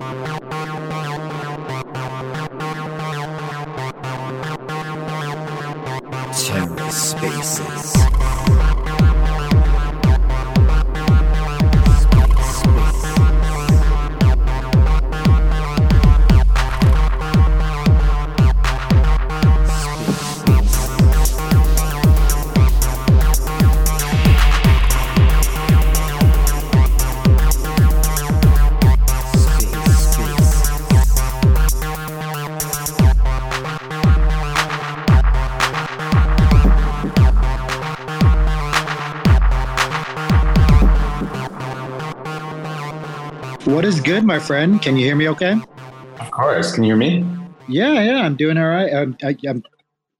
What is good, my friend? Can you hear me okay? Of course. Can you hear me? Yeah, yeah, I'm doing all right. Um, I, I'm,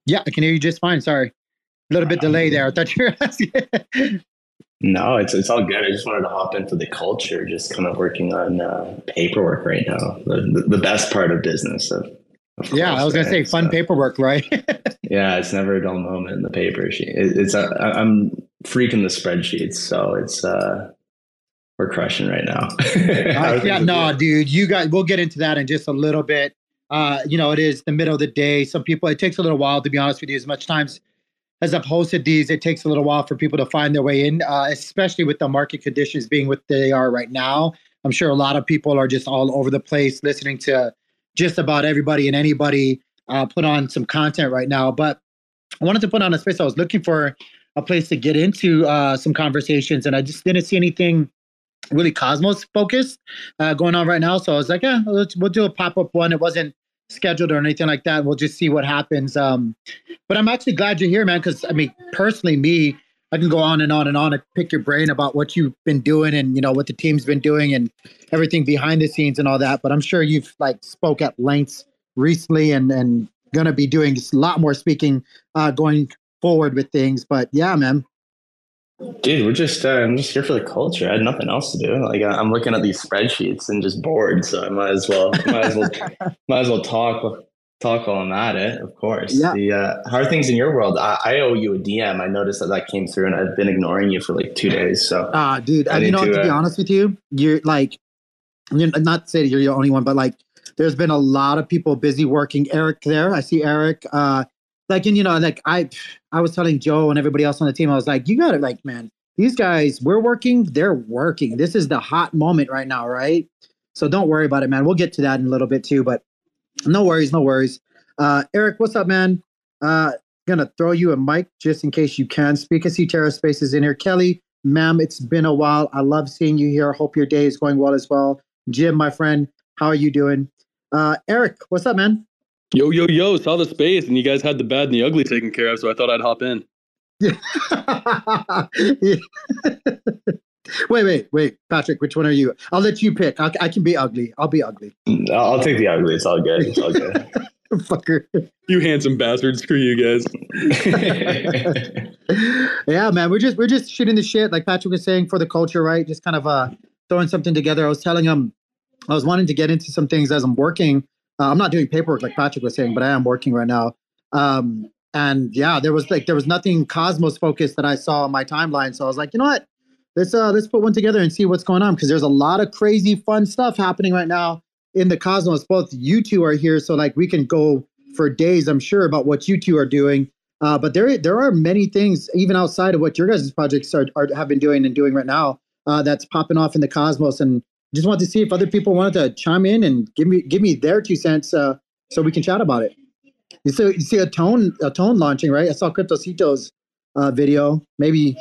yeah, I can hear you just fine. Sorry. A little bit delay there. I thought you were asking. no, it's, it's all good. I just wanted to hop into the culture, just kind of working on uh, paperwork right now. The, the, best part of business. Of, of yeah, I was going to say fun so, paperwork, right? yeah, it's never a dull moment in the paper sheet. It, it's, uh, I'm freaking the spreadsheets. So it's, uh, we're crushing right now. uh, yeah, no, dude, you guys, we'll get into that in just a little bit. Uh, you know, it is the middle of the day. Some people, it takes a little while to be honest with you. As much times as I've hosted these, it takes a little while for people to find their way in, uh, especially with the market conditions being what they are right now. I'm sure a lot of people are just all over the place listening to just about everybody and anybody uh, put on some content right now. But I wanted to put on a space. I was looking for a place to get into uh, some conversations, and I just didn't see anything really Cosmos focused uh, going on right now. So I was like, yeah, let's, we'll do a pop up one. It wasn't scheduled or anything like that. We'll just see what happens. Um, but I'm actually glad you're here, man, because I mean, personally, me, I can go on and on and on and pick your brain about what you've been doing and you know what the team's been doing and everything behind the scenes and all that. But I'm sure you've like spoke at lengths recently and and gonna be doing a lot more speaking uh, going forward with things. But yeah, man, Dude, we're just uh, I'm just here for the culture. I had nothing else to do. Like I'm looking at these spreadsheets and just bored, so I might as well might as well might as well talk talk while I'm at it. Of course. Yeah. The uh, how are things in your world? I, I, owe you a DM. I noticed that that came through, and I've been ignoring you for like two days. So, ah, uh, dude, I you know, to, to be honest with you, you're like, you're not to say you're the only one, but like, there's been a lot of people busy working. Eric there, I see Eric. Uh, like and you know like i i was telling joe and everybody else on the team i was like you gotta like man these guys we're working they're working. This is the hot moment right now right? So don't worry about it man. We'll get to that in a little bit too but no worries no worries. Uh eric what's up man? Uh gonna throw you a mic just in case you can. Speak. I see terra space is in here. Kelly ma'am it's been a while. I love seeing you here. Hope your day is going well as well. Jim my friend how are you doing? Uh eric what's up man Yo, yo, yo, saw the space and you guys had the bad and the ugly taken care of, so I thought I'd hop in. Yeah. wait, wait, wait, Patrick, which one are you? I'll let you pick. I'll, I can be ugly. I'll be ugly. I'll take the ugly. It's all good. It's all good. Fucker. You handsome bastards. Screw you guys. yeah, man. We're just we're just shooting the shit, like Patrick was saying, for the culture, right? Just kind of uh throwing something together. I was telling him I was wanting to get into some things as I'm working uh, I'm not doing paperwork like Patrick was saying, but I am working right now. Um, and yeah, there was like there was nothing Cosmos focused that I saw on my timeline. So I was like, you know what? Let's uh let's put one together and see what's going on because there's a lot of crazy fun stuff happening right now in the Cosmos. Both you two are here, so like we can go for days, I'm sure, about what you two are doing. Uh, but there there are many things even outside of what your guys' projects are, are have been doing and doing right now uh, that's popping off in the Cosmos. And just wanted to see if other people wanted to chime in and give me give me their two cents uh, so we can chat about it. You see, you see a tone a tone launching, right? I saw Cryptocito's uh, video. Maybe.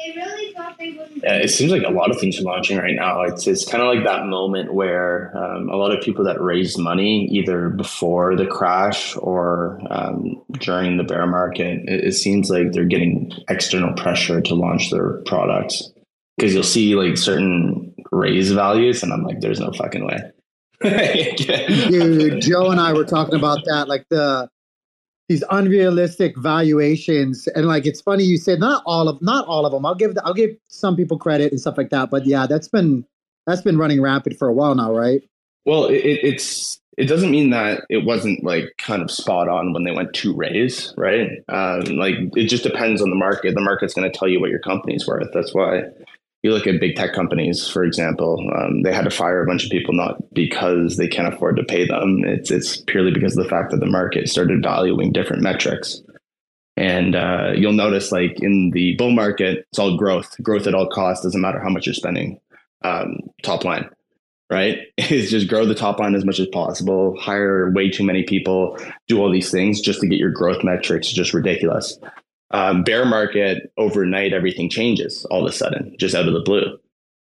Yeah, it seems like a lot of things are launching right now. It's it's kind of like that moment where um, a lot of people that raised money either before the crash or um, during the bear market, it, it seems like they're getting external pressure to launch their products because you'll see like certain raise values, and I'm like, there's no fucking way. Dude, Joe and I were talking about that, like the these unrealistic valuations, and like it's funny you said not all of not all of them. I'll give I'll give some people credit and stuff like that, but yeah, that's been that's been running rapid for a while now, right? Well, it, it's it doesn't mean that it wasn't like kind of spot on when they went to raise, right? Um, like it just depends on the market. The market's going to tell you what your company's worth. That's why you look at big tech companies, for example, um, they had to fire a bunch of people not because they can't afford to pay them. It's it's purely because of the fact that the market started valuing different metrics. And uh, you'll notice, like in the bull market, it's all growth. Growth at all costs doesn't matter how much you're spending. Um, top line, right? Is just grow the top line as much as possible. Hire way too many people. Do all these things just to get your growth metrics just ridiculous um, bear market overnight everything changes all of a sudden just out of the blue.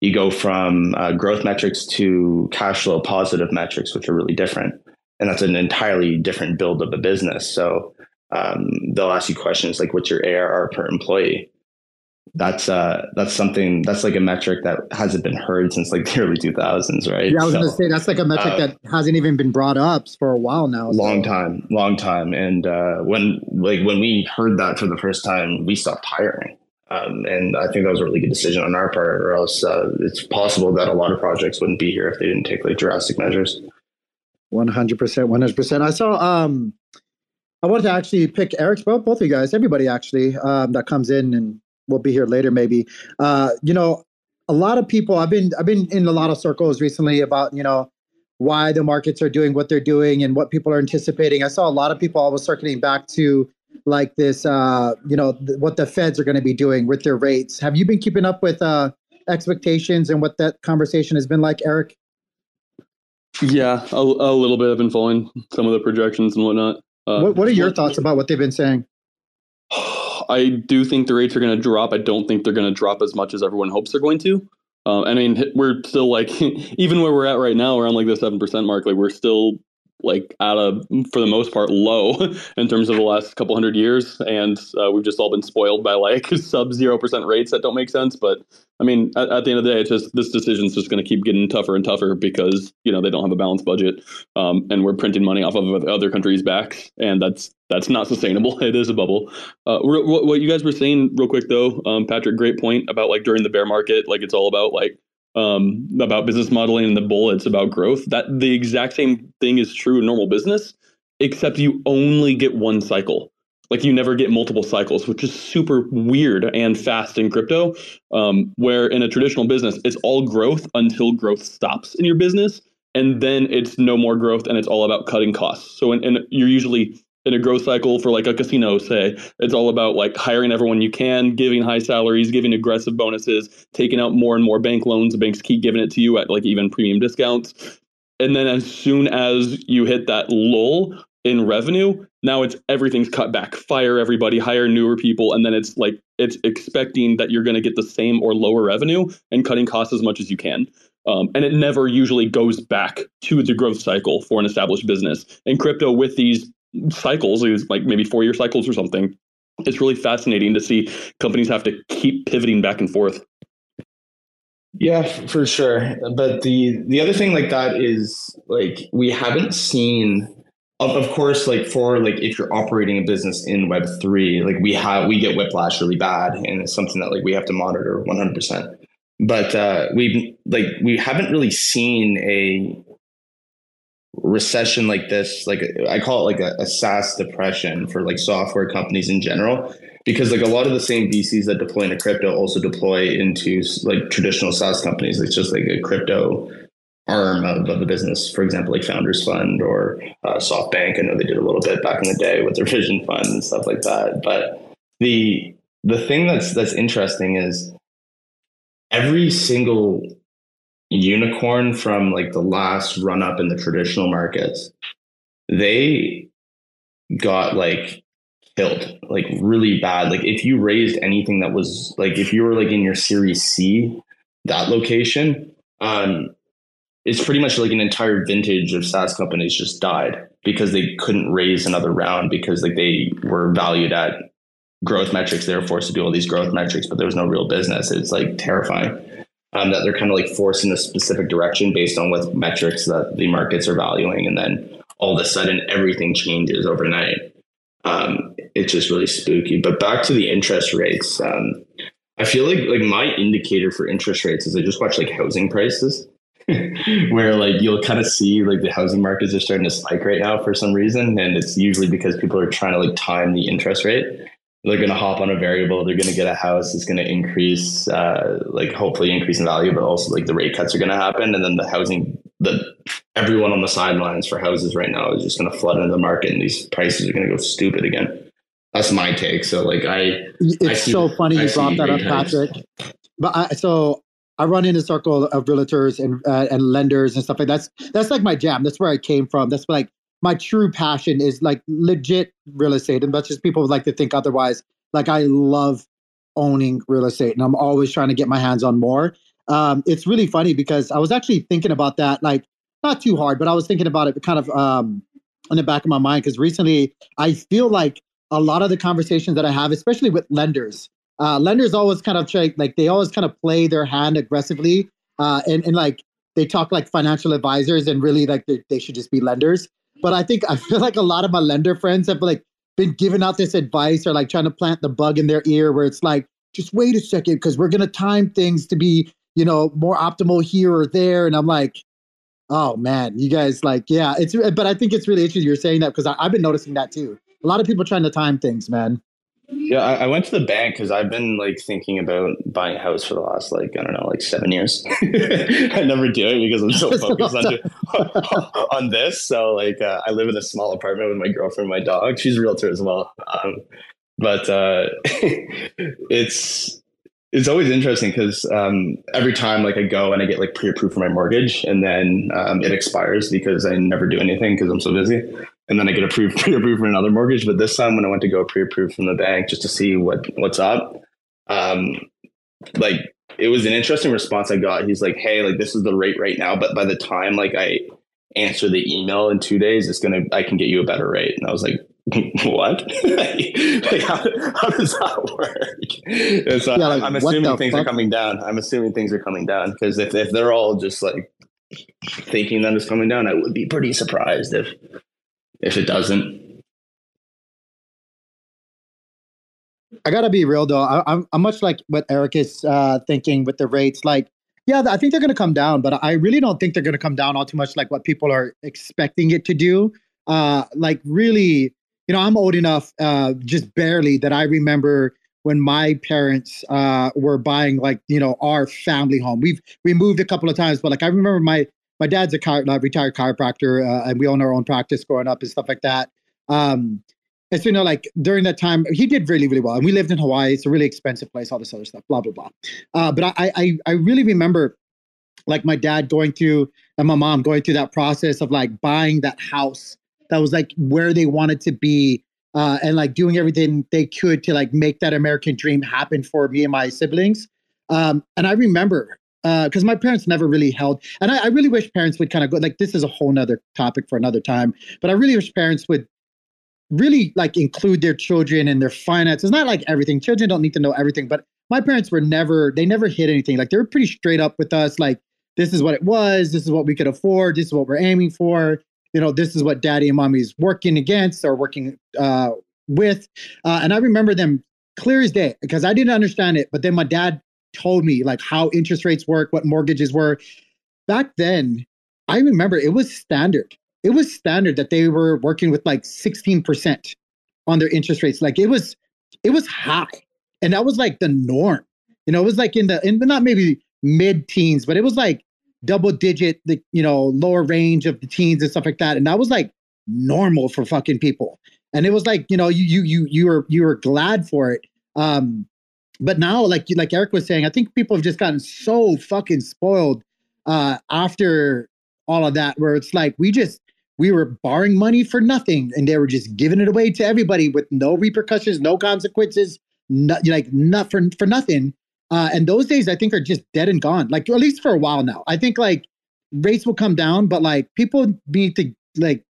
You go from uh, growth metrics to cash flow positive metrics which are really different. And that's an entirely different build of a business. So um, they'll ask you questions like what's your arr per employee that's uh that's something that's like a metric that hasn't been heard since like the early 2000s right yeah i was so, gonna say that's like a metric uh, that hasn't even been brought up for a while now long so. time long time and uh when like when we heard that for the first time we stopped hiring um, and I think that was a really good decision on our part, or else uh, it's possible that a lot of projects wouldn't be here if they didn't take like drastic measures. One hundred percent, one hundred percent. I saw. Um, I wanted to actually pick Eric's, both both of you guys, everybody actually um, that comes in and we'll be here later maybe. Uh, you know, a lot of people I've been I've been in a lot of circles recently about, you know, why the markets are doing what they're doing and what people are anticipating. I saw a lot of people always circling back to like this uh, you know, th- what the feds are going to be doing with their rates. Have you been keeping up with uh expectations and what that conversation has been like, Eric? Yeah, a, a little bit. I've been following some of the projections and whatnot. Uh, what, what are your thoughts about what they've been saying? I do think the rates are going to drop. I don't think they're going to drop as much as everyone hopes they're going to. Uh, I mean, we're still like, even where we're at right now, around like the seven percent mark. Like we're still like at a for the most part low in terms of the last couple hundred years. And uh, we've just all been spoiled by like sub 0% rates that don't make sense. But i mean at, at the end of the day it's just this decision is just going to keep getting tougher and tougher because you know they don't have a balanced budget um, and we're printing money off of other countries backs and that's that's not sustainable. It is a bubble. Uh, what you guys were saying real quick though um, patrick great point about like during the bear market like it's all about like um, about business modeling and the bullets about growth. That the exact same thing is true in normal business, except you only get one cycle. Like you never get multiple cycles, which is super weird and fast in crypto. Um, where in a traditional business, it's all growth until growth stops in your business, and then it's no more growth and it's all about cutting costs. So, and you're usually in a growth cycle for like a casino say. It's all about like hiring everyone you can giving high salaries giving aggressive bonuses taking out more and more bank loans. The banks keep giving it to you at like even premium discounts. And then as soon as you hit that lull in revenue now it's everything's cut back. Fire everybody hire newer people and then it's like it's expecting that you're going to get the same or lower revenue and cutting costs as much as you can. Um, and it never usually goes back to the growth cycle for an established business. In crypto, with these cycles, like maybe four year cycles or something. It's really fascinating to see companies have to keep pivoting back and forth. Yeah, for sure. But the the other thing like that is like we haven't seen of, course like for like if you're operating a business in web 3 like we have we get whiplash really bad and it's something that like we have to monitor 100% but uh we've like we haven't really seen a recession like this, like I call it like a, a SaaS depression for like software companies in general, because like a lot of the same VCs that deploy into crypto also deploy into like traditional SaaS companies. It's just like a crypto arm of, of the business. For example, like Founders Fund or uh, SoftBank. I know they did a little bit back in the day with their Vision Fund and stuff like that. But the the thing that's that's interesting is every single unicorn from like the last run up in the traditional markets, they got like killed like really bad. Like if you raised anything that was like if you were like in your series C, that location, um, it's pretty much like an entire vintage of SaaS companies just died because they couldn't raise another round because like they were valued at growth metrics. They were forced to do all these growth metrics, but there was no real business. It's like terrifying um, that they're kind of like forced in a specific direction based on what metrics that the markets are valuing, and then all of a sudden everything changes overnight. Um, it's just really spooky. But back to the interest rates, um, I feel like like my indicator for interest rates is I just watch like housing prices. where like you'll kind of see like the housing markets are starting to spike right now for some reason and it's usually because people are trying to like time the interest rate they're going to hop on a variable. They're going to get a house. It's going to increase, uh, like hopefully increase in value, but also like the rate cuts are going to happen. And then the housing, the everyone on the sidelines for houses right now is just going to flood into the market, and these prices are going to go stupid again. That's my take. So like I, it's I see, so funny you brought that up, Patrick. But I, so I run in a circle of realtors and uh, and lenders and stuff like that. that's that's like my jam. That's where I came from. That's like my true passion is like legit real estate, and that's just people would like to think otherwise. Like I love owning real estate, and I'm always trying to get my hands on more. Um, it's really funny because I was actually thinking about that, like not too hard, but I was thinking about it kind of um, in the back of my mind because recently I feel like a lot of the conversations that I have, especially with lenders, uh, lenders always kind of try, like they always kind of play their hand aggressively, uh, and and like they talk like financial advisors, and really like they, they should just be lenders. But I think I feel like a lot of my lender friends have like been giving out this advice or like trying to plant the bug in their ear where it's like, just wait a second, because we're gonna time things to be, you know, more optimal here or there. And I'm like, oh man, you guys like, yeah, it's but I think it's really interesting you're saying that because I've been noticing that too. A lot of people trying to time things, man. Yeah, I, I went to the bank because I've been like thinking about buying a house for the last like I don't know like seven years. I never do it because I'm so focused on on this. So like uh, I live in a small apartment with my girlfriend, my dog. She's a realtor as well. Um, but uh, it's it's always interesting because um, every time like I go and I get like pre-approved for my mortgage and then um, it expires because I never do anything because I'm so busy and then I get approved pre-approved for another mortgage. But this time when I went to go pre-approved from the bank just to see what what's up, um, like it was an interesting response I got. He's like, "Hey, like this is the rate right now, but by the time like I answer the email in two days, it's gonna I can get you a better rate." And I was like, what? like, how, how, does that work? So yeah, like, I'm assuming things fuck? are coming down. I'm assuming things are coming down because if, if they're all just like thinking that it's coming down, I would be pretty surprised if if it doesn't. I gotta be real though. I, am I'm, I'm much like what Eric is uh, thinking with the rates. Like, yeah, I think they're gonna come down, but I really don't think they're gonna come down all too much like what people are expecting it to do. Uh, like, really, you know, I'm old enough, uh, just barely, that I remember when my parents uh, were buying like you know our family home. We've we moved a couple of times, but like I remember my my dad's a retired chiropractor, uh, and we own our own practice growing up and stuff like that. Um, and so, you know, like during that time, he did really, really well. And we lived in Hawaii. It's a really expensive place, all this other stuff, blah, blah, blah. Uh, but I, I, I really remember like my dad going through and my mom going through that process of like buying that house that was like where they wanted to be uh, and like doing everything they could to like make that American dream happen for me and my siblings. Um, and I remember because uh, my parents never really held, and I, I really wish parents would kind of go like this is a whole nother topic for another time. But I really wish parents would really like include their children and their finances. Not like everything. Children don't need to know everything, but my parents were never they never hid anything. Like they were pretty straight up with us. Like this is what it was. This is what we could afford. This is what we're aiming for. You know, this is what daddy and mommy's working against or working uh, with. Uh, and I remember them clear as day because I didn't understand it. But then my dad told me like how interest rates work, what mortgages were. Back then, I remember it was standard. It was standard that they were working with like 16% on their interest rates. Like it was, it was high. And that was like the norm. You know, it was like in the in not maybe mid teens, but it was like double digit, the you know, lower range of the teens and stuff like that. And that was like normal for fucking people. And it was like, you know, you you you you were you were glad for it. Um, but now, like like Eric was saying, I think people have just gotten so fucking spoiled uh, after all of that, where it's like we just we were borrowing money for nothing, and they were just giving it away to everybody with no repercussions, no consequences, not, like not for for nothing. Uh, and those days, I think, are just dead and gone. Like at least for a while now. I think like rates will come down, but like people need to like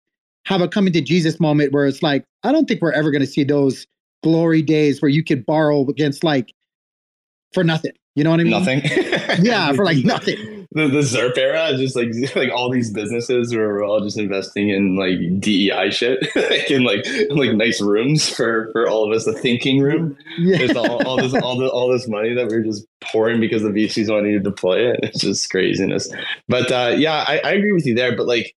have a coming to Jesus moment where it's like I don't think we're ever going to see those glory days where you could borrow against like for nothing. You know what I mean? Nothing. yeah, for like nothing. The, the ZIRP era, just like like all these businesses where we're all just investing in like DEI shit, like in like in like nice rooms for for all of us, the thinking room. Yeah. It's all, all this all the all this money that we're just pouring because the VCs wanting to deploy it. It's just craziness. But uh, yeah, I, I agree with you there. But like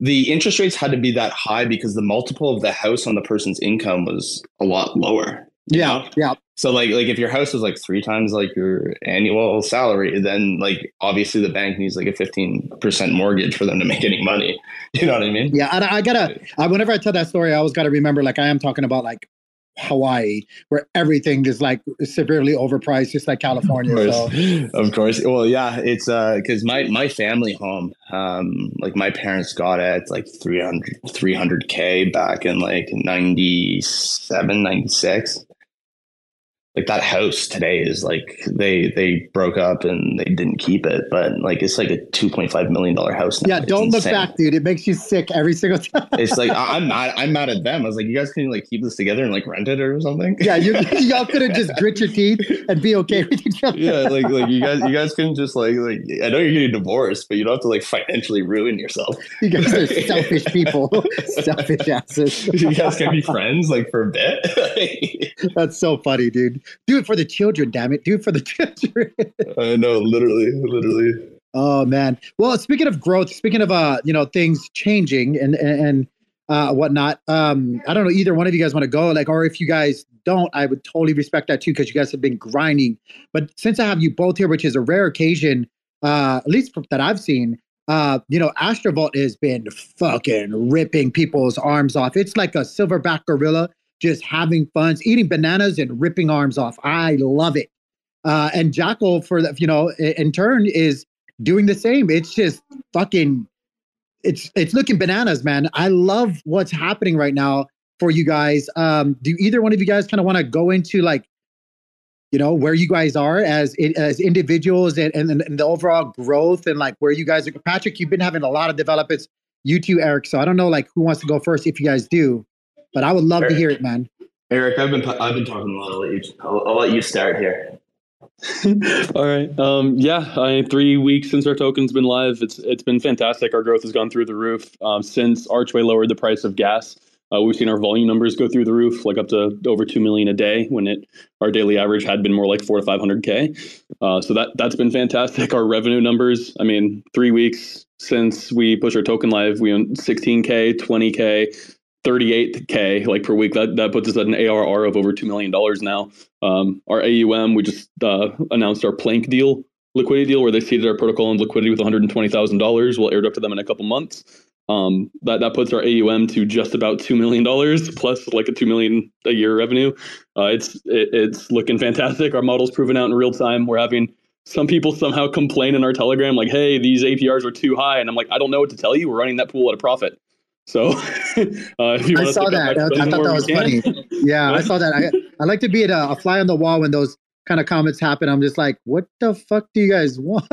the interest rates had to be that high because the multiple of the house on the person's income was a lot lower Yeah, know? yeah. So like like if your house is like three times like your annual salary, then like obviously the bank needs like a fifteen percent mortgage for them to make any money. You know what I mean? Yeah, and I gotta. I, whenever I tell that story, I always gotta remember like I am talking about like Hawaii, where everything is like severely overpriced, just like California. Of course, so. of course. Well, yeah, it's uh because my my family home, um, like my parents got it like 300 300 k back in like 97, 96 like that house today is like they they broke up and they didn't keep it but like it's like a 2.5 million dollar house now. yeah don't it's look insane. back dude. It makes you sick every single time. It's like i'm mad i'm mad at them. I was like you guys can like keep this together and like rent it or something? Yeah you y'all could have just grit your teeth and be okay with each other. Yeah like like you guys you guys can just like like i know you're getting divorced but you don't have to like financially ruin yourself. You guys are selfish people. Selfish asses. You guys can be friends like for a bit. That's so funny dude do it for the children, damn it. Do it for the children. I know, literally, literally. Oh man. Well, speaking of growth, speaking of uh, you know, things changing and and uh whatnot. Um, I don't know either one of you guys want to go, like, or if you guys don't, I would totally respect that too, because you guys have been grinding. But since I have you both here, which is a rare occasion, uh, at least that I've seen, uh, you know, Astrovault has been fucking ripping people's arms off. It's like a silverback gorilla just having fun, eating bananas and ripping arms off. I love it. Uh, and Jackal, for the, you know, in turn, is doing the same. It's just fucking, it's it's looking bananas, man. I love what's happening right now for you guys. Um, do either one of you guys kind of want to go into like, you know, where you guys are as as individuals and, and, and the overall growth and like where you guys are? Patrick, you've been having a lot of developments. You too, Eric. So I don't know like who wants to go first if you guys do. But I would love Eric, to hear it, man. Eric, I've been I've been talking a lot. I'll let you I'll, I'll let you start here. All right. Um, yeah, I, three weeks since our token's been live. It's it's been fantastic. Our growth has gone through the roof um, since Archway lowered the price of gas. Uh, we've seen our volume numbers go through the roof, like up to over two million a day. When it our daily average had been more like four to five hundred k. Uh, so that that's been fantastic. Our revenue numbers. I mean, three weeks since we pushed our token live, we own sixteen k, twenty k, 38k like per week. That that puts us at an ARR of over two million dollars now. Um, our AUM, we just uh, announced our Plank deal, liquidity deal, where they seeded our protocol and liquidity with one hundred and twenty thousand dollars. We'll airdrop to them in a couple months. Um, that that puts our AUM to just about two million dollars plus like a two million a year revenue. Uh, it's it, it's looking fantastic. Our model's proven out in real time. We're having some people somehow complain in our Telegram like, "Hey, these APRs are too high," and I'm like, "I don't know what to tell you. We're running that pool at a profit." So, uh, I saw that. I, I thought that was funny. Yeah, I saw that. I I like to be a, a fly on the wall when those kind of comments happen, I'm just like, what the fuck do you guys want?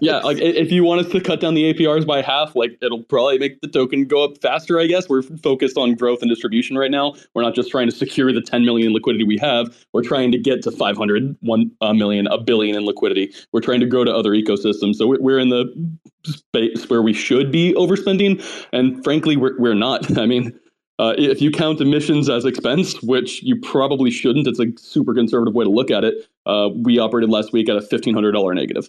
yeah, like if you want us to cut down the APRs by half, like it'll probably make the token go up faster. I guess we're focused on growth and distribution right now. We're not just trying to secure the 10 million liquidity we have. We're trying to get to 500, 1 a million, a billion in liquidity. We're trying to grow to other ecosystems. So we're in the space where we should be overspending, and frankly, we're we're not. I mean uh, if you count emissions as expense, which you probably shouldn't, it's a super conservative way to look at it. Uh, we operated last week at a fifteen hundred dollar negative.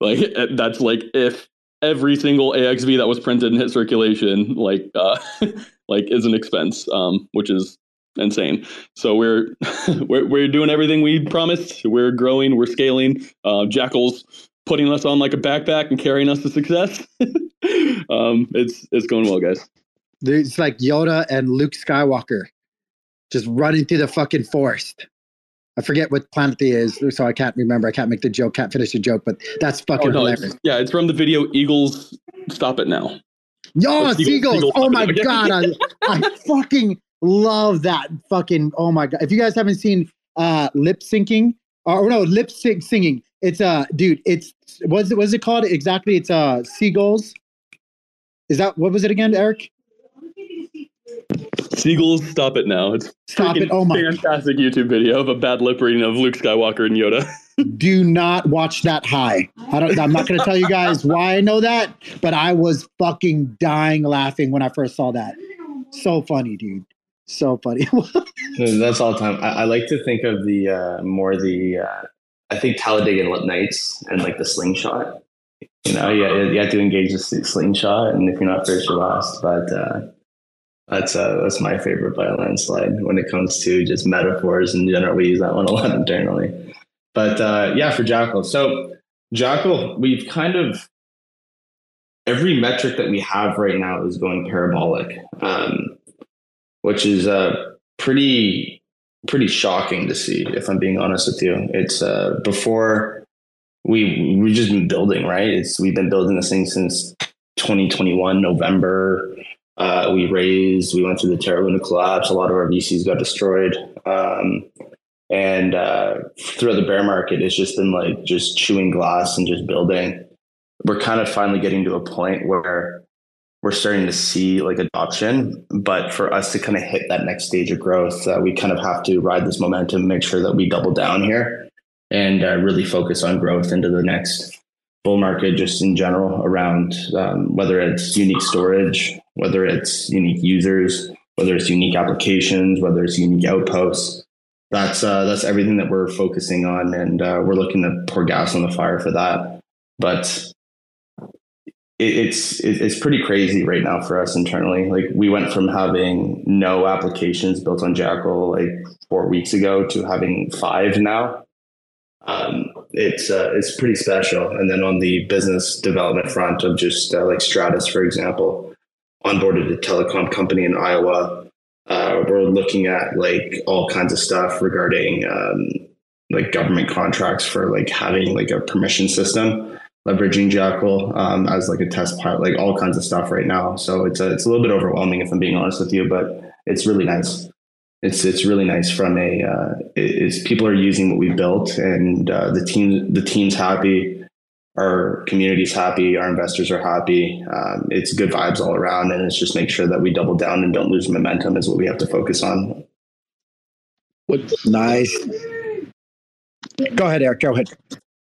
Like that's like if every single AXV that was printed and hit circulation, like uh, like is an expense, um, which is insane. So we're, we're we're doing everything we promised. We're growing. We're scaling. Uh, Jackal's putting us on like a backpack and carrying us to success. um, it's it's going well, guys. It's like Yoda and Luke Skywalker just running through the fucking forest. I forget what planet he is, so I can't remember. I can't make the joke, can't finish the joke, but that's fucking oh, no, hilarious. It's, yeah, it's from the video Eagles Stop It Now. Yo, Seagulls. Seagulls. Oh my God. I, I fucking love that fucking. Oh my God. If you guys haven't seen uh lip syncing, or no, lip sync singing, it's uh, dude, it's what's it, what's it called exactly? It's uh, Seagulls. Is that what was it again, Eric? Seagulls, stop it now. It's stop it. Oh my fantastic YouTube video of a bad lip reading of Luke Skywalker and Yoda. Do not watch that high. I don't I'm not gonna tell you guys why I know that, but I was fucking dying laughing when I first saw that. So funny, dude. So funny. That's all time. I, I, like to think of the uh, more the uh, I think Talladega Nights and like the slingshot. You know, you, you have to engage the slingshot, and if you're not first, you're last. But uh, That's uh, that's my favorite by a landslide when it comes to just metaphors and general. We use that one a lot internally. But uh, yeah, for Jackal. So Jackal, we've kind of every metric that we have right now is going parabolic, um, which is uh, pretty pretty shocking to see. If I'm being honest with you, it's uh, before we we've just been building, right? It's we've been building this thing since 2021 November. Uh, we raised, we went through the Terra Luna collapse. A lot of our VCs got destroyed. Um, and uh, throughout the bear market, it's just been like just chewing glass and just building. We're kind of finally getting to a point where we're starting to see like adoption. But for us to kind of hit that next stage of growth, uh, we kind of have to ride this momentum, make sure that we double down here and uh, really focus on growth into the next bull market just in general around um, whether it's unique storage whether it's unique users, whether it's unique applications, whether it's unique outposts. That's uh, that's everything that we're focusing on, and uh, we're looking to pour gas on the fire for that. But it, it's it's pretty crazy right now for us internally. Like we went from having no applications built on Jackal like four weeks ago to having five now. Um, it's uh, it's pretty special. And then on the business development front of just uh, like Stratus, for example, onboarded a telecom company in Iowa. Uh, we're looking at like all kinds of stuff regarding um, like government contracts for like having like a permission system, leveraging Jackal um, as like a test pilot, like all kinds of stuff right now. So it's a, it's a little bit overwhelming if I'm being honest with you, but it's really nice. It's it's really nice from a uh, is people are using what we built and uh, the team the team's happy our community's happy, our investors are happy. Um, it's good vibes all around, and it's just make sure that we double down and don't lose momentum is what we have to focus on. What nice. Go ahead, Eric. Go ahead.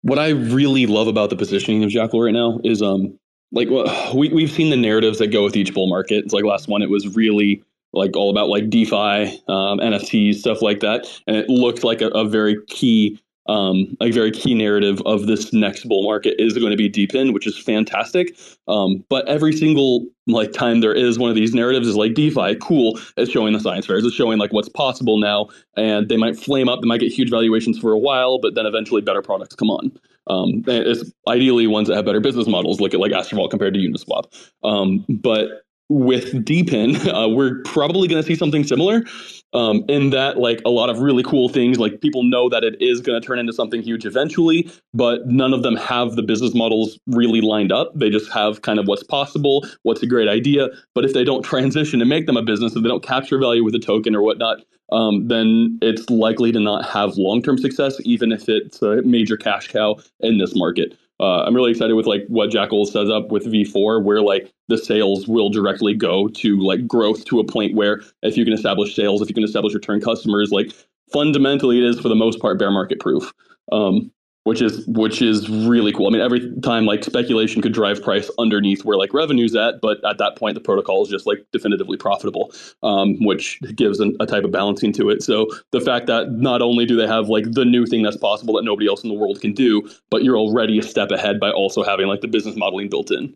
What I really love about the positioning of Jackal right now is um like well, we we've seen the narratives that go with each bull market. It's like last one, it was really like all about like DeFi, um, NFTs, stuff like that, and it looked like a, a very key um, a very key narrative of this next bull market is going to be DePIN, which is fantastic. Um, but every single like time there is one of these narratives is like DeFi, cool. It's showing the science fairs. It's showing like what's possible now, and they might flame up. They might get huge valuations for a while, but then eventually better products come on. Um, it's ideally ones that have better business models. At like Astrovault compared to Uniswap. Um, but with DePIN, uh, we're probably going to see something similar um, in that like a lot of really cool things like people know that it is going to turn into something huge eventually but none of them have the business models really lined up. They just have kind of what's possible what's a great idea but if they don't transition and make them a business if they don't capture value with a token or whatnot um, then it's likely to not have long-term success even if it's a major cash cow in this market uh, I'm really excited with like what Jackal says up with V4, where like the sales will directly go to like growth to a point where if you can establish sales, if you can establish return customers, like fundamentally it is for the most part bear market proof. Um, which is which is really cool. I mean, every time like speculation could drive price underneath where like revenue's at, but at that point the protocol is just like definitively profitable, um, which gives an, a type of balancing to it. So the fact that not only do they have like the new thing that's possible that nobody else in the world can do, but you're already a step ahead by also having like the business modeling built in.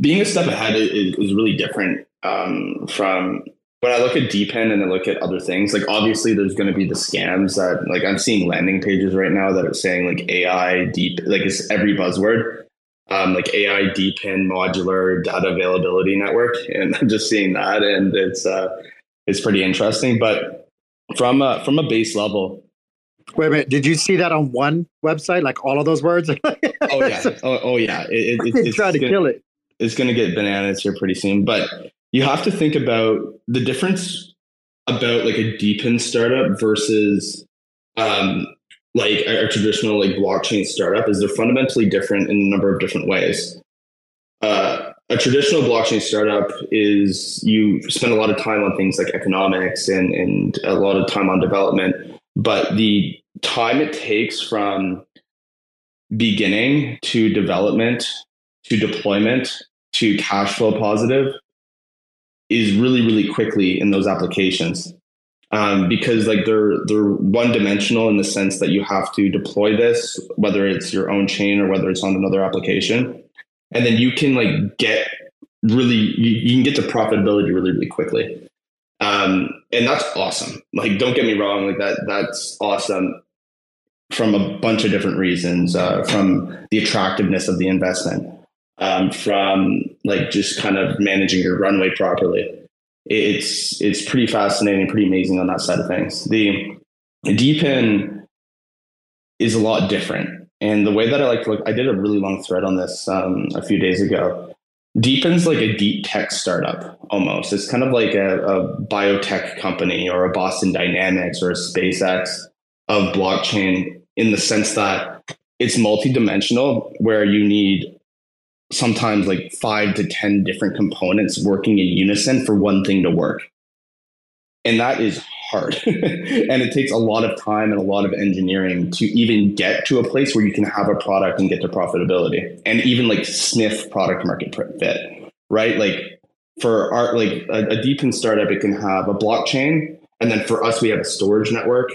Being a step ahead is, is really different um, from when I look at DePIN and I look at other things, like obviously there's going to be the scams that like I'm seeing landing pages right now that are saying like AI deep, like it's every buzzword, um, like AI DePIN modular data availability network, and I'm just seeing that, and it's uh, it's pretty interesting. But from a, from a base level, Wait a minute. Did you see that on one website? Like all of those words? oh yeah. Oh, oh yeah. It, it, it's trying to gonna, kill it. It's going to get bananas here pretty soon. But you have to think about the difference about like a DePIN startup versus um, like a, a, traditional like blockchain startup is they're fundamentally different in a number of different ways. Uh, a traditional blockchain startup is you spend a lot of time on things like economics and, and a lot of time on development, but the time it takes from beginning to development to deployment to cash flow positive is really really quickly in those applications. Um, because like they're they're one dimensional in the sense that you have to deploy this whether it's your own chain or whether it's on another application. And then you can like get really you, you can get to profitability really really quickly. Um, and that's awesome. Like don't get me wrong like that that's awesome from a bunch of different reasons uh, from the attractiveness of the investment um, from like just kind of managing your runway properly. It's it's pretty fascinating pretty amazing on that side of things. The DePIN is a lot different. And the way that i like to look i did a really long thread on this um, a few days ago. DePIN's like a deep tech startup almost. It's kind of like a, a, biotech company or a Boston Dynamics or a SpaceX of blockchain in the sense that it's multidimensional where you need sometimes like five to 10 different components working in unison for one thing to work. And that is hard. and it takes a lot of time and a lot of engineering to even get to a place where you can have a product and get to profitability and even like sniff product market fit, right? Like for our, like a, a DePIN startup, it can have a blockchain. And then for us, we have a storage network.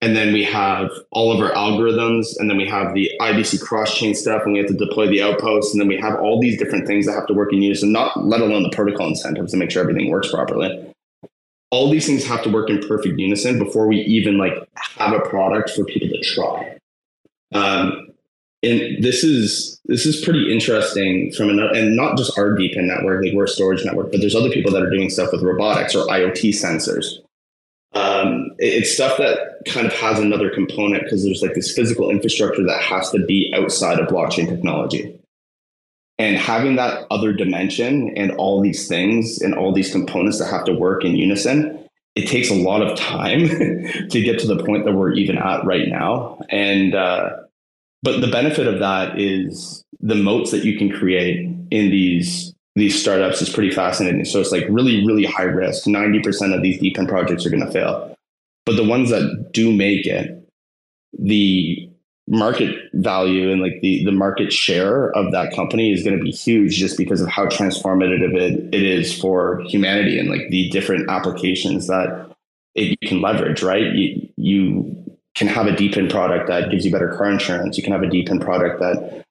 And then we have all of our algorithms, and then we have the IBC cross chain stuff, and we have to deploy the outposts, and then we have all these different things that have to work in unison, not let alone the protocol incentives to make sure everything works properly all these things have to work in perfect unison before we even like have a product for people to try. Um, and this is this is pretty interesting from another, and not just our DePIN network, like we're a storage network, but there's other people that are doing stuff with robotics or IoT sensors. Um, it's stuff that kind of has another component because there's like this physical infrastructure that has to be outside of blockchain technology. And having that other dimension and all these things and all these components that have to work in unison it takes a lot of time to get to the point that we're even at right now. And uh, but the benefit of that is the moats that you can create in these these startups is pretty fascinating. So it's like really really high risk. 90% of these DePIN projects are going to fail. But the ones that do make it the market value and like the the market share of that company is going to be huge just because of how transformative it, it is for humanity and like the different applications that it you can leverage right? You, you can have a DePIN product that gives you better car insurance. You can have a DePIN product that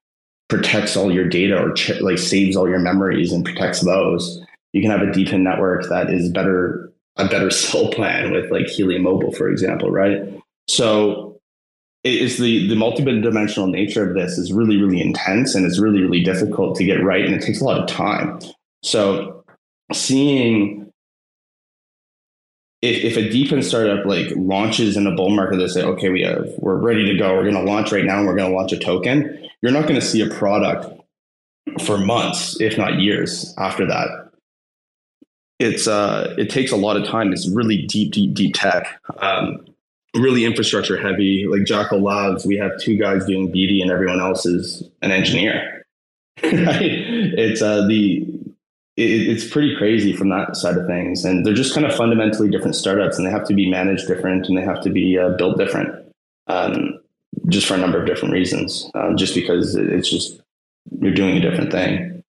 protects all your data or ch- like saves all your memories and protects those you can have a DePIN network that is better a better cell plan with like helium mobile for example right? So it's the the multi-dimensional nature of this is really really intense and it's really really difficult to get right and it takes a lot of time. So seeing if, if a DePIN startup like launches in a bull market they say okay we have we're ready to go. We're going to launch right now and we're going to launch a token you're not going to see a product for months if not years after that. It's uh it takes a lot of time. It's really deep deep deep tech um, really infrastructure heavy. Like Jackal Labs, we have two guys doing BD and everyone else is an engineer. It's uh, the it, it's pretty crazy from that side of things, and they're just kind of fundamentally different startups, and they have to be managed different, and they have to be uh, built different, um, just for a number of different reasons. Um, just because it's just you're doing a different thing.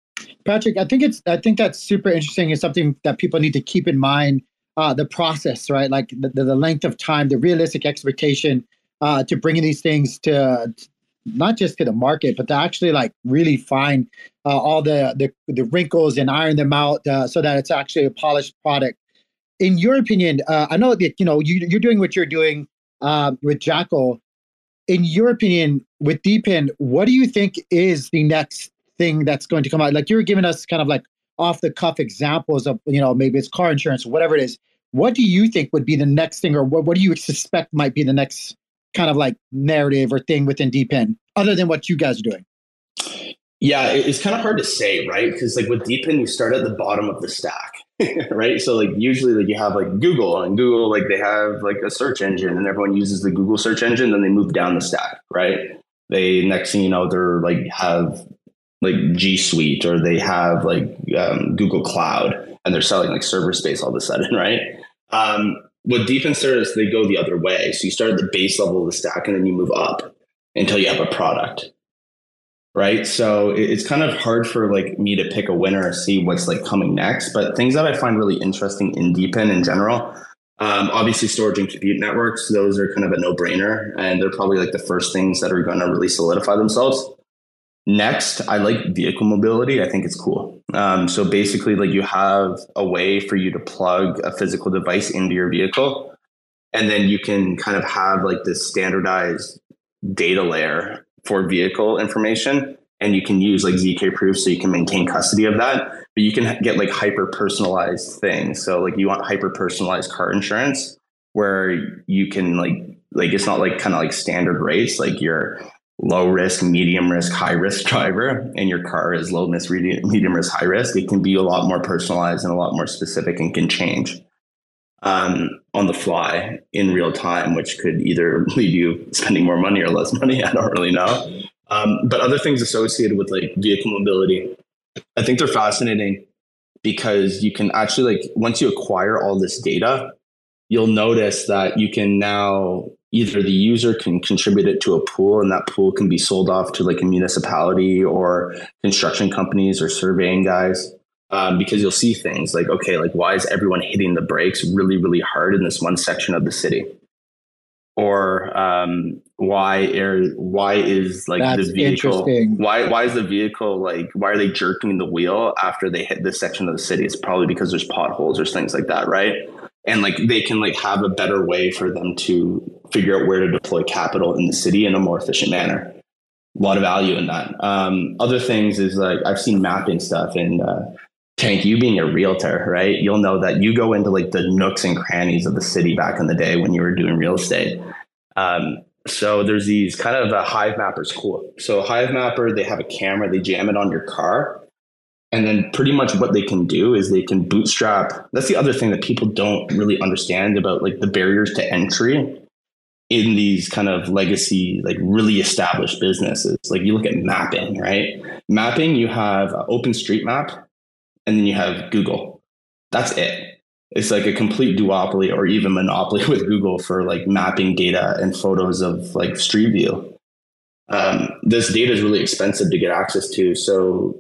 Patrick, I think it's I think that's super interesting. It's something that people need to keep in mind uh, the process, right? Like the, the length of time, the realistic expectation uh, to bringing these things to, not just to the market, but to actually like really find uh, all the, the, the wrinkles and iron them out uh, so that it's actually a polished product. In your opinion, uh, I know that you know you, you're doing what you're doing uh, with Jackal. In your opinion, with DePIN, what do you think is the next thing that's going to come out? Like you were giving us kind of like off the cuff examples of you know maybe it's car insurance whatever it is. What do you think would be the next thing or what, what do you suspect might be the next kind of like narrative or thing within DePIN other than what you guys are doing? Yeah it's kind of hard to say right? Because like with DePIN you start at the bottom of the stack right so like usually like you have like google and google like they have like a search engine and everyone uses the google search engine then they move down the stack right they next thing you know they're like have like G Suite or they have like um, Google Cloud and they're selling like server space all of a sudden, right? Um, what DePIN startups, they go the other way. So you start at the base level of the stack and then you move up until you have a product, right? So it's kind of hard for like me to pick a winner or see what's like coming next. But things that I find really interesting in DePIN in general, um, obviously storage and compute networks, those are kind of a no brainer and they're probably like the first things that are going to really solidify themselves. Next, I like vehicle mobility. I think it's cool. Um, so basically, like you have a way for you to plug a physical device into your vehicle, and then you can kind of have like this standardized data layer for vehicle information, and you can use like zk proof so you can maintain custody of that. But you can get like hyper personalized things. So like you want hyper personalized car insurance, where you can like like it's not like kind of like standard rates, like your low risk, medium risk, high risk driver, and your car is low risk, medium risk, high risk, it can be a lot more personalized and a lot more specific and can change um, on the fly in real time, which could either leave you spending more money or less money. I don't really know. Um, but other things associated with like vehicle mobility, I think they're fascinating because you can actually like once you acquire all this data, you'll notice that you can now either the user can contribute it to a pool and that pool can be sold off to like a municipality or construction companies or surveying guys um, because you'll see things like okay like why is everyone hitting the brakes really really hard in this one section of the city? Or um, why are why is like That's the vehicle why why is the vehicle like why are they jerking the wheel after they hit this section of the city? It's probably because there's potholes or things like that right? And like they can like have a better way for them to figure out where to deploy capital in the city in a more efficient manner. A lot of value in that. Um, other things is like i've seen mapping stuff and uh, tank you being a realtor right you'll know that you go into like the nooks and crannies of the city back in the day when you were doing real estate um, so there's these kind of a uh, Hivemappers cool so Hivemapper they have a camera they jam it on your car and then pretty much what they can do is they can bootstrap. That's the other thing that people don't really understand about like the barriers to entry in these kind of legacy, like really established businesses. Like you look at mapping, right? Mapping, you have OpenStreetMap and then you have Google. That's it. It's like a complete duopoly or even monopoly with Google for like mapping data and photos of like Street View. Um, this data is really expensive to get access to. So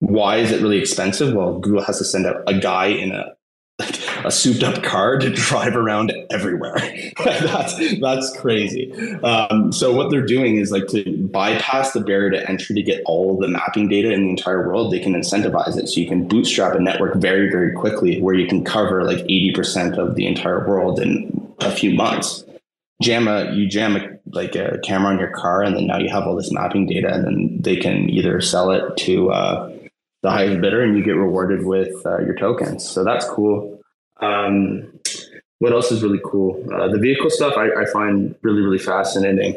why is it really expensive? Well, Google has to send out a guy in a a souped up car to drive around everywhere. that's that's crazy. Um, so what they're doing is like to bypass the barrier to entry to get all of the mapping data in the entire world. They can incentivize it, so you can bootstrap a network very very quickly, where you can cover like eighty percent of the entire world in a few months. Jam a you jam a, like a camera on your car, and then now you have all this mapping data, and then they can either sell it to uh, the highest bidder and you get rewarded with uh, your tokens. So that's cool. Um, what else is really cool? Uh, the vehicle stuff I, I, find really, really fascinating.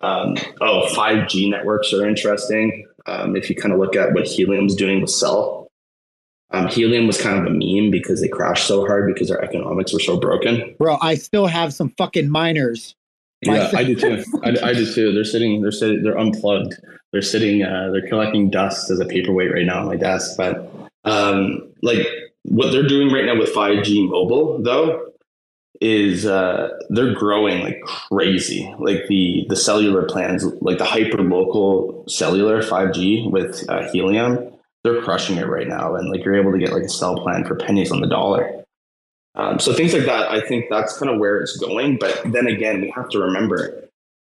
Um, oh, 5G networks are interesting. Um, if you kind of look at what Helium's doing with Cell, um, Helium was kind of a meme because they crashed so hard because their economics were so broken. Bro, I still have some fucking miners. Yeah, I do too. I, I do too. They're sitting. They're sitting. They're unplugged they're sitting uh, they're collecting dust as a paperweight right now on my desk but um, like what they're doing right now with 5g mobile though is uh, they're growing like crazy like the the cellular plans like the hyper local cellular 5g with uh, helium they're crushing it right now and like you're able to get like a cell plan for pennies on the dollar um, so things like that i think that's kind of where it's going but then again we have to remember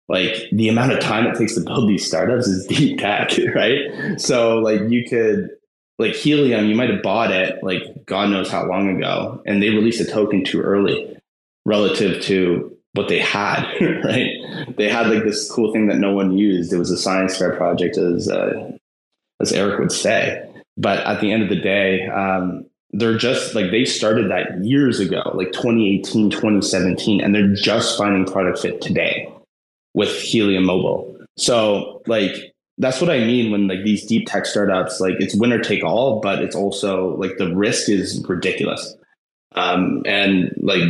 like the amount of time it takes to build these startups is deep tech, right? So like you could like Helium, you might have bought it like God knows how long ago, and they released a token too early relative to what they had, right? They had like this cool thing that no one used. It was a science fair project, as uh, as Eric would say. But at the end of the day, um, they're just like they started that years ago, like 2018, 2017, and they're just finding product fit today with Helium Mobile. So like that's what I mean when like these deep tech startups, like it's winner take all, but it's also like the risk is ridiculous. Um, and like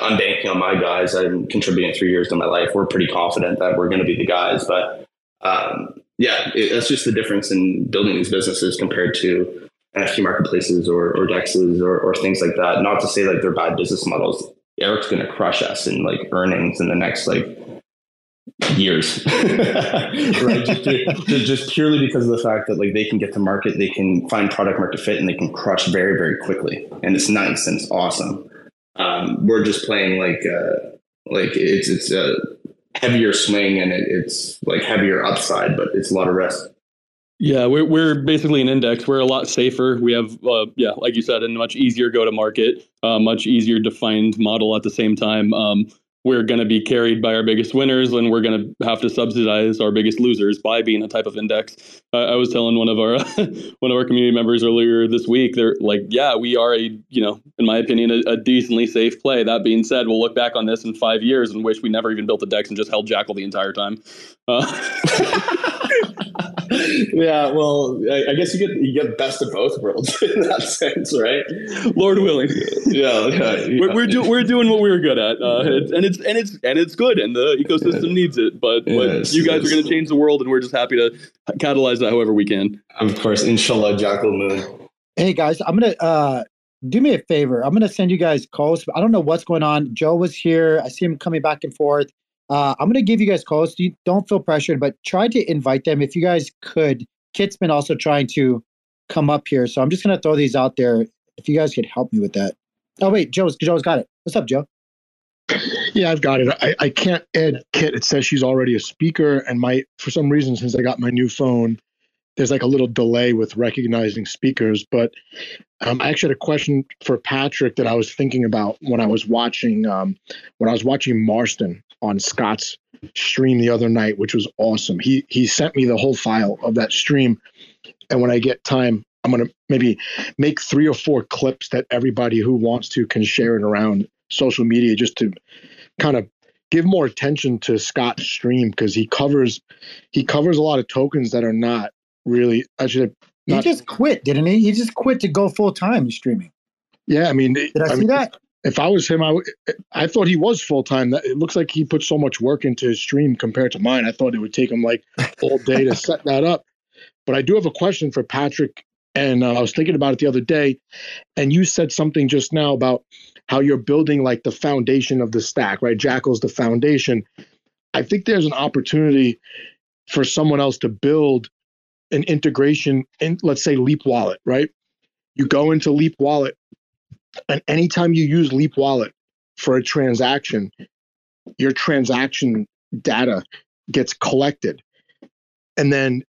I'm banking on my guys. I'm contributing three years to my life. We're pretty confident that we're going to be the guys. But um, yeah, it, that's just the difference in building these businesses compared to NFT marketplaces or, or dexes or, or things like that. Not to say like they're bad business models. Eric's going to crush us in like earnings in the next like years, right? Just, just, purely because of the fact that like they can get to market, they can find product market fit, and they can crush very, very quickly, and it's nice and it's awesome. Um, we're just playing like uh, like it's it's a heavier swing and it, it's like heavier upside, but it's a lot of risk. Yeah, we're we're basically an index. We're a lot safer. We have, uh, yeah, like you said, a much easier go to market, uh, much easier defined model at the same time. Um, we're going to be carried by our biggest winners and we're going to have to subsidize our biggest losers by being a type of index. I was telling one of our one of our community members earlier this week they're like yeah we are a you know in my opinion a, a, decently safe play. That being said we'll look back on this in five years and wish we never even built a dex and just held jackal the entire time. Uh, yeah, well, I, I, guess you get you get best of both worlds in that sense, right? Lord willing. Yeah, yeah, yeah. We're we're, do, we're doing what we are good at, uh, and it's and it's and it's good, and the ecosystem needs it. But, yes, but you guys yes. are going to change the world, and we're just happy to catalyze that however we can. Of course, inshallah, Jackal Moon. Hey guys, I'm gonna uh, do me a favor. I'm gonna send you guys calls. I don't know what's going on. Joe was here. I see him coming back and forth. Uh, I'm going to give you guys calls. You don't feel pressured, but try to invite them if you guys could. Kit's been also trying to come up here, so I'm just going to throw these out there. If you guys could help me with that. Oh wait, Joe's Joe's got it. What's up, Joe? Yeah, I've got it. I, I can't add Kit. It says she's already a speaker, and my for some reason since I got my new phone, there's like a little delay with recognizing speakers. But um, I actually had a question for Patrick that I was thinking about when I was watching um, when I was watching Marston on Scott's stream the other night, which was awesome. He he sent me the whole file of that stream, and when I get time, I'm gonna maybe make three or four clips that everybody who wants to can share it around social media just to kind of give more attention to Scott's stream because he covers he covers a lot of tokens that are not really I should have he just quit, didn't he? He just quit to go full time streaming. Yeah, I mean, did I, I see mean, that? if I was him, I, w- I thought he was full time. It looks like he put so much work into his stream compared to mine. I thought it would take him like all day to set that up. But I do have a question for Patrick. And uh, I was thinking about it the other day. And you said something just now about how you're building like the foundation of the stack, right? Jackal's the foundation. I think there's an opportunity for someone else to build an integration in, let's say, Leap Wallet, right? You go into Leap Wallet and anytime you use Leap Wallet for a transaction, your transaction data gets collected and then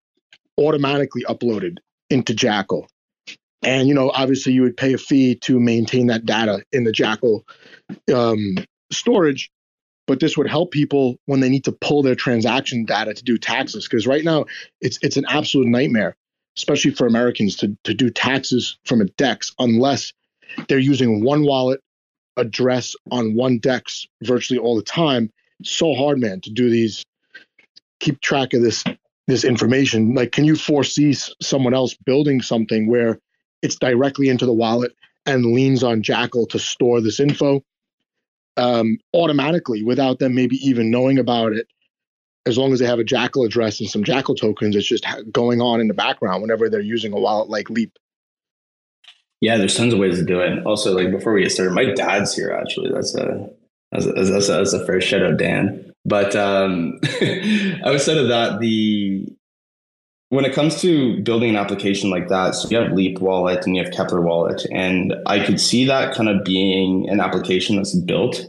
automatically uploaded into Jackal. And you know, obviously, you would pay a fee to maintain that data in the Jackal um, storage. But this would help people when they need to pull their transaction data to do taxes, because right now it's it's an absolute nightmare, especially for Americans to to do taxes from a DEX unless they're using one wallet address on one DEX virtually all the time. so hard, man, to do these, keep track of this this information. Like, can you foresee someone else building something where it's directly into the wallet and leans on Jackal to store this info um, automatically without them maybe even knowing about it? As long as they have a Jackal address and some Jackal tokens, it's just going on in the background whenever they're using a wallet like Leap. Yeah, there's tons of ways to do it. Also, like before we get started, my dad's here. Actually, that's a that's a, that's a, that's a fair shout out, Dan. But um, outside of that, the when it comes to building an application like that, so you have Leap Wallet and you have Keplr Wallet, and I could see that kind of being an application that's built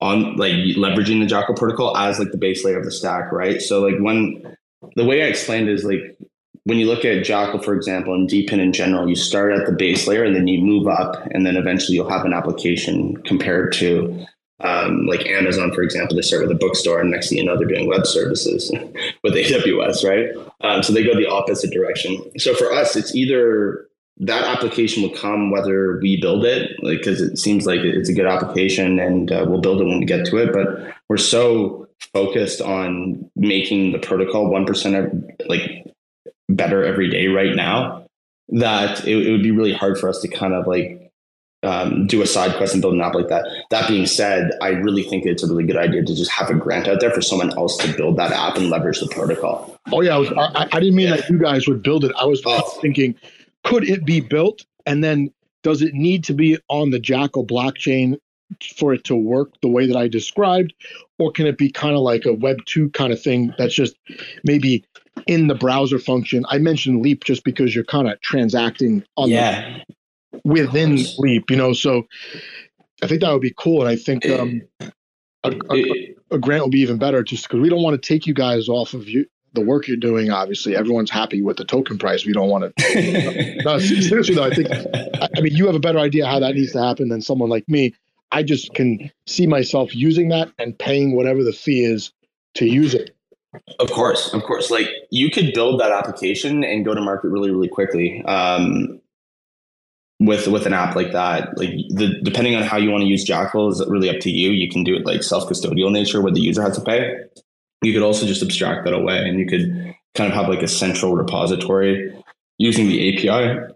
on like leveraging the Jackal protocol as like the base layer of the stack, right? So like when the way I explained is like when you look at Jackal, for example, and DePIN in general, you start at the base layer and then you move up, and then eventually you'll have an application compared to um, like Amazon, for example, they start with a bookstore, and next thing you know, they're doing web services with AWS, right? Um, so they go the opposite direction. So for us, it's either that application will come whether we build it, like because it seems like it's a good application, and uh, we'll build it when we get to it. But we're so focused on making the protocol one percent like better every day right now that it, it would be really hard for us to kind of like um, do a side quest and build an app like that. That being said, I really think it's a really good idea to just have a grant out there for someone else to build that app and leverage the protocol. Oh yeah, I, was, I, I didn't mean yeah. that you guys would build it. I was oh. thinking, could it be built, and then does it need to be on the Jackal blockchain for it to work the way that I described, or can it be kind of like a Web two kind of thing that's just maybe in the browser function. I mentioned Leap just because you're kind of transacting on yeah. the, within sleep, you know. So I think that would be cool, and I think um, a, a, a, grant will be even better, just because we don't want to take you guys off of you the work you're doing. Obviously, everyone's happy with the token price. We don't want to. no, seriously though, I think. I mean, you have a better idea how that needs to happen than someone like me. I just can see myself using that and paying whatever the fee is to use it. Of course, of course. Like you could build that application and go to market really, really quickly. Um, with with an app like that, like the depending on how you want to use Jackal is really up to you. You can do it like self custodial nature where the user has to pay. You could also just abstract that away, and you could kind of have like a central repository using the API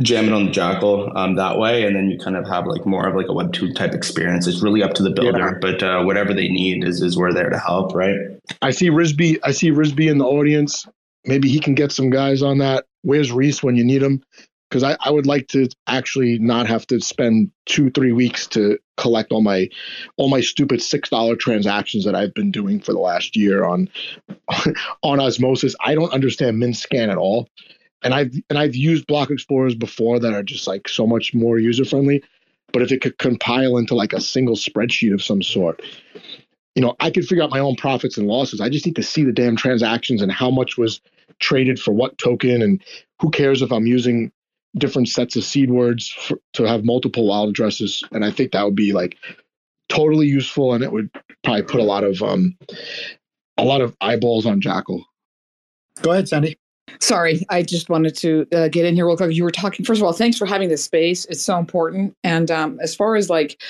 jam it on the Jackal um, that way, and then you kind of have like more of like a Web two type experience. It's really up to the builder, yeah. but uh, whatever they need is is we're there to help, right? I see Risby. I see Risby in the audience. Maybe he can get some guys on that. Where's Reese when you need him? Because I, I would like to actually not have to spend two three weeks to collect all my all my stupid six dollar transactions that I've been doing for the last year on on Osmosis. I don't understand MintScan at all and I've and I've used block explorers before that are just like so much more user friendly. But if it could compile into like a single spreadsheet of some sort, you know, I could figure out my own profits and losses. I just need to see the damn transactions and how much was traded for what token, and who cares if I'm using different sets of seed words for, to have multiple wild addresses. And I think that would be like totally useful, and it would probably put a lot of um a lot of eyeballs on Jackal. Go ahead, Sandy. Sorry, I just wanted to uh, get in here real quick. You were talking, first of all, thanks for having this space. It's so important. And um, as far as like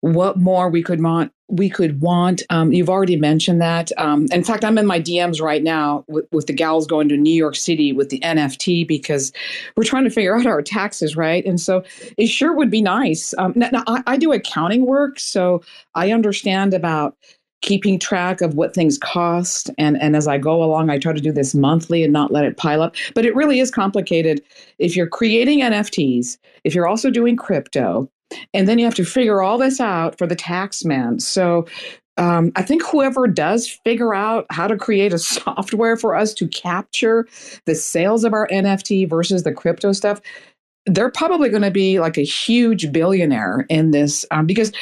what more we could want, we could want, um, you've already mentioned that. Um, in fact, I'm in my DMs right now with, with the gals going to New York City with the NFT because we're trying to figure out our taxes, right? And so it sure would be nice. Um, now, now I, I do accounting work, so I understand about keeping track of what things cost and and as I go along I try to do this monthly and not let it pile up but it really is complicated if you're creating NFTs if you're also doing crypto and then you have to figure all this out for the tax man so um, I think whoever does figure out how to create a software for us to capture the sales of our NFT versus the crypto stuff, they're probably going to be like a huge billionaire in this um, because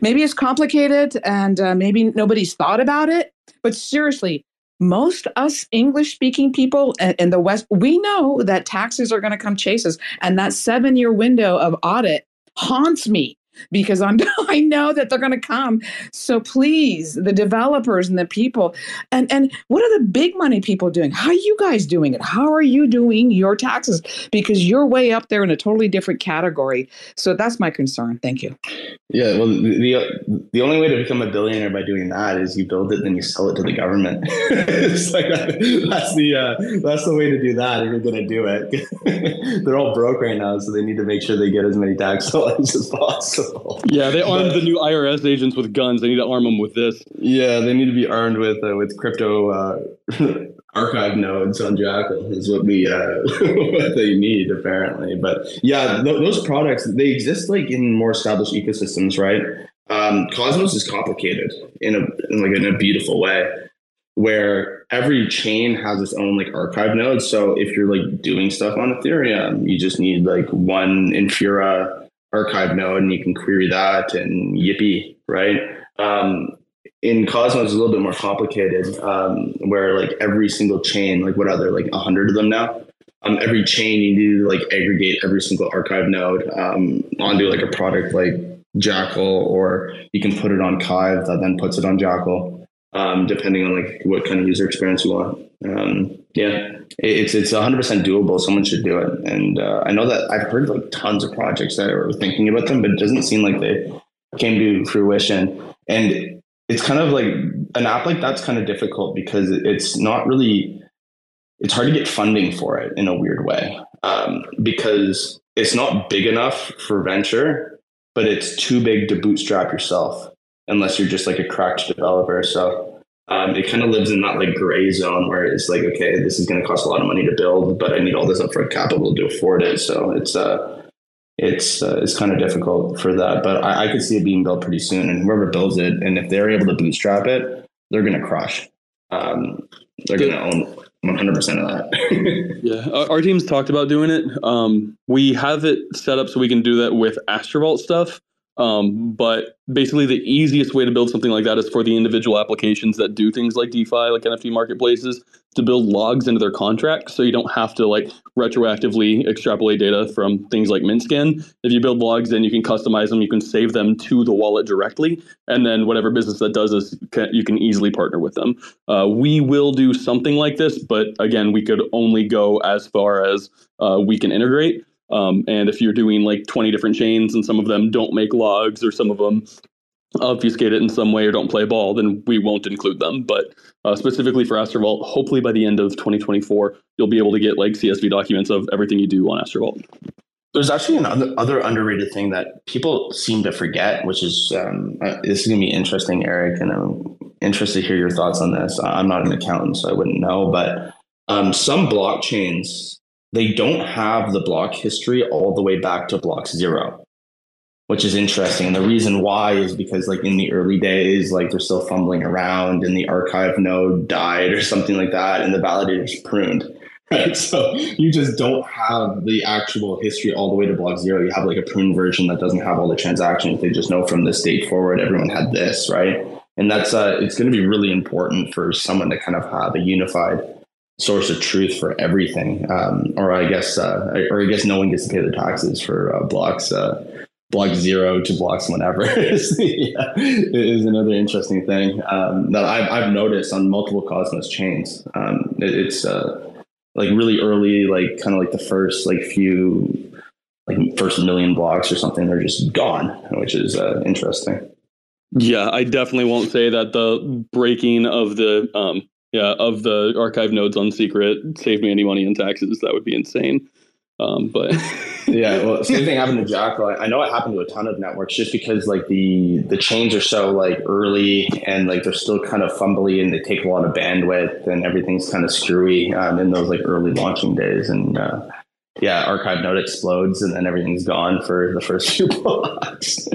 maybe it's complicated and uh, maybe nobody's thought about it. But seriously, most us English speaking people in the West, we know that taxes are going to come chase us. And that seven year window of audit haunts me because I'm I know that they're going to come. So please, the developers and the people, and and what are the big money people doing? How are you guys doing it? How are you doing your taxes? Because you're way up there in a totally different category. So that's my concern. Thank you. Yeah, well, the the, only way to become a billionaire by doing that is you build it, then you sell it to the government. it's like that, that's the uh, that's the way to do that if you're going to do it. They're all broke right now, so they need to make sure they get as many tax dollars as possible. Yeah, they armed the new IRS agents with guns. They need to arm them with this. Yeah, they need to be armed with uh, with crypto uh, archive nodes on Jackal is what we uh, what they need apparently. But yeah, th- those products they exist like in more established ecosystems, right? Um, Cosmos is complicated in a in like in a beautiful way where every chain has its own like archive node. So if you're like doing stuff on Ethereum, you just need like one Infura archive node and you can query that and yippee, right? Um, in Cosmos, it's a little bit more complicated, um, where like every single chain, like what are there, like a hundred of them now? Um, every chain you need to like aggregate every single archive node um, onto like a product like Jackal, or you can put it on KYVE that then puts it on Jackal, um, depending on like what kind of user experience you want. Um, yeah, it's it's 100 percent doable. Someone should do it, and uh, I know that I've heard like tons of projects that are thinking about them, but it doesn't seem like they came to fruition. And it's kind of like an app like that's kind of difficult because it's not really it's hard to get funding for it in a weird way um, because it's not big enough for venture, but it's too big to bootstrap yourself unless you're just like a cracked developer. So um, it kind of lives in that like gray zone where it's like, okay, this is going to cost a lot of money to build, but I need all this upfront capital to afford it. So it's uh, it's uh, it's kind of difficult for that. But I, I could see it being built pretty soon, and whoever builds it, and if they're able to bootstrap it, they're going to crush. Um, they're going to own 100% of that. yeah, our, our, team's talked about doing it. Um, we have it set up so we can do that with Astrovault stuff. Um, but basically, the easiest way to build something like that is for the individual applications that do things like DeFi, like NFT marketplaces, to build logs into their contracts, so you don't have to like retroactively extrapolate data from things like MintScan. If you build logs, then you can customize them, you can save them to the wallet directly, and then whatever business that does this, you can easily partner with them. Uh, we will do something like this, but again, we could only go as far as uh, we can integrate. Um, and if you're doing like 20 different chains and some of them don't make logs or some of them obfuscate it in some way or don't play ball, then we won't include them. But uh, specifically for Astrovault, hopefully by the end of 2024, you'll be able to get like CSV documents of everything you do on Astrovault. There's actually another other underrated thing that people seem to forget, which is um, uh, this is going to be interesting, Eric, and I'm interested to hear your thoughts on this. I'm not an accountant, so I wouldn't know, but um, some blockchains they don't have the block history all the way back to block zero, which is interesting. And the reason why is because like in the early days, like they're still fumbling around and the archive node died or something like that, and the validator's pruned. Right. So you just don't have the actual history all the way to block zero. You have like a pruned version that doesn't have all the transactions. They just know from this date forward, everyone had this, right? And that's uh, it's going to be really important for someone to kind of have a unified source of truth for everything. Um, or I guess, uh, or I guess no one gets to pay the taxes for uh, blocks, uh, block zero to blocks whenever is, yeah, is another interesting thing um, that I've, I've noticed on multiple Cosmos chains. Um, it, it's uh, like really early, like kind of like the first like few, like first million blocks or something, they're just gone, which is uh, interesting. Yeah, I definitely won't say that the breaking of the um, yeah, of the archive nodes on secret, save me any money in taxes. That would be insane. Um, but yeah, well, same thing happened to Jackal. I know it happened to a ton of networks just because like the the chains are so like early and like they're still kind of fumbly and they take a lot of bandwidth and everything's kind of screwy um, in those like early launching days. And uh, yeah, archive node explodes and then everything's gone for the first few blocks.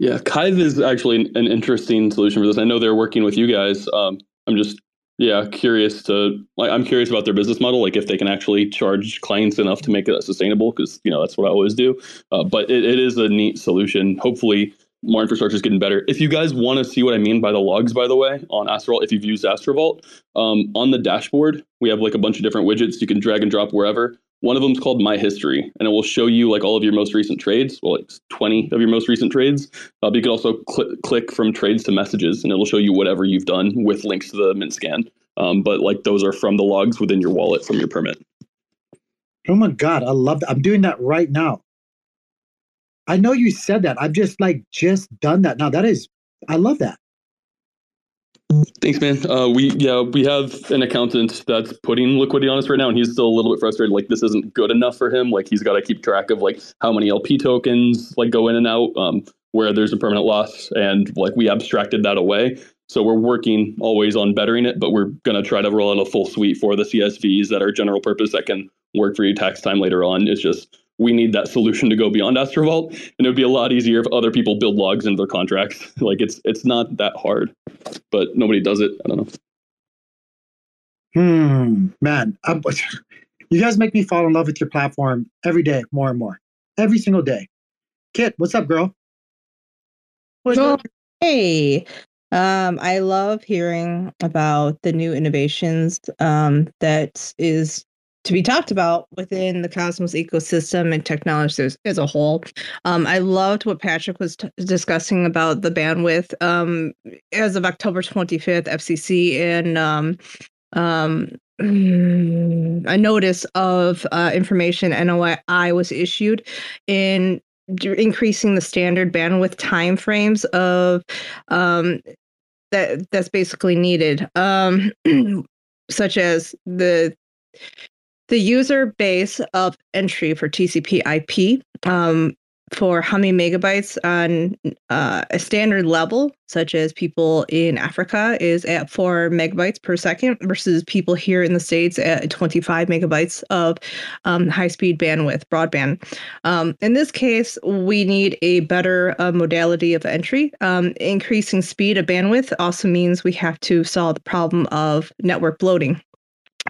yeah, KYVE is actually an interesting solution for this. I know they're working with you guys. Um, I'm just yeah curious to like i'm curious about their business model like if they can actually charge clients enough to make it sustainable because you know that's what i always do. Uh, but it, it is a neat solution. Hopefully more infrastructure is getting better. If you guys want to see what i mean by the logs by the way on astrovault if you've used astrovault um, on the dashboard we have like a bunch of different widgets you can drag and drop wherever one of them is called My History, and it will show you like all of your most recent trades, well, like 20 of your most recent trades. Uh, but you can also cl- click from trades to messages, and it'll show you whatever you've done with links to the mint scan. Um, but like those are from the logs within your wallet from your permit. Oh my God, I love that. I'm doing that right now. I know you said that. I've just like just done that. Now that is, I love that. Thanks, man. Uh, we yeah we have an accountant that's putting liquidity on us right now, and he's still a little bit frustrated. Like this isn't good enough for him. Like he's got to keep track of like how many LP tokens like go in and out, um, where there's impermanent loss, and like we abstracted that away. So we're working always on bettering it, but we're to try to roll out a full suite for the CSVs that are general purpose that can work for you tax time later on. It's just we need that solution to go beyond Astrovault, and it would be a lot easier if other people build logs into their contracts. like it's it's not that hard, but nobody does it. I don't know. Hmm, man, I'm, you guys make me fall in love with your platform every day, more and more, every single day. Kit, what's up, girl? What's oh, hey, um, I love hearing about the new innovations um, that is to be talked about within the Cosmos ecosystem and technology as, as a whole. Um, I loved what Patrick was t- discussing about the bandwidth. Um, as of October 25th, FCC and um, um, a notice of uh, information NOI was issued in increasing the standard bandwidth timeframes of um, that that's basically needed, um, such as the the user base of entry for TCP/IP um, for how many megabytes on uh, a standard level, such as people in Africa, is at four megabytes per second versus people here in the States at 25 megabytes of um, high speed bandwidth, broadband. Um, in this case, we need a better uh, modality of entry. Um, increasing speed of bandwidth also means we have to solve the problem of network bloating.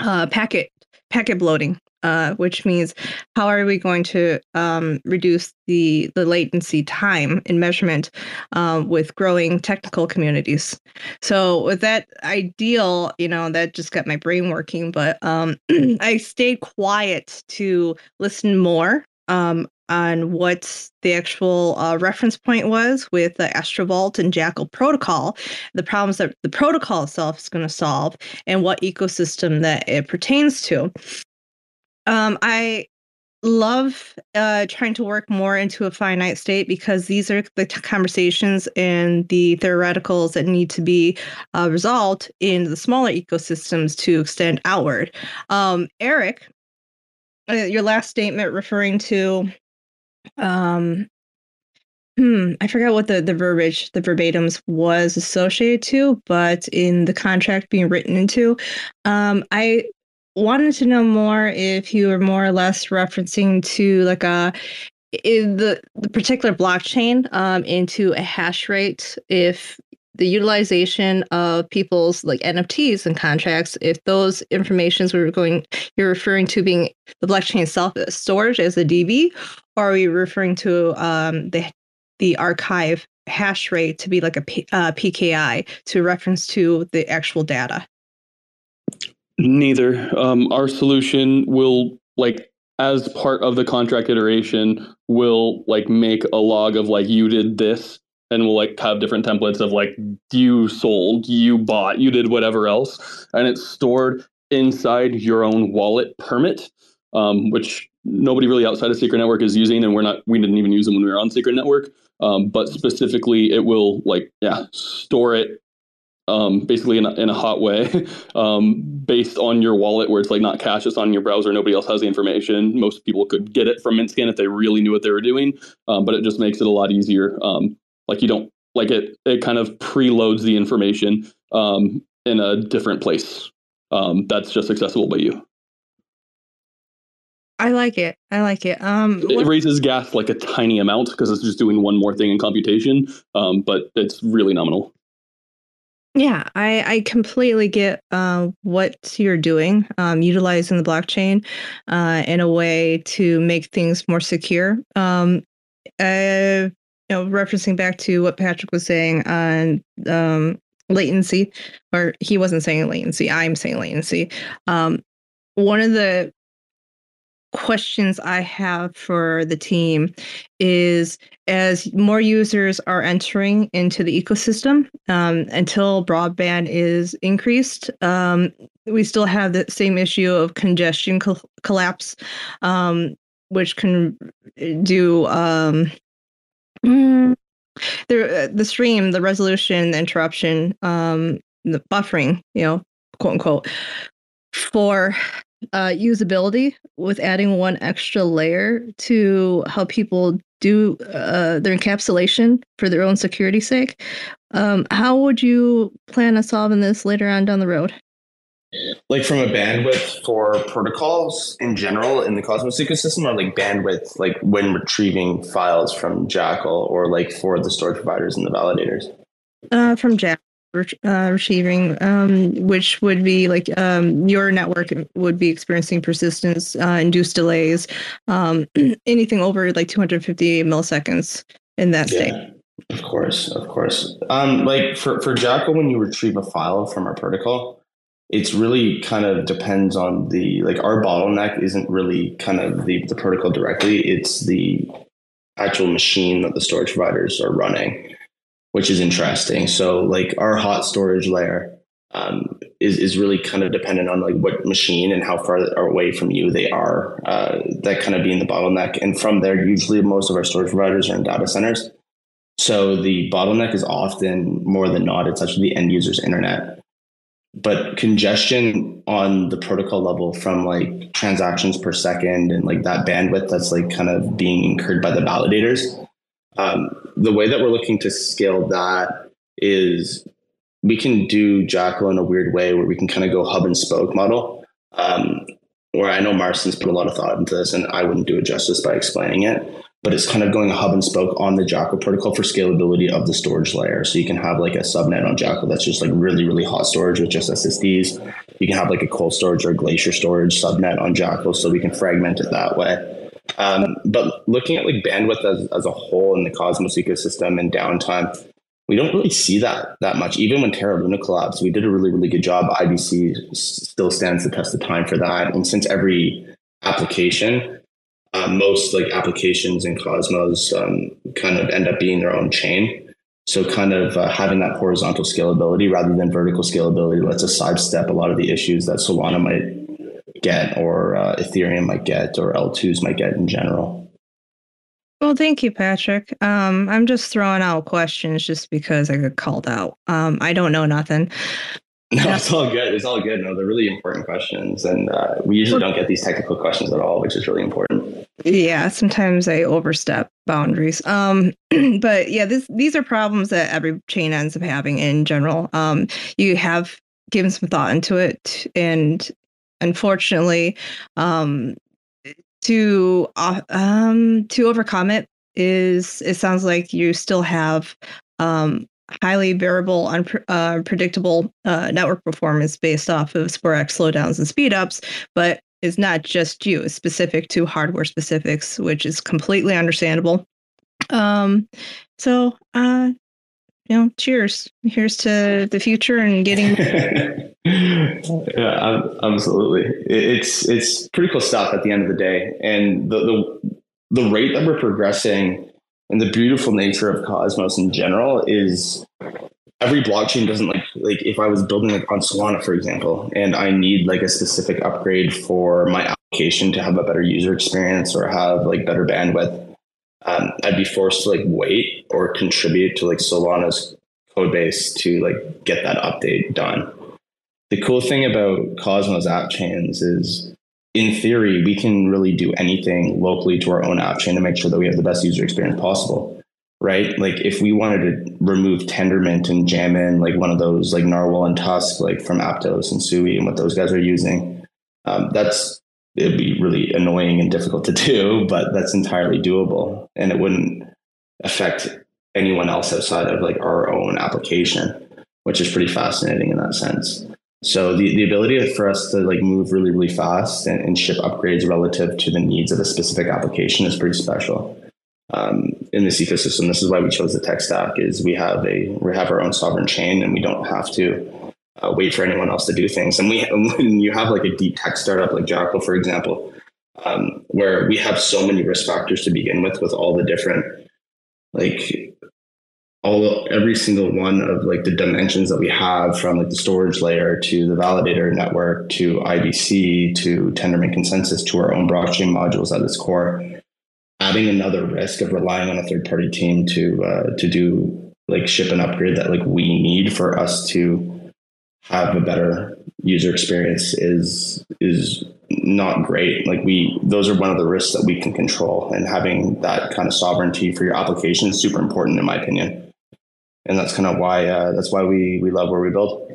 Uh, packet packet bloating uh, which means how are we going to um, reduce the the latency time in measurement um, with growing technical communities? So with that ideal, you know, that just got my brain working. But um, I stayed quiet to listen more um, on what the actual uh, reference point was with the Astrovault and Jackal protocol, the problems that the protocol itself is going to solve, and what ecosystem that it pertains to. Um, I love uh, trying to work more into a finite state because these are the t- conversations and the theoreticals that need to be uh, resolved in the smaller ecosystems to extend outward. Um, Eric, uh, your last statement referring to um hmm i forgot what the the verbiage the verbatims was associated to but in the contract being written into um i wanted to know more if you were more or less referencing to like a in the, the particular blockchain um, into a hash rate if the utilization of people's like NFTs and contracts, if those informations were going, you're referring to being the blockchain itself storage as a DB, are we referring to um, the the archive hash rate to be like a P, uh, PKI to reference to the actual data? Neither. Um, our solution will like as part of the contract iteration will like make a log of like you did this and we'll like have different templates of like you sold, you bought, you did whatever else, and it's stored inside your own wallet permit, um, which nobody really outside of Secret Network is using, and we're not. We didn't even use them when we were on Secret Network. Um, but specifically, it will like yeah store it um, basically in a, in a hot way um, based on your wallet where it's like not cached it's on your browser nobody else has the information most people could get it from mintscan if they really knew what they were doing um, but it just makes it a lot easier um, like you don't like it. It kind of preloads the information um, in a different place um, that's just accessible by you. I like it. I like it. Um, it raises gas like a tiny amount because it's just doing one more thing in computation, um, but it's really nominal. Yeah, I, I completely get uh, what you're doing, um, utilizing the blockchain uh, in a way to make things more secure. Um, uh, you know, referencing back to what Patrick was saying on um, latency, or he wasn't saying latency, I'm saying latency. Um, one of the questions I have for the team is as more users are entering into the ecosystem, um, until broadband is increased, um, we still have the same issue of congestion co- collapse, um, which can do um, Mm, the the stream, the resolution, the interruption, um, the buffering, you know, quote unquote, for uh, usability with adding one extra layer to help people do uh, their encapsulation for their own security sake. Um, how would you plan on solving this later on down the road? like from a bandwidth for protocols in general in the Cosmos ecosystem, or like bandwidth, like when retrieving files from Jackal, or like for the storage providers and the validators? Uh, from Jackal. Uh, um, which would be like um, your network would be experiencing persistence, uh, induced delays, um, anything over like 250 milliseconds in that state. Yeah, of course, of course. Um, like for for Jackal, when you retrieve a file from our protocol, it's really kind of depends on the like our bottleneck isn't really kind of the, the protocol directly it's the actual machine that the storage providers are running which is interesting. So like our hot storage layer um, is, is really kind of dependent on like what machine and how far away from you they are uh, that kind of being the bottleneck. And from there usually most of our storage providers are in data centers. So the bottleneck is often more than not it's actually the end user's internet. But congestion on the protocol level from like transactions per second and like that bandwidth that's like kind of being incurred by the validators um, the way that we're looking to scale that is we can do jackal in a weird way where we can kind of go hub and spoke model um, where i know marston's put a lot of thought into this and i wouldn't do it justice by explaining it but it's kind of going hub and spoke on the Jackal protocol for scalability of the storage layer. So you can have like a subnet on Jackal that's just like really, really hot storage with just SSDs. You can have like a cold storage or glacier storage subnet on Jackal, so we can fragment it that way. Um, but looking at like bandwidth as, as a whole in the Cosmos ecosystem and downtime, we don't really see that that much. Even when Terra Luna collapsed, we did a really, really good job. IBC still stands the test of time for that. And since every application, uh, most like applications in Cosmos um, kind of end up being their own chain. So kind of uh, having that horizontal scalability rather than vertical scalability lets us sidestep a lot of the issues that Solana might get or uh, Ethereum might get or L2s might get in general. Well, thank you, Patrick. Um, I'm just throwing out questions just because I got called out. Um, I don't know nothing. No, it's all good. It's all good. No, they're really important questions, and uh, we usually don't get these technical questions at all, which is really important. Yeah, sometimes I overstep boundaries. Um, but yeah, this these are problems that every chain ends up having in general. Um, you have given some thought into it, and unfortunately, um, to uh, um to overcome it is it sounds like you still have um highly variable unpredictable uh, uh, network performance based off of sporadic slowdowns and speedups but it's not just you it's specific to hardware specifics which is completely understandable. Um so uh you know cheers. Here's to the future and getting yeah, absolutely. It's it's pretty cool stuff at the end of the day, and the the the rate that we're progressing and the beautiful nature of Cosmos in general is every blockchain doesn't like like if I was building like on Solana, for example, and I need like a specific upgrade for my application to have a better user experience or have like better bandwidth. Um, I'd be forced to like wait or contribute to like Solana's code base to like get that update done the cool thing about Cosmos app chains is in theory, we can really do anything locally to our own app chain to make sure that we have the best user experience possible. Right? Like if we wanted to remove Tendermint and jam in like one of those like Narwhal and Tusk, like from Aptos and Sui and what those guys are using, um, that's it'd be really annoying and difficult to do, but that's entirely doable. And it wouldn't affect anyone else outside of like our own application, which is pretty fascinating in that sense. So the, the ability for us to like move really, really fast and, and ship upgrades relative to the needs of a specific application is pretty special. Um, in this ecosystem, this is why we chose the tech stack is we have a we have our own sovereign chain and we don't have to uh, wait for anyone else to do things. And we when you have like a deep tech startup like Jackal, for example, um, where we have so many risk factors to begin with, with all the different like all every single one of like the dimensions that we have from like the storage layer to the validator network to IBC to Tendermint consensus to our own blockchain modules at its core, adding another risk of relying on a third party team to uh, to do like ship an upgrade that like we need for us to have a better user experience is is not great. Like we, those are one of the risks that we can control, and having that kind of sovereignty for your application is super important, in my opinion and that's kind of why uh, that's why we we love where we build.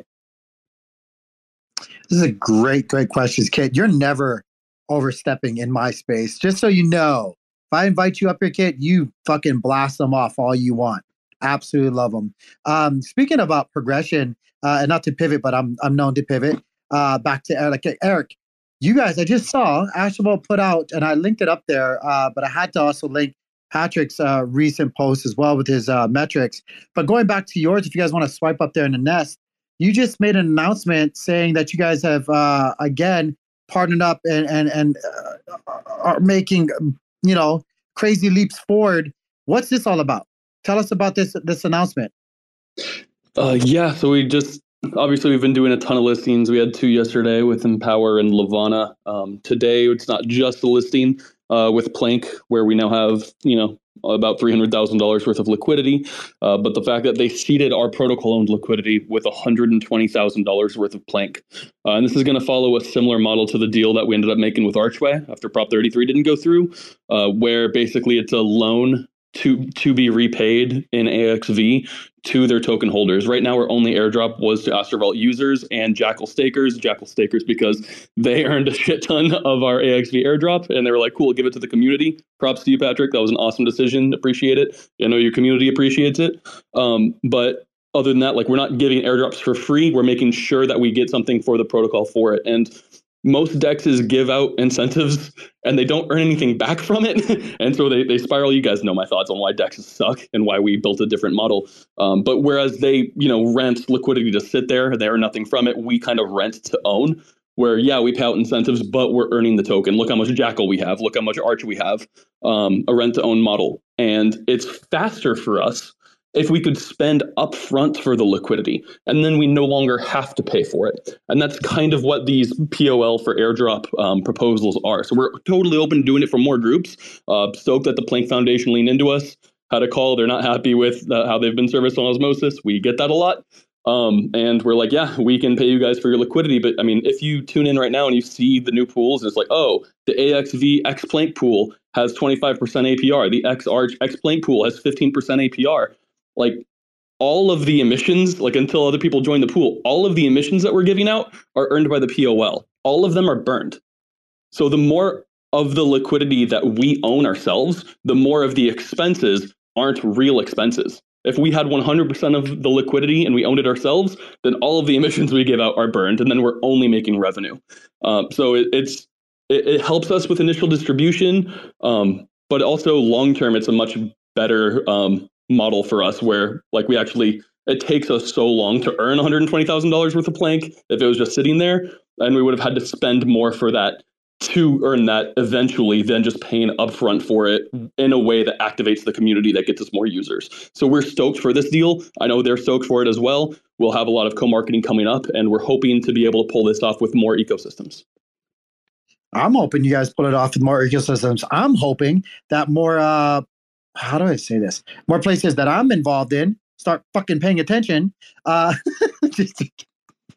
This is a great, great question, Kit. You're never overstepping in my space. Just so you know, if I invite you up here, Kit, you fucking blast them off all you want. Absolutely love them. Um, speaking about progression, uh, and not to pivot, but I'm I'm known to pivot. Uh, back to Eric. Eric, you guys, I just saw Astrovault put out, and I linked it up there, uh, but I had to also link Patrick's uh, recent post as well with his uh, metrics. But going back to yours, if you guys want to swipe up there in the nest, you just made an announcement saying that you guys have uh, again partnered up and and and uh, are making you know crazy leaps forward. What's this all about? Tell us about this this announcement. Uh, yeah, so we just obviously we've been doing a ton of listings. We had two yesterday with Empower and Levana. Um, today it's not just a listing uh, with Planq, where we now have you know about three hundred thousand dollars worth of liquidity. Uh, but the fact that they seeded our protocol-owned liquidity with one hundred and twenty thousand dollars worth of Planq, uh, and this is going to follow a similar model to the deal that we ended up making with Archway after Prop thirty three didn't go through, uh, where basically it's a loan to to be repaid in AXV to their token holders. Right now, our only airdrop was to Astrovault users and Jackal stakers. Jackal stakers because they earned a shit ton of our AXV airdrop, and they were like, "Cool, give it to the community." Props to you, Patrick. That was an awesome decision. Appreciate it. I know your community appreciates it. Um, but other than that, like we're not giving airdrops for free. We're making sure that we get something for the protocol for it. And most dexes give out incentives and they don't earn anything back from it. and so they, they spiral. You guys know my thoughts on why dexes suck and why we built a different model. Um, but whereas they, you know, rent liquidity to sit there, they earn nothing from it. We kind of rent to own where yeah we pay out incentives but we're earning the token look how much jackal we have look how much arch we have um, a rent to own model and it's faster for us if we could spend upfront for the liquidity and then we no longer have to pay for it. And that's kind of what these POL for airdrop um, proposals are. So we're totally open to doing it for more groups. Uh, stoked that the Planq Foundation leaned into us. Had a call. They're not happy with uh, how they've been serviced on osmosis. We get that a lot. Um, and we're like, yeah, we can pay you guys for your liquidity. But I mean, if you tune in right now and you see the new pools, it's like, oh, the AXV X Planq pool has 25% APR. The X Arch X Planq pool has 15% APR like all of the emissions, like until other people join the pool, all of the emissions that we're giving out are earned by the POL. All of them are burned. So the more of the liquidity that we own ourselves, the more of the expenses aren't real expenses. If we had 100% of the liquidity and we owned it ourselves, then all of the emissions we give out are burned, and then we're only making revenue. Um, so it, it's it, it, helps us with initial distribution, um, but also long term, it's a much better um, model for us where like we actually it takes us so long to earn $120,000 worth of Planq if it was just sitting there and we would have had to spend more for that to earn that eventually than just paying upfront for it in a way that activates the community that gets us more users. So we're stoked for this deal. I know they're stoked for it as well. We'll have a lot of co-marketing coming up and we're hoping to be able to pull this off with more ecosystems. I'm hoping you guys pull it off with more ecosystems. I'm hoping that more uh, how do I say this? More places that I'm involved in start fucking paying attention. Uh, just,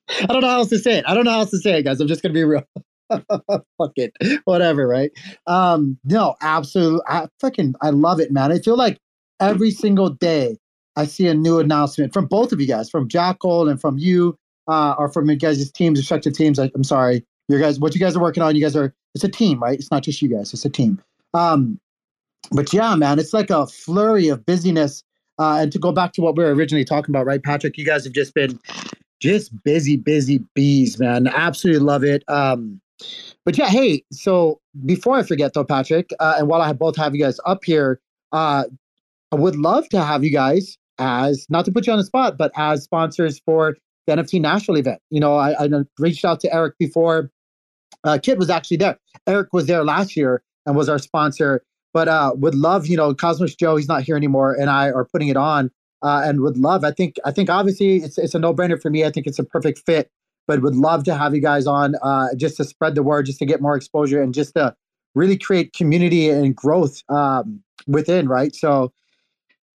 I don't know how else to say it. I don't know how else to say it, guys. I'm just gonna be real. Fuck it, whatever, right? Um, no, absolutely. I fucking I love it, man. I feel like every single day I see a new announcement from both of you guys, from Jackal and from you, uh, or from you guys' teams, respective teams. I, I'm sorry, you guys, what you guys are working on. You guys are. It's a team, right? It's not just you guys. It's a team. Um, but yeah, man, it's like a flurry of busyness. Uh, and to go back to what we were originally talking about, right, Patrick? You guys have just been just busy, busy bees, man. Absolutely love it. Um, but yeah, hey, so before I forget though, Patrick, uh, and while I both have you guys up here, uh, I would love to have you guys as not to put you on the spot, but as sponsors for the NFT National event. You know, I, I reached out to Eric before. Uh, Kit was actually there. Eric was there last year and was our sponsor but uh, would love, you know, Cosmos Joe, he's not here anymore, and I are putting it on, uh, and would love. I think, I think obviously it's it's a no brainer for me. I think it's a perfect fit, but would love to have you guys on uh, just to spread the word, just to get more exposure, and just to really create community and growth um, within. Right. So,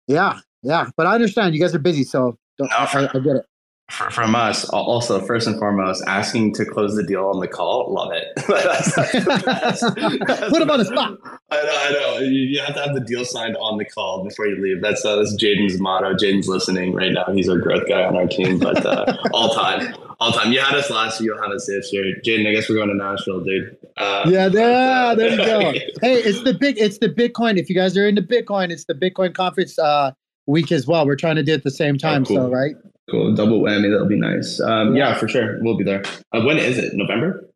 yeah, yeah. But I understand you guys are busy, so I, I, I get it from us also first and foremost asking to close the deal on the call love it. That's, that's, that's, put him on the spot. I know, I know. You have to have the deal signed on the call before you leave. That's uh, that's jaden's motto. Jaden's listening right now. He's our growth guy on our team but uh, all time all time. You had us last year you'll have us this year. Jaden i guess we're going to nashville dude. Uh, yeah there, there you go. Hey it's the big it's the bitcoin. If you guys are into bitcoin it's the bitcoin conference uh, week as well. We're trying to do it at the same oh, time oh, cool. so right Cool. Double whammy. That'll be nice. Um, yeah, for sure. We'll be there. Uh, when is it? November?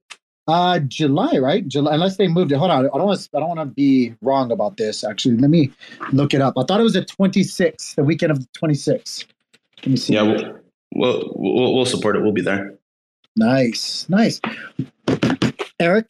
Uh, July, right? July, unless they moved it. Hold on. I don't want. I don't want to be wrong about this. Actually, let me look it up. I thought it was the 26th, the weekend of the 26th. Let me see. Yeah, we'll, we'll, we'll, we'll support it. We'll be there. Nice, nice. Eric,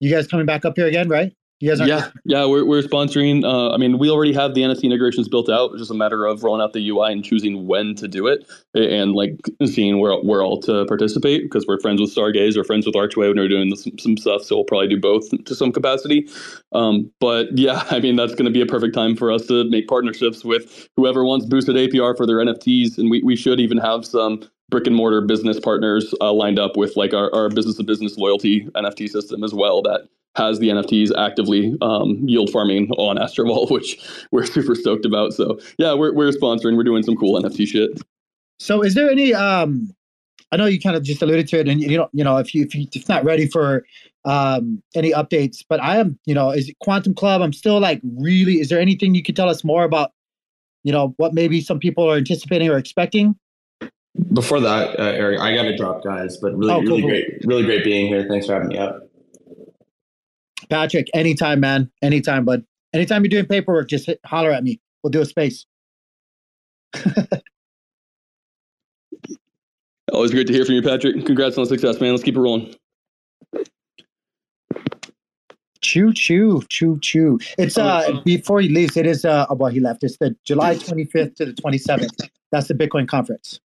you guys coming back up here again, right? You guys yeah, yeah, we're, we're sponsoring. Uh, I mean, we already have the NFT integrations built out. It's just a matter of rolling out the UI and choosing when to do it, and like seeing where we're all to participate because we're friends with Stargaze, or friends with Archway, when we're doing some, some stuff. So we'll probably do both to some capacity. Um, but yeah, I mean, that's going to be a perfect time for us to make partnerships with whoever wants boosted APR for their NFTs, and we we should even have some brick and mortar business partners uh, lined up with like our, our business to business loyalty NFT system as well that has the NFTs actively um, yield farming on Astrovault, which we're super stoked about. So yeah, we're we're sponsoring. We're doing some cool NFT shit. So is there any um I know you kind of just alluded to it and you know you know if you if you if not ready for um any updates, but I am, you know, is it Quantum Club? I'm still like really is there anything you could tell us more about you know what maybe some people are anticipating or expecting? Before that, uh, Eric, I got to drop, guys. But really, Oh, cool, really cool. great, really great being here. Thanks for having me up. Patrick, anytime, man. Anytime, bud. Anytime you're doing paperwork, just hit, holler at me. We'll do a space. Always great to hear from you, Patrick. Congrats on the success, man. Let's keep it rolling. Choo choo, choo choo. It's uh before he leaves, it is uh well he left. It's the July 25th to the 27th. That's the Bitcoin conference.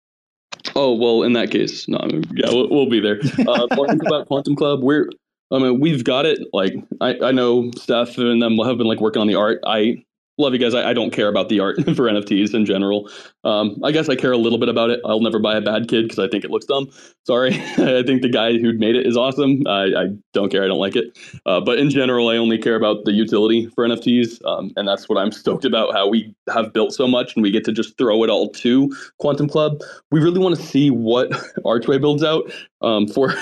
Oh well, in that case, no, yeah, we'll, we'll be there. Uh, Quantum Club, Quantum Club, we're, I mean, we've got it. Like, I, I know Steph and them have been like working on the art. I love you guys. I, I don't care about the art for NFTs in general. Um, I guess I care a little bit about it. I'll never buy a bad kid because I think it looks dumb. Sorry, I think the guy who made it is awesome. I, I don't care. I don't like it. Uh, but in general, I only care about the utility for NFTs, um, and that's what I'm stoked about. How we have built so much, and we get to just throw it all to Quantum Club. We really want to see what Archway builds out um, for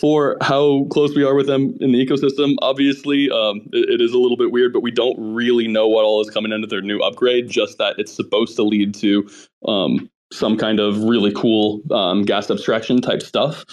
for how close we are with them in the ecosystem. Obviously, um, it, it is a little bit weird, but we don't really know what all is coming into their new upgrade. Just that it's supposed to lead to um, some kind of really cool um, gas abstraction type stuff.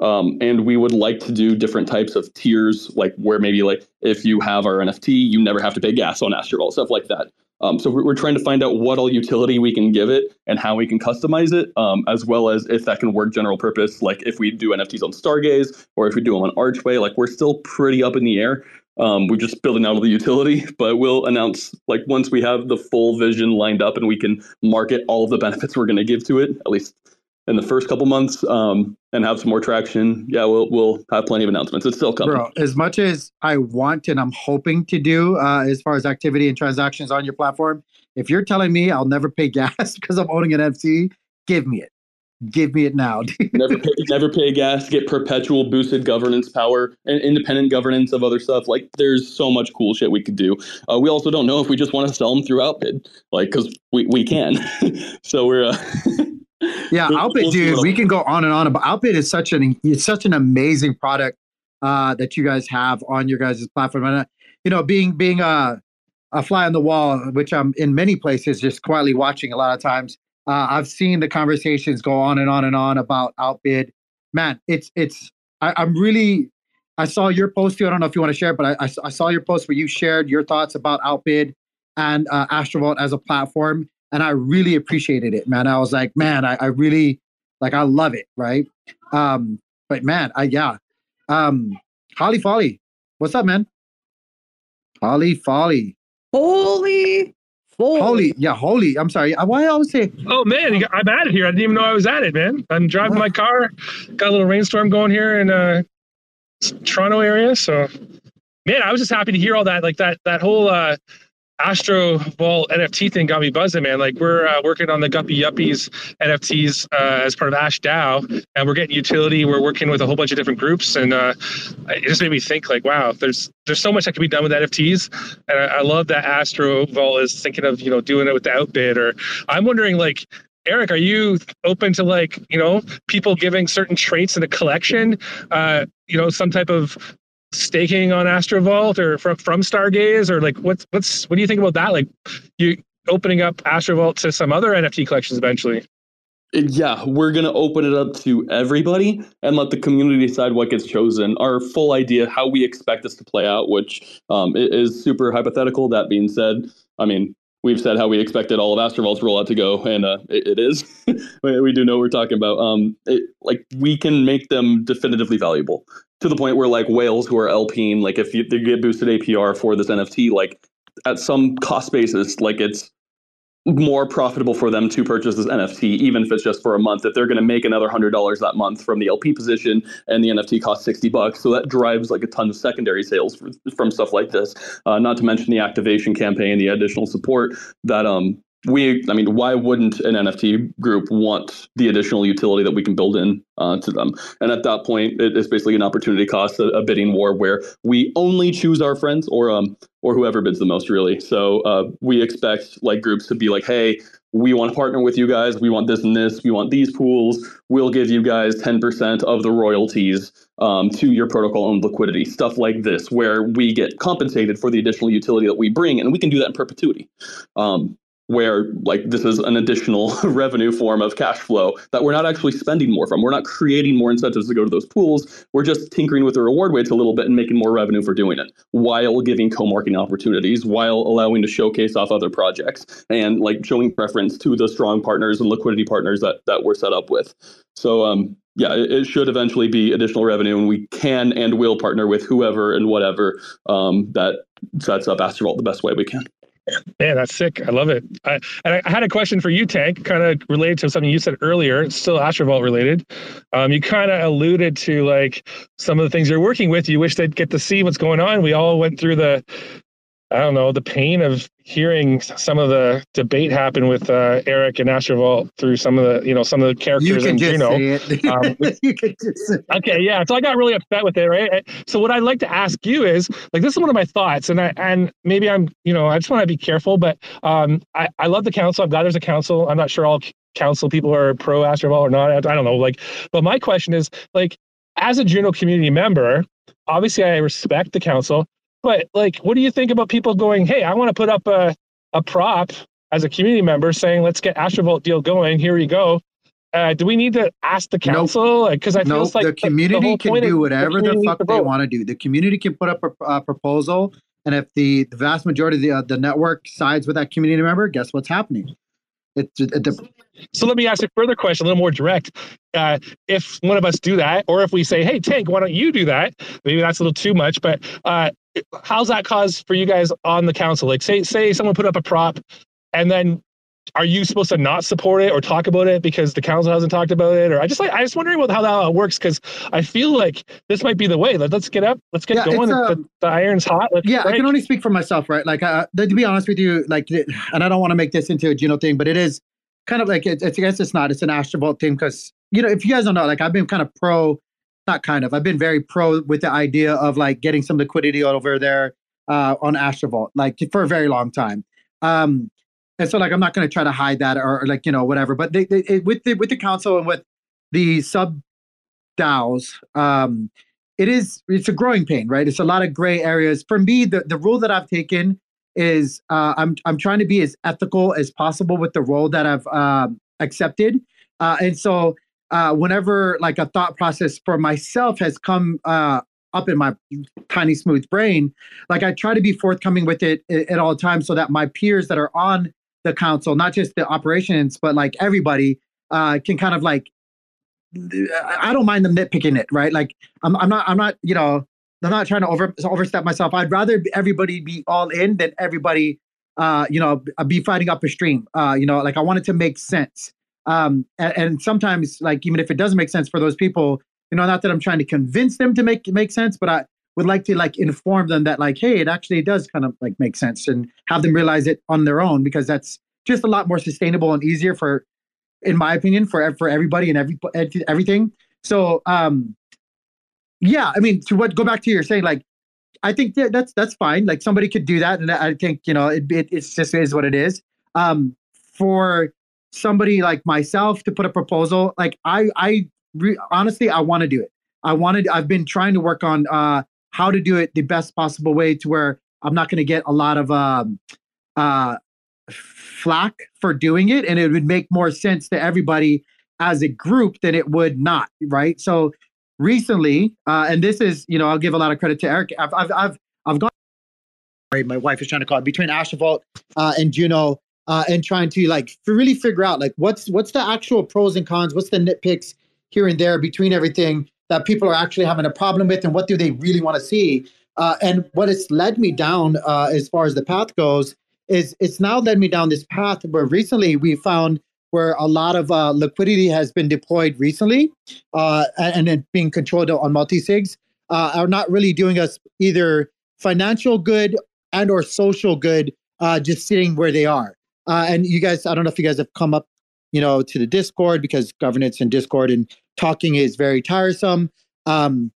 Um, and we would like to do different types of tiers, like where maybe like if you have our NFT, you never have to pay gas on Astrovault, stuff like that. Um, so we're, trying to find out what all utility we can give it and how we can customize it, um, as well as if that can work general purpose. Like if we do NFTs on Stargaze or if we do them on Archway, like we're still pretty up in the air. Um, we're just building out all the utility, but we'll announce like once we have the full vision lined up and we can market all of the benefits we're going to give to it, at least in the first couple months, um, and have some more traction. Yeah, we'll we'll have plenty of announcements. It's still coming. Bro, as much as I want and I'm hoping to do uh, as far as activity and transactions on your platform, if you're telling me I'll never pay gas because I'm owning an NFT, give me it. Give me it now. never pay, never pay gas, get perpetual boosted governance power and independent governance of other stuff. Like there's so much cool shit we could do. Uh, we also don't know if we just want to sell them through Outbid, like because we, we can. so we're uh, yeah, We'll- Outbid, we'll dude, we can go on and on about Outbid is such an it's such an amazing product uh, that you guys have on your guys' platform. And uh, you know, being being a a fly on the wall, which I'm in many places just quietly watching a lot of times. Uh, I've seen the conversations go on and on and on about Outbid. Man, it's it's I, I'm really I saw your post too. I don't know if you want to share, but I, I, I saw your post where you shared your thoughts about Outbid and uh, Astrovault as a platform, and I really appreciated it, man. I was like, man, I, I really like, I love it, right? Um, but man, I yeah, um, Holly Folly, what's up, man? Holly Folly, Holy, holy. Holy, yeah, Holy. I'm sorry. Why I always say Oh man, got- I'm at it here. I didn't even know I was at it, man. I'm driving my car. Got a little rainstorm going here in uh, Toronto area. So, man, I was just happy to hear all that. Like that that whole uh, Astrovault NFT thing got me buzzing, man. Like we're uh, working on the Guppy Yuppies NFTs uh, as part of Ash DAO, and we're getting utility. We're working with a whole bunch of different groups, and uh, it just made me think, like, wow, there's there's so much that can be done with NFTs, and I, I love that Astrovault is thinking of you know doing it with the Outbid. Or I'm wondering, like, Eric, are you open to like you know people giving certain traits in a collection? Uh, you know, some type of staking on Astrovault or from from Stargaze or like what's what's what do you think about that? Like you opening up Astrovault to some other NFT collections eventually. yeah, we're gonna open it up to everybody and let the community decide what gets chosen. Our full idea, how we expect this to play out, which um, is super hypothetical. That being said, I mean, we've said how we expected all of Astrovault's rollout to go, and uh, it, it is. we we do know what we're talking about. Um, it, like we can make them definitively valuable to the point where like whales who are LPing, like if you, they get boosted APR for this NFT, like at some cost basis, like it's more profitable for them to purchase this NFT, even if it's just for a month. If they're going to make another hundred dollars that month from the LP position, and the NFT costs sixty bucks, so that drives like a ton of secondary sales for, from stuff like this. Uh, not to mention the activation campaign, the additional support that um we, I mean, why wouldn't an NFT group want the additional utility that we can build in uh, to them? And at that point, it's basically an opportunity cost, a, a, bidding war where we only choose our friends or um or whoever bids the most, really. So uh, we expect like groups to be like, hey, we want to partner with you guys. We want this and this. We want these pools. We'll give you guys 10% of the royalties um, to your protocol owned liquidity, stuff like this, where we get compensated for the additional utility that we bring. And we can do that in perpetuity. Um, where like this is an additional revenue form of cash flow that we're not actually spending more from. We're not creating more incentives to go to those pools. We're just tinkering with the reward weights a little bit and making more revenue for doing it while giving co-marketing opportunities, while allowing to showcase off other projects and like showing preference to the strong partners and liquidity partners that that we're set up with. So um yeah, it, should eventually be additional revenue, and we can and will partner with whoever and whatever um, that sets up Astrovault the best way we can. Man, that's sick. I love it. I, and I had a question for you, Tank, kind of related to something you said earlier, still Astrovault related. Um, you kind of alluded to like some of the things you're working with. You wish they'd get to see what's going on. We all went through the I don't know, the pain of hearing some of the debate happen with uh, Eric and Astrovault through some of the, you know, some of the characters in Juno. Um, okay, yeah. So I got really upset with it, right? So what I'd like to ask you is, like, this is one of my thoughts, and I and maybe I'm, you know, I just want to be careful, but um, I I love the council. I'm glad there's a council. I'm not sure all council people are pro Astrovault or not. I, I don't know. Like, but my question is, like, as a Juno community member, obviously I respect the council but like, what do you think about people going, "Hey, I want to put up a a prop as a community member, saying let's get Astrovault deal going. Here you go." Uh, do we need to ask the council? Because nope. I feel nope. like the community the, the can do whatever the, the fuck they want to do. The community can put up a, a proposal, and if the, the vast majority of the, uh, the network sides with that community member, guess what's happening? It, it, it, so let me ask a further question, a little more direct. Uh, if one of us do that, or if we say, "Hey, Tank, why don't you do that?" Maybe that's a little too much, but uh, how's that cause for you guys on the council? Like, say say someone put up a prop, and then are you supposed to not support it or talk about it because the council hasn't talked about it? Or I just like I just wondering what, how that works because I feel like this might be the way. Let, us get up, let's get yeah, going. Um, the, the, iron's hot. Let's yeah, break. I can only speak for myself, right? Like, uh, to be honest with you, like, and I don't want to make this into a Juno thing, but it is kind of like it's, I guess it's not. It's an Astrovault thing because you know if you guys don't know, like I've been kind of pro not kind of. I've been very pro with the idea of like getting some liquidity over there uh, on Astrovault, like for a very long time. Um, and so, like, I'm not going to try to hide that or, or, like you know whatever. But they, they it, with the with the council and with the sub DAOs, um, it is it's a growing pain, right? It's a lot of gray areas. For me, the the rule that I've taken is uh, I'm I'm trying to be as ethical as possible with the role that I've uh, accepted, uh, and so uh, whenever like a thought process for myself has come uh, up in my tiny smooth brain, like I try to be forthcoming with it at, all times so that my peers that are on the council, not just the operations, but like everybody, uh, can kind of like I don't mind them nitpicking it, right? Like I'm, I'm not, I'm not, you know, I'm not trying to over overstep myself. I'd rather everybody be all in than everybody, uh, you know, be fighting up a stream. Uh, you know, like I want it to make sense. Um, and, and, sometimes, like even if it doesn't make sense for those people, you know, not that I'm trying to convince them to make make sense, but I would like to like inform them that like, hey, it actually does kind of like make sense, and have them realize it on their own because that's just a lot more sustainable and easier for, in my opinion, for for everybody and every everything. So, um, yeah, I mean, to what go back to your saying, like, I think that that's that's fine. Like somebody could do that, and I think you know it, it it's just is what it is. Um, for somebody like myself to put a proposal, like I, I re- honestly, I want to do it. I wanted, I've been trying to work on uh, how to do it the best possible way to where I'm not going to get a lot of um, uh, flack for doing it, and it would make more sense to everybody as a group than it would not, right? So recently, uh, and this is, you know, I'll give a lot of credit to Eric. I've, I've, I've, I've gone. My wife is trying to call between Astrovault uh, and Juno uh, and trying to like really figure out like what's what's the actual pros and cons, what's the nitpicks here and there between everything that people are actually having a problem with, and what do they really want to see. Uh, and what it's led me down uh, as far as the path goes is it's now led me down this path where recently we found where a lot of uh, liquidity has been deployed recently uh, and, and being controlled on multi-sigs uh, are not really doing us either financial good and or social good uh, just sitting where they are Uh, and you guys, I don't know if you guys have come up, you know, to the Discord because governance and Discord and talking is very tiresome. Um,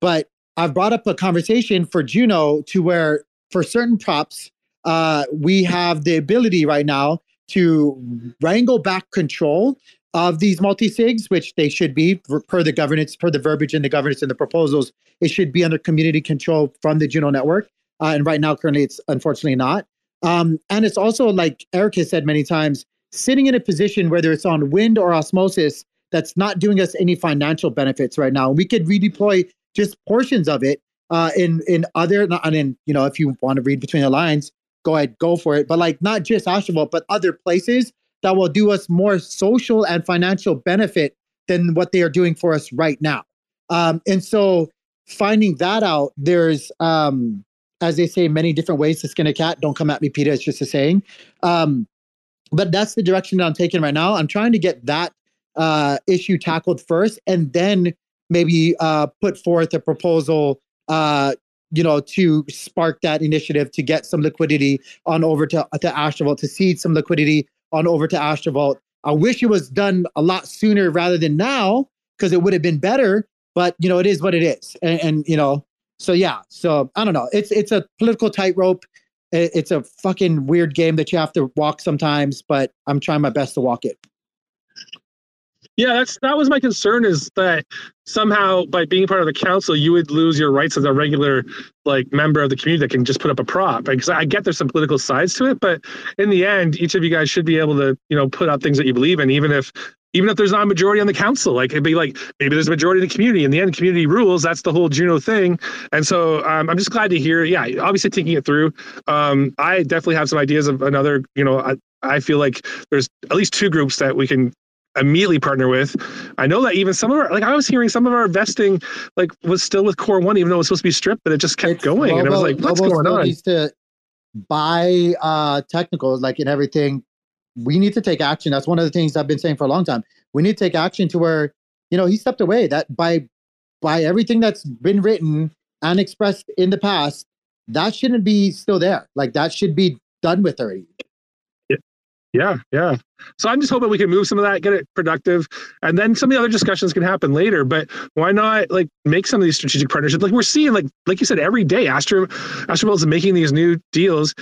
but I've brought up a conversation for Juno to where for certain props, uh, we have the ability right now to wrangle back control of these multi-sigs, which they should be per the governance, per the verbiage in the governance and the proposals, it should be under community control from the Juno network. Uh, and right now, currently, it's unfortunately not. Um, and it's also like Eric has said many times, sitting in a position whether it's on WYND or osmosis that's not doing us any financial benefits right now. We could redeploy just portions of it uh, in in other, and in you know, if you want to read between the lines, go ahead, go for it. But like not just Astrovault, but other places that will do us more social and financial benefit than what they are doing for us right now. Um, and so finding that out, there's um, as they say, many different ways to skin a cat. Don't come at me, Peter. It's just a saying. Um, but that's the direction that I'm taking right now. I'm trying to get that uh, issue tackled first, and then maybe uh, put forth a proposal uh, you know, to spark that initiative to get some liquidity on over to, to Astrovault, to seed some liquidity on over to Astrovault. I wish it was done a lot sooner rather than now because it would have been better. But you know, it is what it is, and, and you know, so yeah. So I don't know. It's it's a political tightrope. It's a fucking weird game that you have to walk sometimes, but I'm trying my best to walk it. Yeah, that's that was my concern is that somehow by being part of the council, you would lose your rights as a regular like member of the community that can just put up a prop. Because I get there's some political sides to it, but in the end, each of you guys should be able to, you know, put out things that you believe in, even if even if there's not a majority on the council, like it'd be like maybe there's a majority in the community. In the end, community rules. That's the whole Juno thing. And so um, I'm just glad to hear. Yeah, obviously thinking it through. Um, I definitely have some ideas of another. You know, I, I feel like there's at least two groups that we can immediately partner with. I know that even some of our like I was hearing some of our vesting like was still with Core One, even though it was supposed to be stripped, but it just kept it's, going. and I was like, what's going on? Needs to buy uh technicals like in everything. We need to take action. That's one of the things I've been saying for a long time. We need to take action to where, you know, he stepped away. That by by everything that's been written and expressed in the past, that shouldn't be still there. Like that should be done with already. Yeah, yeah. So I'm just hoping we can move some of that, get it productive, and then some of the other discussions can happen later. But why not like make some of these strategic partnerships? Like we're seeing, like like you said, every day Astro Astrovault is making these new deals.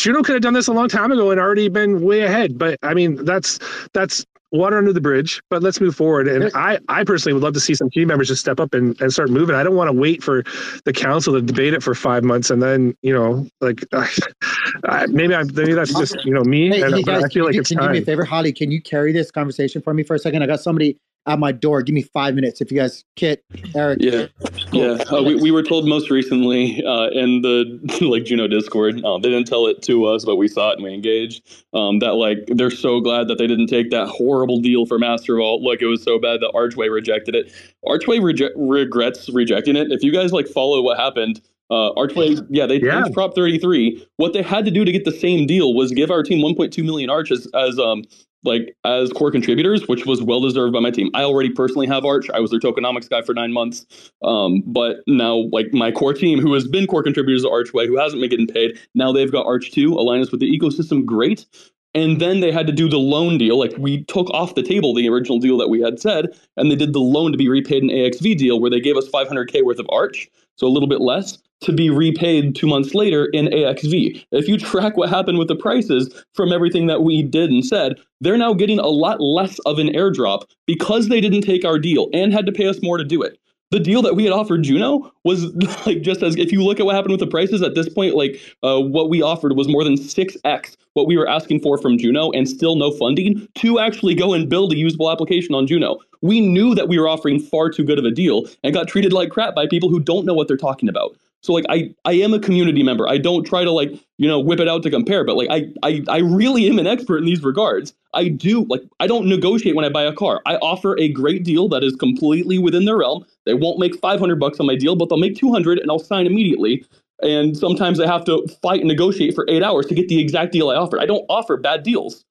Juno could have done this a long time ago and already been way ahead. But I mean, that's that's water under the bridge, but let's move forward. And I, I personally would love to see some team members just step up and, and start moving. I don't want to wait for the council to debate it for five months and then, you know, like uh, maybe I maybe that's just, you know, me. Hey, and, guys, I feel like you, it's can time. you do me a favor, Holly? Can you carry this conversation for me for a second? I got somebody at my door. Give me five minutes if you guys, Kit, Eric. Yeah, cool. yeah. Uh, we, we were told most recently uh, in the like Juno Discord. Uh, they didn't tell it to us, but we saw it and we engaged. Um, that like they're so glad that they didn't take that horrible deal for Master Vault. Like it was so bad that Archway rejected it. Archway rege- regrets rejecting it. If you guys like follow what happened. Uh, Archway, yeah, they yeah. changed Prop 33. What they had to do to get the same deal was give our team 1.2 million arches as um, like as core contributors, which was well deserved by my team. I already personally have Arch. I was their tokenomics guy for nine months. Um, but now like my core team, who has been core contributors to Archway, who hasn't been getting paid, now they've got Arch 2, align us with the ecosystem, great. And then they had to do the loan deal. Like we took off the table the original deal that we had said, and they did the loan to be repaid an AXV deal where they gave us 500K worth of Arch, so a little bit less to be repaid two months later in AXV. If you track what happened with the prices from everything that we did and said, they're now getting a lot less of an airdrop because they didn't take our deal and had to pay us more to do it. The deal that we had offered Juno was like just as if you look at what happened with the prices at this point, like uh, what we offered was more than 6x what we were asking for from Juno and still no funding to actually go and build a usable application on Juno. We knew that we were offering far too good of a deal and got treated like crap by people who don't know what they're talking about. So like I I am a community member. I don't try to like, you know, whip it out to compare, but like I I I really am an expert in these regards. I do like I don't negotiate when I buy a car. I offer a great deal that is completely within their realm. They won't make 500 bucks on my deal, but they'll make 200 and I'll sign immediately. And sometimes I have to fight and negotiate for 8 hours to get the exact deal I offered. I don't offer bad deals.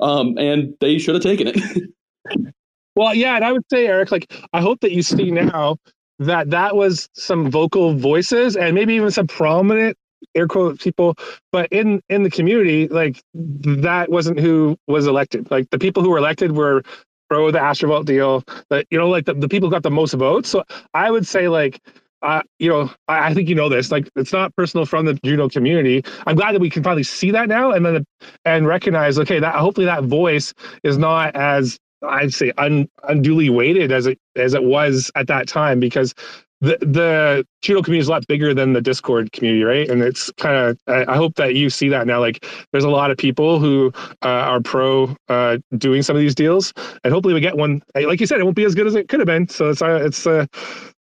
Um and they should have taken it. well, yeah, and I would say Eric like I hope that you see now that that was some vocal voices and maybe even some prominent air quote people, but in in the community, like that wasn't who was elected. Like the people who were elected were pro the Astrovault deal. That you know, like the, the people got the most votes. So I would say like uh, you know, I, I, think you know this. Like, it's not personal from the Juno community. I'm glad that we can finally see that now, and then and recognize, okay, that hopefully that voice is not as I'd say un, unduly weighted as it as it was at that time because the the Juno community is a lot bigger than the Discord community, right? And it's kind of I, I, hope that you see that now. Like, there's a lot of people who uh, are pro uh, doing some of these deals, and hopefully we get one. Like you said, it won't be as good as it could have been. So it's uh, it's uh,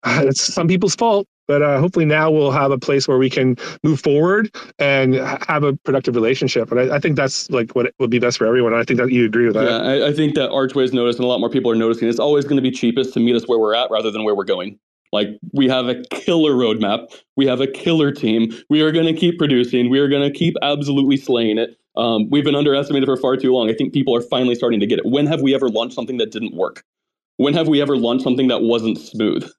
it's some people's fault, but uh, hopefully now we'll have a place where we can move forward and have a productive relationship. And I, I think that's like what would be best for everyone. I think that you agree with that. Yeah, I, I think that Archway's noticed, and a lot more people are noticing. It's always going to be cheapest to meet us where we're at rather than where we're going. Like we have a killer roadmap, we have a killer team. We are going to keep producing. We are going to keep absolutely slaying it. Um, we've been underestimated for far too long. I think people are finally starting to get it. When have we ever launched something that didn't work? When have we ever launched something that wasn't smooth?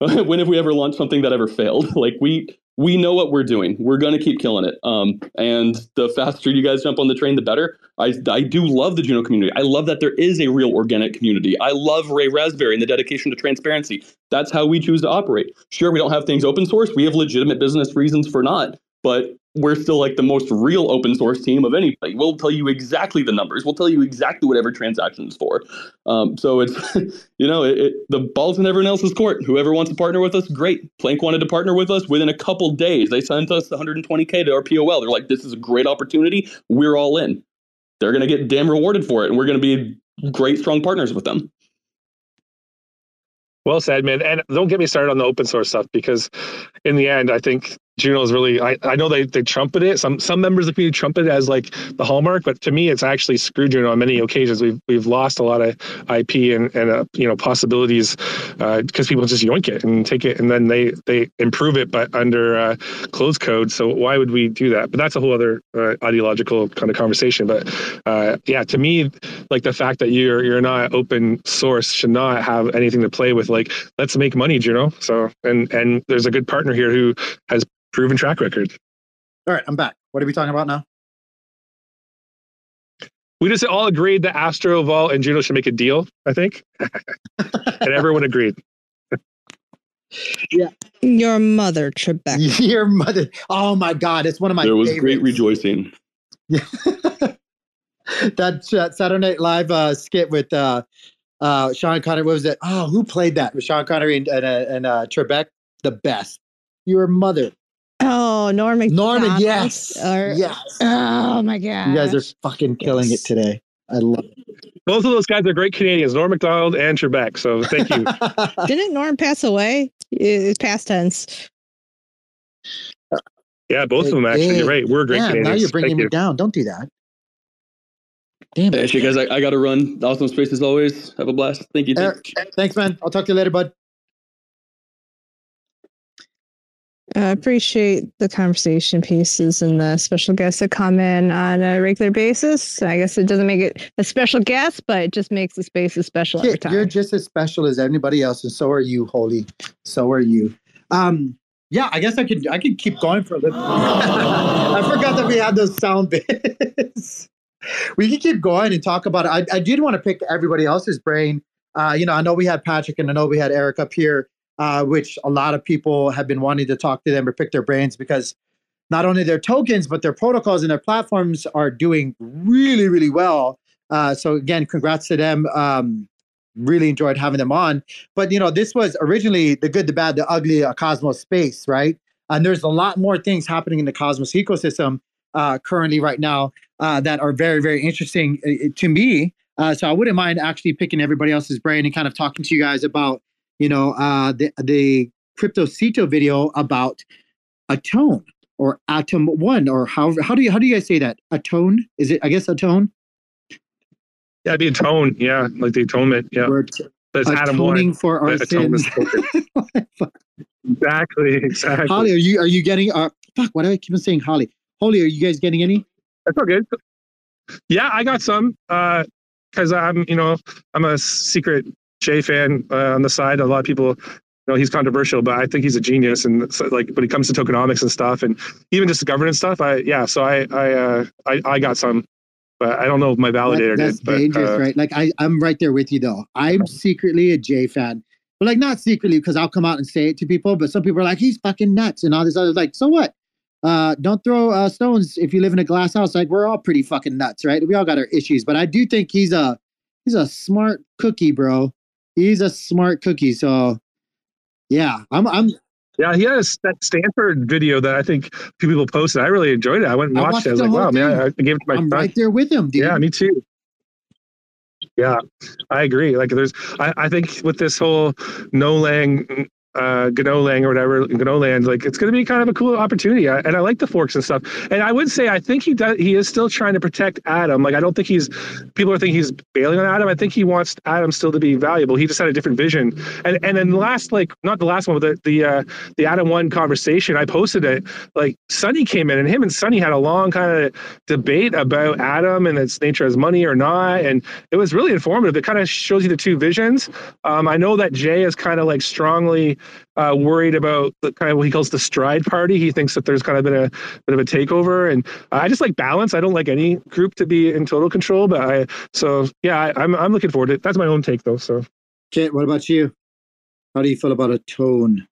when have we ever launched something that ever failed? Like we we know what we're doing. We're gonna keep killing it. Um, and the faster you guys jump on the train, the better. I I do love the Juno community. I love that there is a real organic community. I love Ray Raspberry and the dedication to transparency. That's how we choose to operate. Sure, we don't have things open source. We have legitimate business reasons for not but we're still like the most real open source team of anybody. We'll tell you exactly the numbers. We'll tell you exactly whatever transaction is for. Um, so it's, you know, it, it, the ball's in everyone else's court. Whoever wants to partner with us, great. Planq wanted to partner with us within a couple days. They sent us 120K to our POL. They're like, this is a great opportunity. We're all in. They're going to get damn rewarded for it. And we're going to be great, strong partners with them. Well said, man. And don't get me started on the open source stuff because in the end, I think Juno is really I, I know they they trumpet it. Some some members of the community trumpet it as like the hallmark, but to me it's actually screwed Juno on many occasions. We've we've lost a lot of IP and and uh, you know possibilities because uh, people just yoink it and take it and then they they improve it but under uh, closed code. So why would we do that? But that's a whole other uh, ideological kind of conversation. But uh, yeah, to me, like the fact that you're you're not open source should not have anything to play with. Like let's make money, Juno. So and and there's a good partner here who has proven track record. All right, I'm back. What are we talking about now? We just all agreed that Astro, Vault, and Juno should make a deal, I think. and everyone agreed. yeah. Your mother, Trebek. Your mother. Oh my God. It's one of my There was favorites. great rejoicing. Yeah. that uh, Saturday Night Live uh, skit with uh, uh, Sean Connery. What was it? Oh, who played that? With Sean Connery and, and, uh, and uh, Trebek? The best. Your mother. Oh, Norman. Norman, yes. Or, yes. Oh my god. You guys are fucking killing yes. it today. I love it. Both of those guys are great Canadians, Norm Macdonald and Trebek. So thank you. Didn't Norm pass away? It's past tense. Yeah, both hey, of them actually. Hey, you're right. We're great yeah, Canadians. Now you're bringing thank me you. down. Don't do that. Damn it. Hey, guys, I, I got to run. Awesome space as always. Have a blast. Thank you. Eric, thanks, man. I'll talk to you later, bud. I appreciate the conversation pieces and the special guests that come in on a regular basis. I guess it doesn't make it a special guest, but it just makes the space as special yeah, every time. You're just as special as anybody else, and so are you, Holy. So are you. Um, yeah, I guess I could I could keep going for a little. I forgot that we had those sound bits. we can keep going and talk about it. I, I did want to pick everybody else's brain. Uh, you know, I know we had Patrick and I know we had Eric up here uh, which a lot of people have been wanting to talk to them or pick their brains because not only their tokens but their protocols and their platforms are doing really really well. Uh, so again, congrats to them. Um, really enjoyed having them on. But you know, this was originally the good, the bad, the ugly a Cosmos space, right? And there's a lot more things happening in the Cosmos ecosystem uh, currently right now uh, that are very, very interesting uh, to me. Uh, so I wouldn't mind actually picking everybody else's brain and kind of talking to you guys about you know, uh, the the Cryptocito video about Atone or Atom One or how how do you how do you guys say that? Atone? Is it? I guess Atone. Yeah, it'd be atone. Yeah, like the atonement. Yeah, but it's Atom One for our sins. exactly. Exactly. Holly, are you are you getting? Uh, fuck. Why do I keep on saying Holly? Holly, are you guys getting any? That's all good. Yeah, I got some. Uh, because I'm, you know, I'm a secret J fan uh, on the side. A lot of people you know he's controversial, but I think he's a genius. And so, like when it comes to tokenomics and stuff, and even just the governance stuff, I yeah. So I I uh, I, I got some, but I don't know if my validator That- that's did. But, dangerous, uh, right? Like I, I'm right there with you though. I'm secretly a Jay fan, but like not secretly because I'll come out and say it to people. But some people are like, he's fucking nuts and all this other. Like, so what? Uh, don't throw uh, stones if you live in a glass house. Like we're all pretty fucking nuts, right? We all got our issues, but I do think he's a he's a smart cookie, bro. He's a smart cookie. So yeah, I'm I'm Yeah, he has that Stanford video that I think a few people posted. I really enjoyed it. I went and I watched, watched it. I was like, wow, man, thing. I I gave it to my I'm friend. right there with him, dude. Yeah, me too. Yeah, I agree. Like, there's, I, I think with this whole no lang, uh, Gano or whatever, Gano Land, like it's going to be kind of a cool opportunity. I, and I like the forks and stuff. And I would say, I think he does, he is still trying to protect Atom. Like, I don't think he's, people are thinking he's bailing on Atom. I think he wants Atom still to be valuable. He just had a different vision. And, and then the last, like, not the last one, but the, the, uh, the Atom one conversation, I posted it. Like, Sunny came in and him and Sunny had a long kind of debate about Atom and its nature as money or not. And it was really informative. It kind of shows you the two visions. Um, I know that Jay is kind of like strongly uh, worried about the kind of what he calls the stride party. He thinks that there's kind of been a bit of a takeover. And I just like balance. I don't like any group to be in total control. But I, so yeah, I, I'm, I'm looking forward to it. That's my own take though. So Kit, what about you? How do you feel about a tone?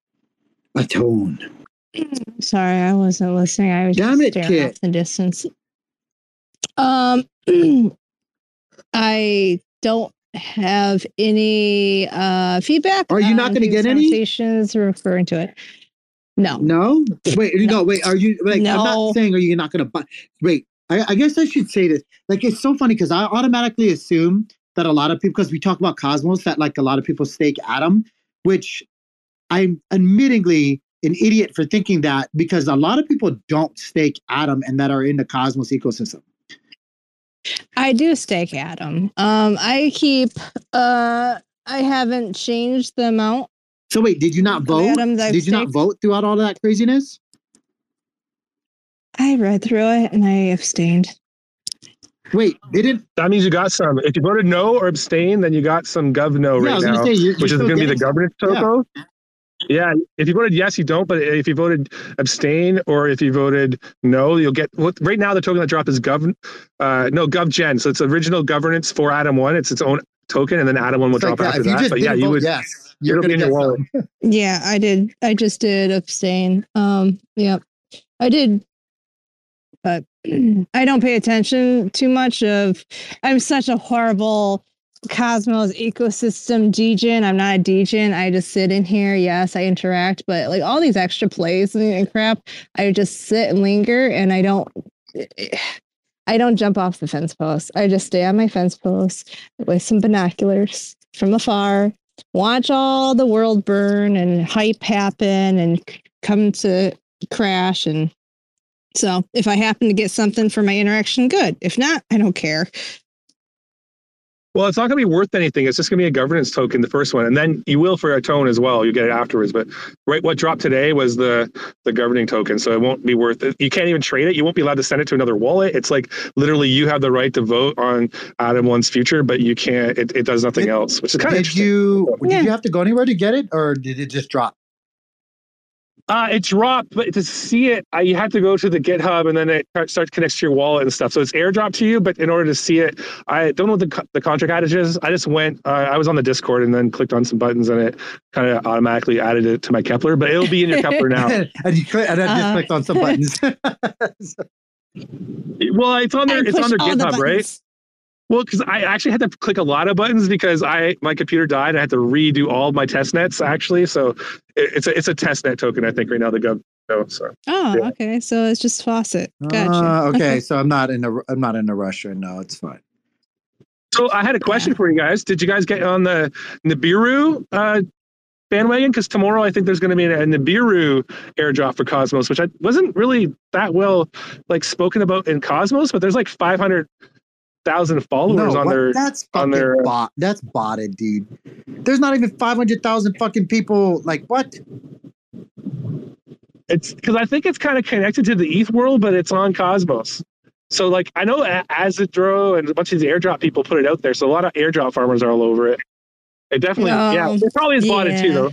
A tone. Sorry, I wasn't listening. I was Damn just it, staring Kit. off the distance. Um, I don't have any uh feedback. Are you not gonna get any? conversations referring to it? No. No, wait, no, wait. Are you like? I'm not saying are you not going to buy. Wait, I, I guess I should say this. Like, it's so funny because I automatically assume that a lot of people, because we talk about Cosmos, that like a lot of people stake Atom, which I'm admittingly an idiot for thinking that because a lot of people don't stake Atom and that are in the Cosmos ecosystem. I do stake Atom. Um, I keep. Uh, I haven't changed the amount. So wait, did you not vote? Did you not vote throughout all of that craziness? I read through it and I abstained. Wait, they didn't. that means you got some. If you voted no or abstain, then you got some gov no yeah, right now. going to say, you're, which is you're going to be the still governance Yeah. Token. Yeah. if you voted yes, you don't. But if you voted abstain or if you voted no, you'll get. What right now the token that dropped is gov, uh, no GovGen. So it's original governance for Atom One. It's its own token, and then Atom One will It's drop that. after If you that. But yeah, you would. yes, you're it'll be in your wallet. Yeah, I did. I just did abstain. Um, yep. I did but I don't pay attention too much of I'm such a horrible Cosmos ecosystem degen. I'm not a degen. I just sit in here. Yes, I interact, but like all these extra plays and, crap, I just sit and linger and I don't I don't jump off the fence post. I just stay on my fence post with some binoculars from afar, watch all the world burn and hype happen and come to crash and so if I happen to get something for my interaction, good. If not, I don't care. Well, it's not going to be worth anything. It's just going to be a governance token, the first one, and then you will for a tone as well. You get it afterwards. But right, what dropped today was the the governing token, so it won't be worth it. You can't even trade it. You won't be allowed to send it to another wallet. It's like literally you have the right to vote on Atom One's future, but you can't. It, it does nothing Did- else, which is kind of Did interesting. you Yeah. did you have to go anywhere to get it, or did it just drop? Uh, it dropped, but to see it, I, you had to go to the GitHub and then it starts connects to your wallet and stuff. So it's airdrop to you, but in order to see it, I don't know what the, co- the contract adage is. I just went, uh, I was on the Discord and then clicked on some buttons and it kind of automatically added it to my Keplr, but it'll be in your Keplr now. and you click, and I just Uh-huh. clicked on some buttons. Well, it's on their, it's on push their all the GitHub, right? Buttons. Well, because I actually had to click a lot of buttons because I my computer died. I had to redo all of my test nets actually. So it, it's a it's a test net token, I think, right now. The gov. No, so Oh, Yeah. okay. So it's just faucet. Gotcha. Uh, okay, so I'm not in a I'm not in a rush right now. It's fine. So I had a question for you guys. Did you guys get on the Nibiru uh, bandwagon? Because tomorrow I think there's going to be a Nibiru airdrop for Cosmos, which I wasn't really that well like spoken about in Cosmos, but there's like 500,000 followers no, on what- their. that's on their- bot. That's botted, dude. There's not even five hundred thousand fucking people. Like what? It's because I think it's kind of connected to the ETH world, but it's on Cosmos. So like I know A- Azadro and a bunch of these airdrop people put it out there, so a lot of airdrop farmers are all over it. It definitely, yeah, Um, it probably is botted too though.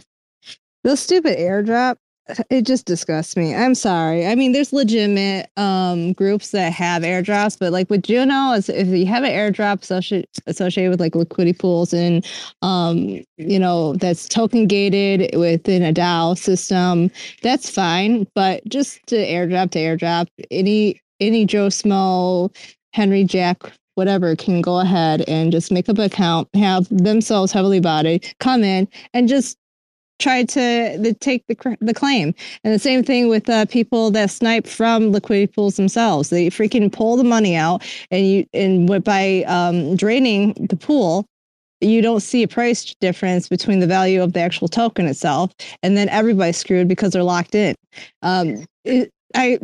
Those stupid airdrop, it just disgusts me. I'm sorry. I mean, there's legitimate um groups that have airdrops, but like with Juno, if you have an airdrop associated associated with like liquidity pools and um, you know, that's token gated within a DAO system, that's fine. But just to airdrop to airdrop, any any Joe Smo, Henry Jack whatever can go ahead and just make up an account, have themselves heavily bodied, come in and just to, to take the the claim. And the same thing with uh, people that snipe from liquidity pools themselves. They freaking pull the money out, and you and by um, draining the pool, you don't see a price difference between the value of the actual token itself, and then everybody's screwed because they're locked in. Um, it, I,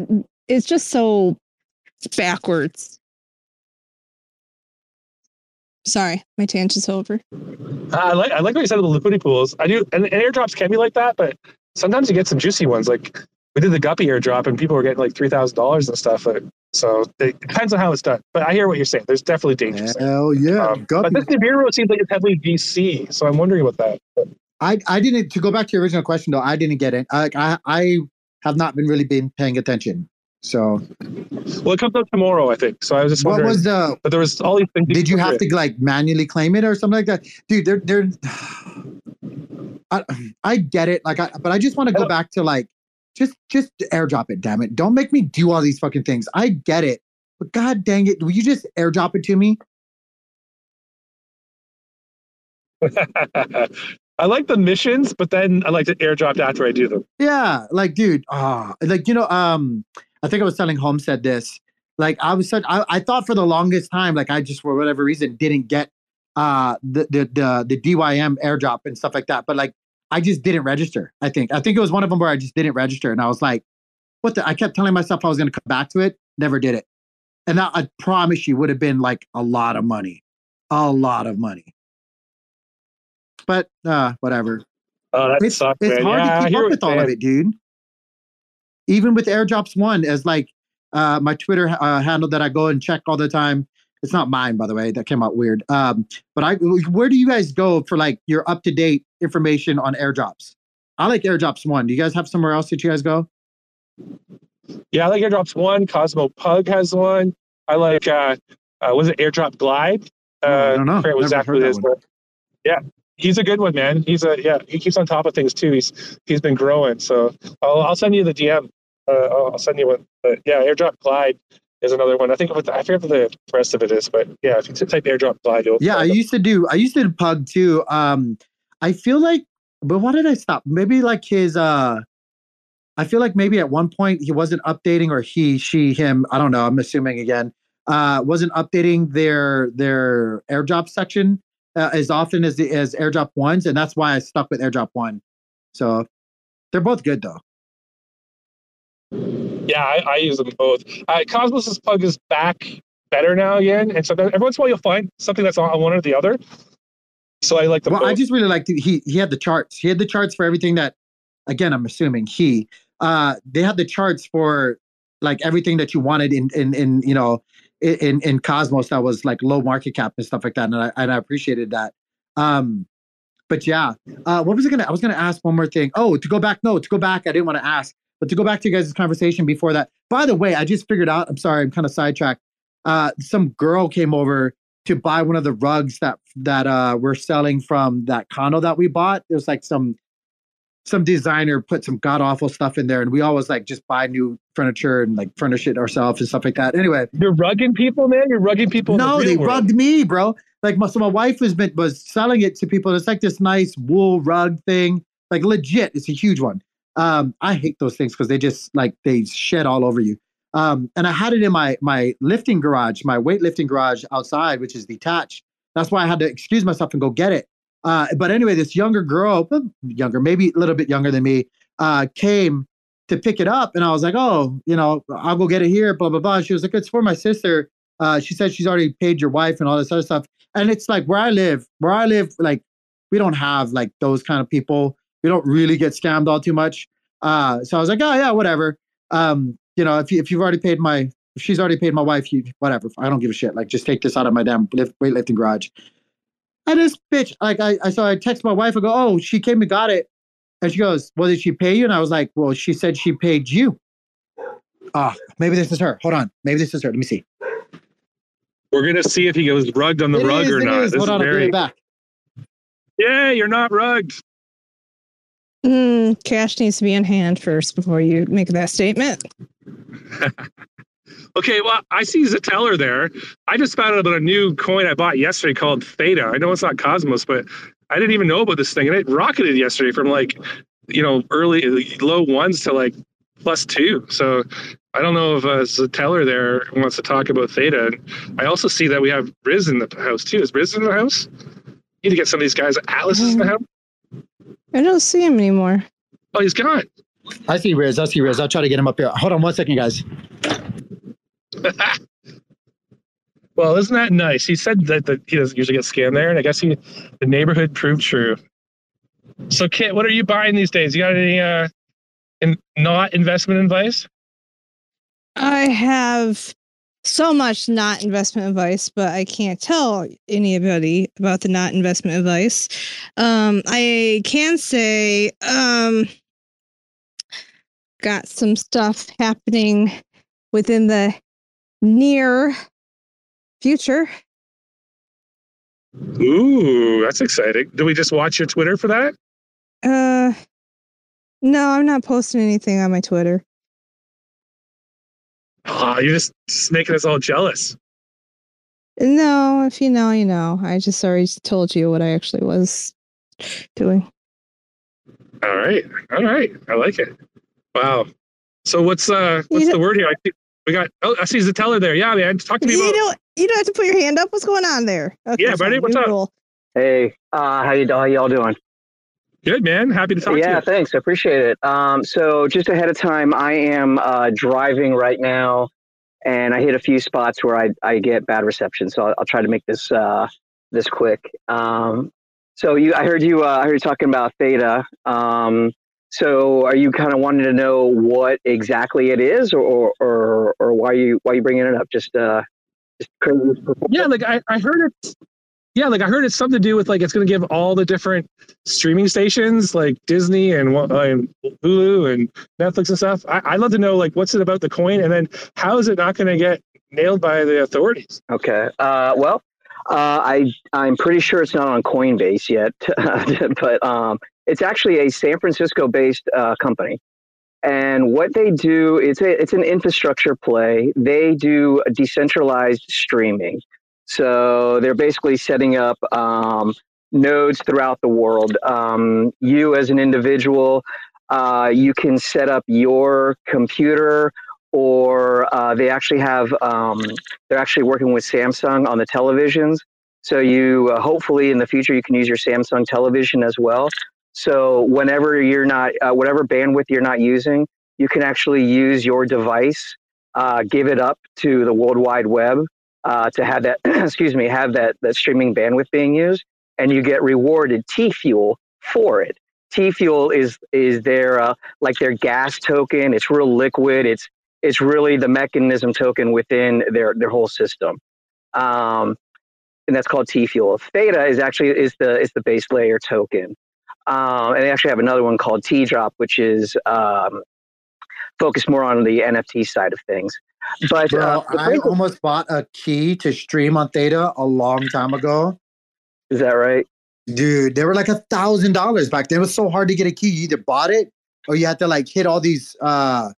it's just so backwards. Sorry, my tangent's over. Uh, I like I like what you said about the liquidity pools. I do, and, and airdrops can be like that, but sometimes you get some juicy ones. Like we did the Guppy airdrop, and people were getting like three thousand dollars and stuff. So it depends on how it's done. But I hear what you're saying. There's definitely dangers. Hell yeah, um, but this Nibiru seems like it's heavily VC, so I'm wondering about that. But. I I didn't to go back to your original question though. I didn't get it. I I, I have not been really been paying attention. So, well, it comes out tomorrow, I think. So I was just wondering. what was the? But there was all these things. Did you have to like manually claim it or something like that, dude? They're they're. I, I get it, like, I, but I just want to go back to like, just just airdrop it, damn it! Don't make me do all these fucking things. I get it, but god dang it, will you just airdrop it to me? I like the missions, but then I like to airdrop after I do them. Yeah, like dude, ah, oh, like you know, um, I think I was telling Homestead this. Like I was said, I, I thought for the longest time, like I just for whatever reason didn't get uh the the the the DYM airdrop and stuff like that. But like I just didn't register. I think I think it was one of them where I just didn't register, and I was like, what the? I kept telling myself I was going to come back to it, never did it, and that I promise you would have been like a lot of money, a lot of money. But uh whatever. Oh, that it's, sucks, it's man. hard yeah, to keep up with all of it, dude even with airdrops one as like uh, my twitter uh, handle that i go and check all the time it's not mine by the way that came out weird um, but i where do you guys go for like your up to date information on airdrops i like airdrops one do you guys have somewhere else that you guys go yeah i like airdrops one cosmo pug has one i like uh, uh was it airdrop glide uh, i don't know I forget exactly what it is, but yeah he's a good one, man. He's a yeah. He keeps on top of things too. He's he's been growing. So I'll I'll send you the DM uh, I'll send you one. But yeah, airdrop glide is another one. I think the, I forget what the rest of it is, but yeah, if you type airdrop glide, you'll yeah. I used to do I used to do pug too. Um, I feel like, but why did I stop? Maybe like his uh. I feel like maybe at one point he wasn't updating, or he, she, him. I don't know. I'm assuming again. Uh, wasn't updating their their airdrop section uh, as often as the as airdrop ones, and that's why I stuck with airdrop one. So they're both good though. Yeah, I, I use them both. Uh, Cosmos's plug is back better now again, and so every once in a while you'll find something that's on one or the other. So I like the. Well, both. I just really liked he he had the charts. He had the charts for everything that, again, I'm assuming he. Uh, they had the charts for like everything that you wanted in in in you know in in Cosmos that was like low market cap and stuff like that, and I and I appreciated that. Um, but yeah, uh, what was I gonna? I was gonna ask one more thing. Oh, to go back. No, to go back. I didn't want to ask. But to go back to you guys' conversation before that, by the way, I just figured out, I'm sorry, I'm kind of sidetracked. Uh, some girl came over to buy one of the rugs that that uh, we're selling from that condo that we bought. There's like some some designer put some god awful stuff in there, and we always like just buy new furniture and like furnish it ourselves and stuff like that. Anyway, you're rugging people, man. You're rugging people. No, the they world. rugged me, bro. Like my, so, my wife was been, was selling it to people. It's like this nice wool rug thing, like legit. It's a huge one. Um, I hate those things because they just like they shed all over you. Um, and I had it in my my lifting garage, my weightlifting garage outside, which is detached. That's why I had to excuse myself and go get it. Uh, but anyway, this younger girl, younger, maybe a little bit younger than me, uh, came to pick it up, and I was like, "Oh, you know, I'll go get it here." Blah blah blah. She was like, "It's for my sister." Uh, she said she's already paid your wife and all this other stuff. And it's like where I live, where I live, like we don't have like those kind of people we don't really get scammed all too much. Uh, so I was like, oh yeah, whatever. Um, you know, if you, if you've already paid my, if she's already paid my wife, you whatever. I don't give a shit. Like, just take this out of my damn lift, weightlifting garage. And this bitch, like, I, I so I text my wife. I go, oh, she came and got it. And she goes, Well, did she pay you? And I was like, Well, she said she paid you. Ah, maybe this is her. Hold on. Maybe this is her. Let me see. We're gonna see if he goes rugged on the It rug is, or not. Hold is on, I'll bring very. back. Yeah, you're not rugged. Mm, cash needs to be in hand first before you make that statement. Okay, well, I see Ztellar there. I just found out about a new coin I bought yesterday called Theta. I know it's not Cosmos, but I didn't even know about this thing, and it rocketed yesterday from like, you know, early low ones to like plus two. So I don't know if uh, Ztellar there wants to talk about Theta. I also see that we have Riz in the house too. Is Riz in the house? You Need to get some of these guys. Atlas is in the house. I don't see him anymore. Oh, he's gone. I see Riz. I see Riz. I'll try to get him up here. Hold on one second, guys. well, isn't that nice? He said that, that he doesn't usually get scammed there, and I guess he, the neighborhood proved true. So, Kit, what are you buying these days? You got any uh, in, not investment advice? I have so much not investment advice, but I can't tell anybody about the not investment advice. Um, I can say, um, got some stuff happening within the near future. Ooh, that's exciting. Do we just watch your Twitter for that? Uh, no, I'm not posting anything on my Twitter. Oh, you're just, just making us all jealous. No, if you know, you know. I just already told you what I actually was doing. All right, all right, I like it. Wow. So what's uh what's You the word here? I see, we got. Oh, I see Ztellar there. Yeah, man. Talk to me You about. don't. You don't have to put your hand up. What's going on there? Okay, Yeah, buddy, what's up? rule. Hey, uh, how you how y'all doing? Good man. Happy to talk yeah, to you. Yeah, thanks. I appreciate it. Um, so just ahead of time, I am uh, driving right now, and I hit a few spots where I, I get bad reception. So I'll, I'll try to make this uh, this quick. Um, so you, I heard you. Uh, I heard you talking about theta. Um, so are you kind of wanting to know what exactly it is, or or or why you why you bringing it up? Just uh, just crazy. Yeah, like I, I heard it. Yeah, like I heard it's something to do with like it's going to give all the different streaming stations like Disney and, uh, and Hulu and Netflix and stuff. I, I'd love to know like what's it about the coin, and then how is it not going to get nailed by the authorities? Okay. Uh, well, uh, I I'm pretty sure it's not on Coinbase yet, but um, it's actually a San Francisco-based uh, company. And what they do, it's a it's an infrastructure play. They do decentralized streaming. So they're basically setting up um, nodes throughout the world. Um, you as an individual, uh, you can set up your computer, or uh, they actually have um, they're actually working with Samsung on the televisions. So you uh, hopefully in the future you can use your Samsung television as well. So whenever you're not uh, whatever bandwidth you're not using, you can actually use your device, uh, give it up to the World Wide Web uh, to have that excuse me have that that streaming bandwidth being used, and you get rewarded T fuel for it. T fuel is is their uh, like their gas token. It's real liquid. It's it's really the mechanism token within their their whole system. Um, and that's called T Fuel. Theta is actually is the is the base layer token, um, and they actually have another one called T Drop, which is um, focused more on the NFT side of things. But Bro, uh, I almost bought a key to stream on Theta a long time ago. is that right? Dude, they were like a thousand dollars back then. It was so hard to get a key. You either bought it or you had to like hit all these uh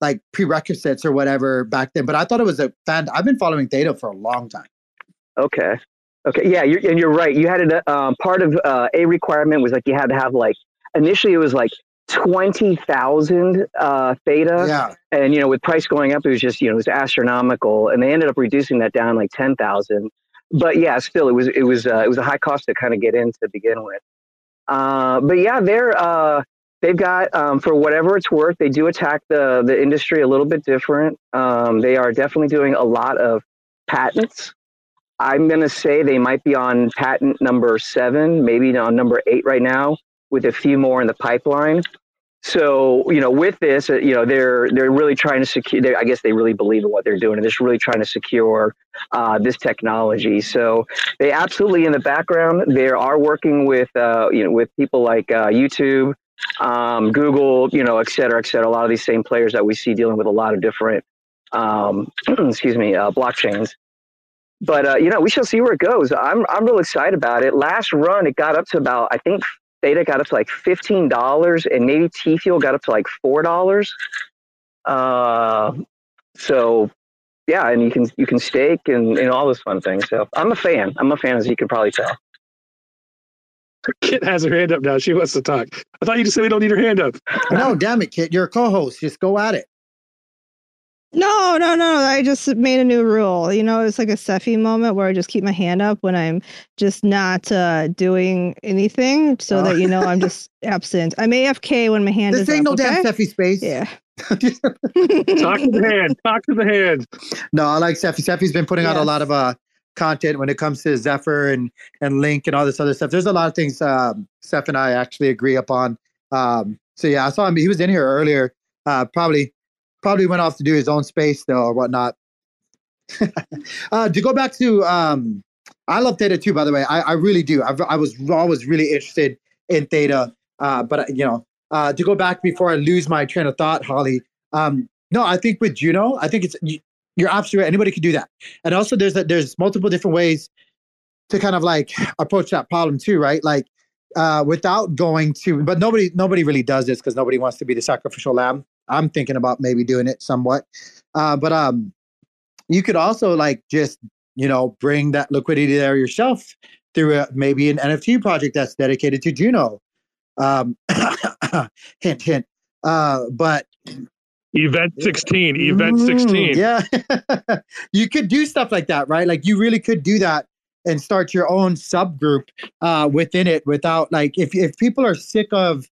like prerequisites or whatever back then. But I thought it was a fan. I've been following Theta for a long time. Okay. Okay. Yeah, you're, and you're right. You had it. Um, part of uh, a requirement was like you had to have like initially it was like twenty thousand uh, theta, Yeah. and you know with price going up, it was just you know it was astronomical, and they ended up reducing that down like ten thousand. But yeah, still it was it was uh, it was a high cost to kind of get in to begin with. Uh, but yeah, they're uh, they've got um, for whatever it's worth, they do attack the the industry a little bit different. Um, they are definitely doing a lot of patents. I'm going to say they might be on patent number seven, maybe on number eight right now, with a few more in the pipeline. So you know, with this, uh, you know, they're they're really trying to secure. they- I guess they really believe in what they're doing, and they're just really trying to secure uh, this technology. So they absolutely in the background they are working with uh, you know with people like uh, YouTube, um, Google, you know, et cetera, et cetera. A lot of these same players that we see dealing with a lot of different, um, excuse me, uh, blockchains. But uh, you know, we shall see where it goes. I'm I'm real excited about it. Last run, it got up to about I think Theta got up to like fifteen dollars, and maybe T Fuel got up to like four dollars. Uh, so yeah, and you can you can stake and, and all those fun things. So I'm a fan. I'm a fan, as you can probably tell. Kit has her hand up now. She wants to talk. I thought you just said we don't need her hand up. no, damn it, Kit. You're a co-host. Just go at it. No, no, no. I just made a new rule. You know, it's like a Cephii moment where I just keep my hand up when I'm just not uh, doing anything so oh. that, you know, I'm just absent. I'm AFK when my hand this is ain't up, no okay? damn Cephii space. Yeah. Talk to the hand. Talk to the hand. No, I like Cephii. Cephii's been putting yes. out a lot of uh, content when it comes to Zephyr and and Link and all this other stuff. There's a lot of things um, Seth and I actually agree upon. Um, so yeah, I saw him. He was in here earlier. Uh, probably probably went off to do his own space though or whatnot. uh, to go back to, um, I love Theta too. By the way, I, I really do. I've, I was always really interested in Theta, uh, but you know, uh, to go back before I lose my train of thought, Holly. Um, no, I think with Juno, I think it's you're absolutely right. Anybody could do that. And also there's a, there's multiple different ways to kind of like approach that problem too, right? Like uh, without going to, but nobody nobody really does this because nobody wants to be the sacrificial lamb. I'm thinking about maybe doing it somewhat, uh, but um, you could also like just you know bring that liquidity there yourself through a, maybe an NFT project that's dedicated to Juno. Um, hint, hint. Uh, but Event 16, event 16. Mm, yeah. you could do stuff like that, right? Like you really could do that and start your own subgroup uh, within it without like if if people are sick of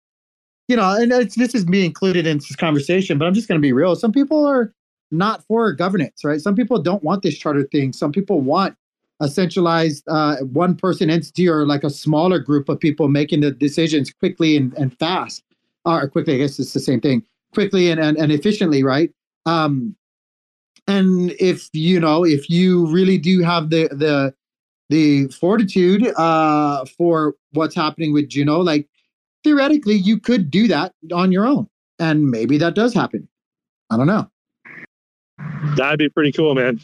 you know, and this is me included in this conversation, but I'm just going to be real. Some people are not for governance, right? Some people don't want this charter thing. Some people want a centralized uh, one person entity or like a smaller group of people making the decisions quickly and, and fast. Or quickly, I guess it's the same thing quickly and, and, and efficiently, right? Um, and if you know, if you really do have the the the fortitude uh, for what's happening with Juno, like theoretically, you could do that on your own, and maybe that does happen. I don't know. That'd be pretty cool, man.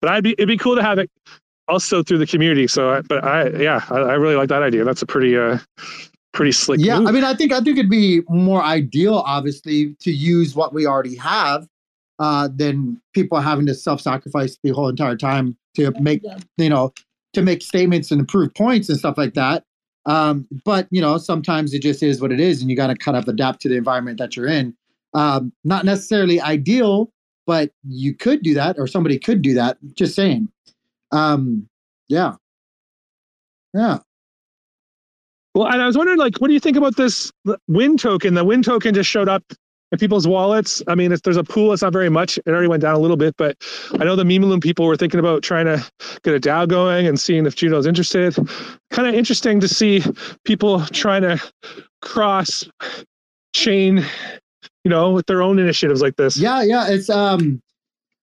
But I'd be it'd be cool to have it also through the community. So, but I yeah, I, I really like that idea. That's a pretty uh pretty slick. Yeah, move. I mean, I think I think it'd be more ideal, obviously, to use what we already have uh, than people having to self-sacrifice the whole entire time to make you know to make statements and prove points and stuff like that. Um, but you know, sometimes it just is what it is, and you got to kind of adapt to the environment that you're in. Um, not necessarily ideal, but you could do that, or somebody could do that. Just saying. Um, yeah, yeah. Well, and I was wondering, like, what do you think about this WYND token? The WYND token just showed up in people's wallets. I mean, if there's a pool, it's not very much. It already went down a little bit, but I know the Memaloon people were thinking about trying to get a DAO going and seeing if Juno's interested. Kind of interesting to see people trying to cross chain, you know, with their own initiatives like this. Yeah, yeah. It's um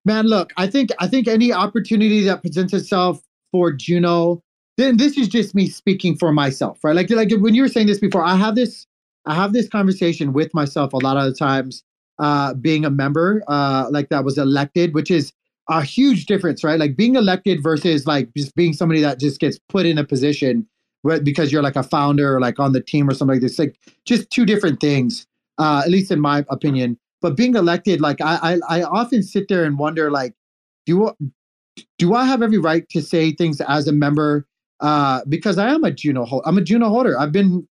man, look, I think I think any opportunity that presents itself for Juno then this is just me speaking for myself, right? Like like when you were saying this before, I have this I have this conversation with myself a lot of the times, uh, being a member, uh, like that was elected, which is a huge difference, right? Like being elected versus like just being somebody that just gets put in a position because you're like a founder or like on the team or something like this. Like just two different things, uh, at least in my opinion. But being elected, like I, I, I often sit there and wonder, like, do do I have every right to say things as a member uh, because I am a Juno holder. I'm a Juno holder. I've been,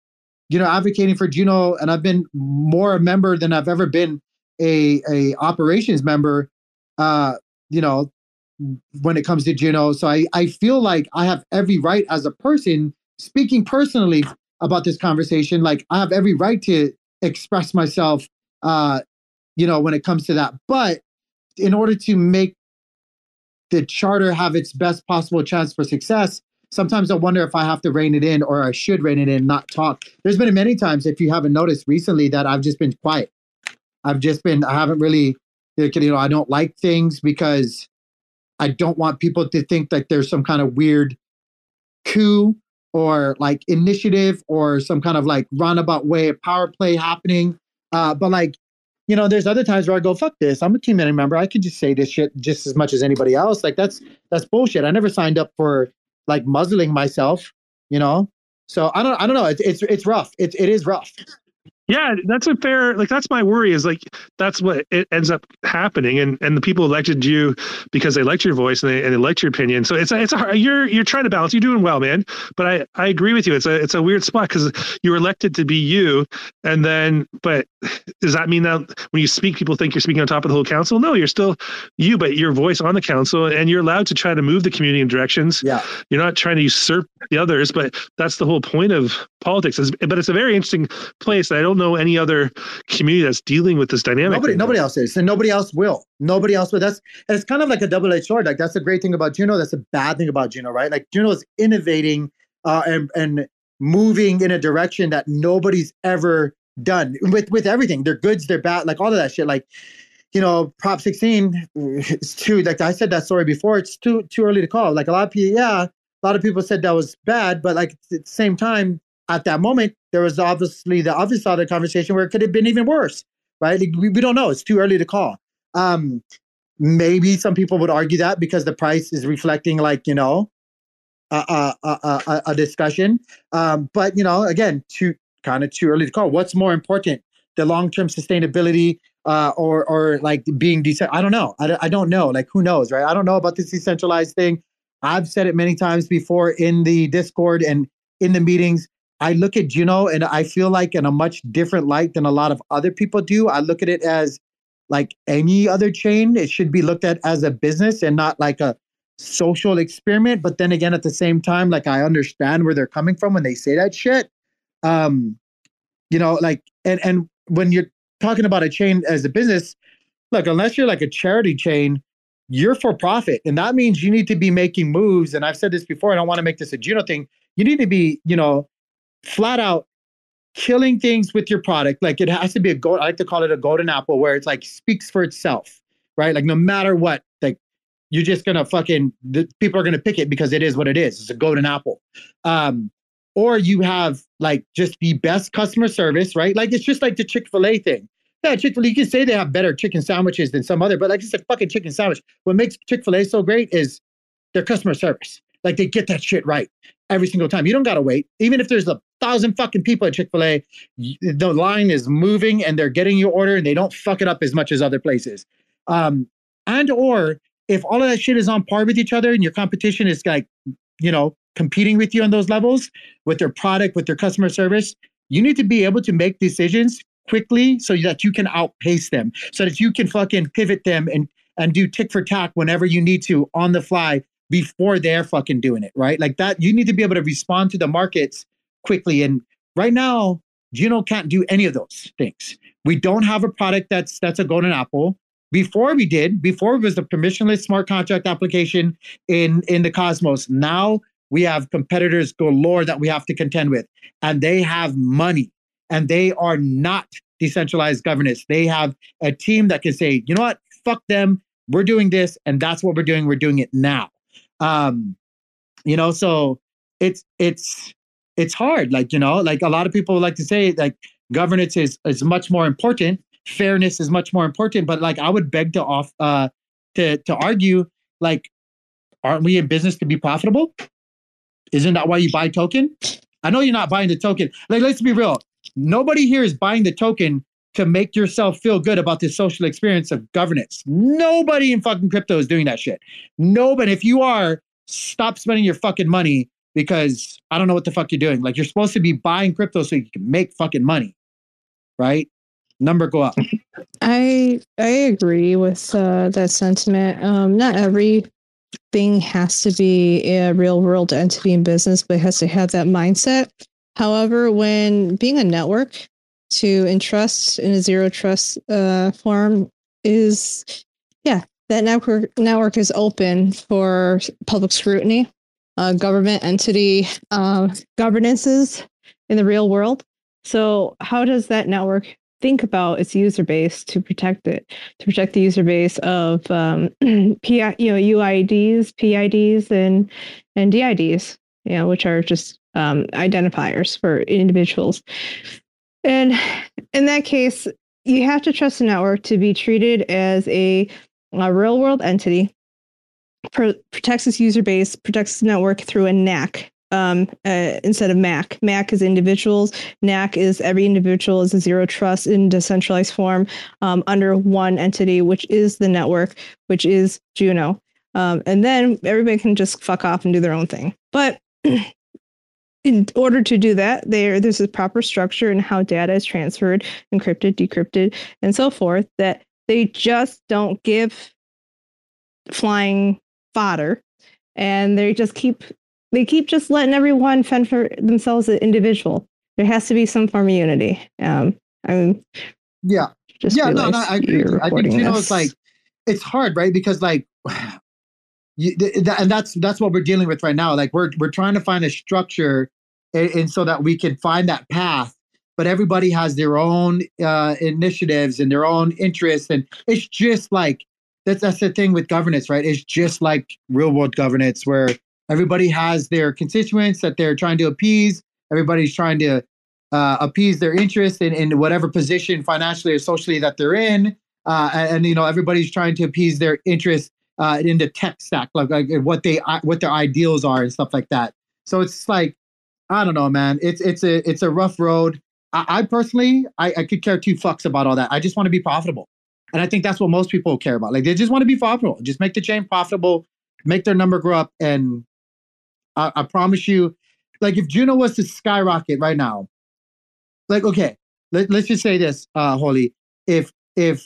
you know, advocating for Juno, and I've been more a member than I've ever been a a operations member. Uh, you know, when it comes to Juno, so I I feel like I have every right as a person speaking personally about this conversation. Like I have every right to express myself. Uh, you know, when it comes to that, but in order to make the charter have its best possible chance for success, sometimes I wonder if I have to rein it in or I should rein it in not talk. There's been many times, if you haven't noticed recently, that I've just been quiet. I've just been, I haven't really, you know, I don't like things because I don't want people to think that there's some kind of weird coup or like initiative or some kind of like roundabout way of power play happening. Uh, but like, you know, there's other times where I go, fuck this. I'm a team member. I could just say this shit just as much as anybody else. Like that's that's bullshit. I never signed up for like muzzling myself, you know? So I don't I don't know. It's it's it's rough. It's it is rough. Yeah, that's a fair like that's my worry is like that's what it ends up happening and and the people elected you because they liked your voice and they, and they liked your opinion. So it's a, it's a you're you're trying to balance. You're doing well, man. But I I agree with you. It's a it's a weird spot cuz you're elected to be you and then but does that mean that when you speak people think you're speaking on top of the whole council? No, you're still you but your voice on the council and you're allowed to try to move the community in directions. Yeah. You're not trying to usurp the others, but that's the whole point of politics. But it's a very interesting place that I don't know any other community that's dealing with this dynamic. Nobody, nobody else is, and nobody else will. Nobody else will. That's and it's kind of like a double-edged sword. Like that's the great thing about Juno. That's a bad thing about Juno, right? Like Juno is innovating uh, and and moving in a direction that nobody's ever done with with everything. Their goods, their bad, like all of that shit. Like you know, Prop 16, it's too like I said that story before. It's too too early to call. Like a lot of people, yeah, a lot of people said that was bad, but like at the same time, at that moment, there was obviously the other conversation where it could have been even worse, right? Like, we, we don't know. It's too early to call. Um, maybe some people would argue that because the price is reflecting, like, you know, a, a, a, a discussion. Um, but, you know, again, too kind of too early to call. What's more important, the long term sustainability uh, or, or like being decent? I don't know. I, I don't know. Like, who knows, right? I don't know about this decentralized thing. I've said it many times before in the Discord and in the meetings I look at Juno and I feel like in a much different light than a lot of other people do. I look at it as like any other chain. It should be looked at as a business and not like a social experiment. But then again, at the same time, like I understand where they're coming from when they say that shit. Um, you know, like and and when you're talking about a chain as a business, look, unless you're like a charity chain, you're for profit. And that means you need to be making moves. And I've said this before, I don't want to make this a Juno thing. You need to be, you know, flat out killing things with your product. Like it has to be a gold. I like to call it a golden apple, where it's like speaks for itself, right? Like no matter what, like you're just gonna fucking the people are gonna pick it because it is what it is. It's a golden apple. Um, or you have like just the best customer service, right? Like it's just like the Chick Fil A thing. Yeah, Chick Fil A. You can say they have better chicken sandwiches than some other, but like it's a fucking chicken sandwich. What makes Chick Fil A so great is their customer service. Like they get that shit right every single time. You don't gotta wait. Even if there's a thousand fucking people at Chick Fil A, the line is moving and they're getting your order and they don't fuck it up as much as other places. Um, and or if all of that shit is on par with each other and your competition is like, you know, competing with you on those levels with their product, with their customer service, you need to be able to make decisions quickly so that you can outpace them, so that you can fucking pivot them and and do tick for tack whenever you need to on the fly before they're fucking doing it, right? Like that, you need to be able to respond to the markets quickly. And right now, Juno can't do any of those things. We don't have a product that's that's a golden apple. Before we did, before it was the permissionless smart contract application in in the Cosmos. Now we have competitors galore that we have to contend with, and they have money, and they are not decentralized governance. They have a team that can say, you know what, fuck them. We're doing this, and that's what we're doing. We're doing it now. Um, you know, so it's it's it's hard. Like, you know, like a lot of people like to say like governance is is much more important, fairness is much more important. But like I would beg to off uh to to argue, like, aren't we in business to be profitable? Isn't that why you buy token? I know you're not buying the token. Like, let's be real. Nobody here is buying the token to make yourself feel good about the social experience of governance. Nobody in fucking crypto is doing that shit. Nobody. If you are, stop spending your fucking money because I don't know what the fuck you're doing. Like you're supposed to be buying crypto so you can make fucking money, right? Number go up. I I agree with uh, that sentiment. Um, not everything has to be a real world entity in business, but it has to have that mindset. However, when being a network, to entrust in a zero trust uh, form is, yeah, that network network is open for public scrutiny, uh, government entity uh, governances in the real world. So, how does that network think about its user base to protect it, to protect the user base of um, PI, you know, UIDs, PIDs, and and DIDs, you know, which are just um, identifiers for individuals. And in that case, you have to trust the network to be treated as a, a real world entity, pro- protects its user base, protects the network through a NAC um, uh, instead of MAC. MAC is individuals. NAC is every individual is a zero trust in decentralized form um, under one entity, which is the network, which is Juno. Um, and then everybody can just fuck off and do their own thing. But in order to do that, there there's a proper structure in how data is transferred, encrypted, decrypted, and so forth that they just don't give flying fodder and they just keep they keep just letting everyone fend for themselves as an individual. There has to be some form of unity. Um, I mean, yeah, just yeah, no, no, I agree. I think you know, it's like it's hard, right? Because like, and that's that's what we're dealing with right now. Like we're we're trying to find a structure, and, and so that we can find that path. But everybody has their own uh, initiatives and their own interests, and it's just like that's that's the thing with governance, right? It's just like real world governance, where everybody has their constituents that they're trying to appease. Everybody's trying to uh, appease their interest in, in whatever position financially or socially that they're in. Uh, and, and, you know, everybody's trying to appease their interest uh, in the tech stack, like, like what they what their ideals are and stuff like that. So it's like, I don't know, man. It's it's a it's a rough road. I, I personally, I, I could care two fucks about all that. I just want to be profitable, and I think that's what most people care about. Like they just want to be profitable. Just make the chain profitable, make their number grow up, and I, I promise you, like if Juno was to skyrocket right now, like okay, let, let's just say this, uh, Holy, if if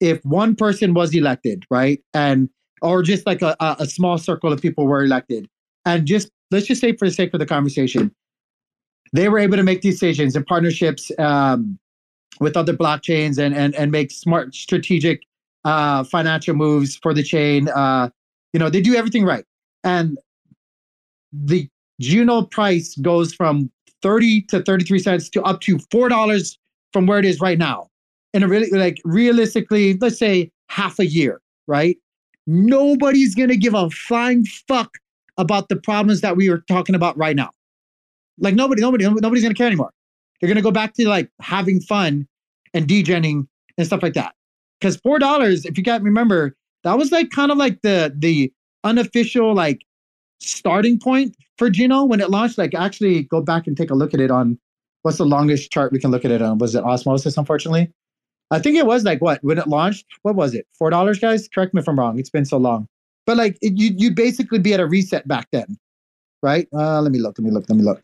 if one person was elected, right, and or just like a, a, small circle of people were elected, and just let's just say for the sake of the conversation, they were able to make decisions and partnerships um, with other blockchains and and and make smart strategic uh, financial moves for the chain. Uh, you know, they do everything right, and the Juno price goes from 30 to 33 cents to up to $4 from where it is right now. In a really, like, realistically, let's say half a year, right? Nobody's to give a flying fuck about the problems that we are talking about right now. Like, nobody, nobody, nobody's to care anymore. They're to go back to like having fun and degenning and stuff like that. Because $4, if you can't remember, that was like kind of like the, the unofficial, like, starting point for Juno when it launched. Like, actually, go back and take a look at it on what's the longest chart we can look at it on? Was it Osmosis? Unfortunately, I think it was like what when it launched. What was it? Four dollars, guys. Correct me if I'm wrong. It's been so long, but like it, you you basically be at a reset back then, right? Uh, let me look. Let me look. Let me look.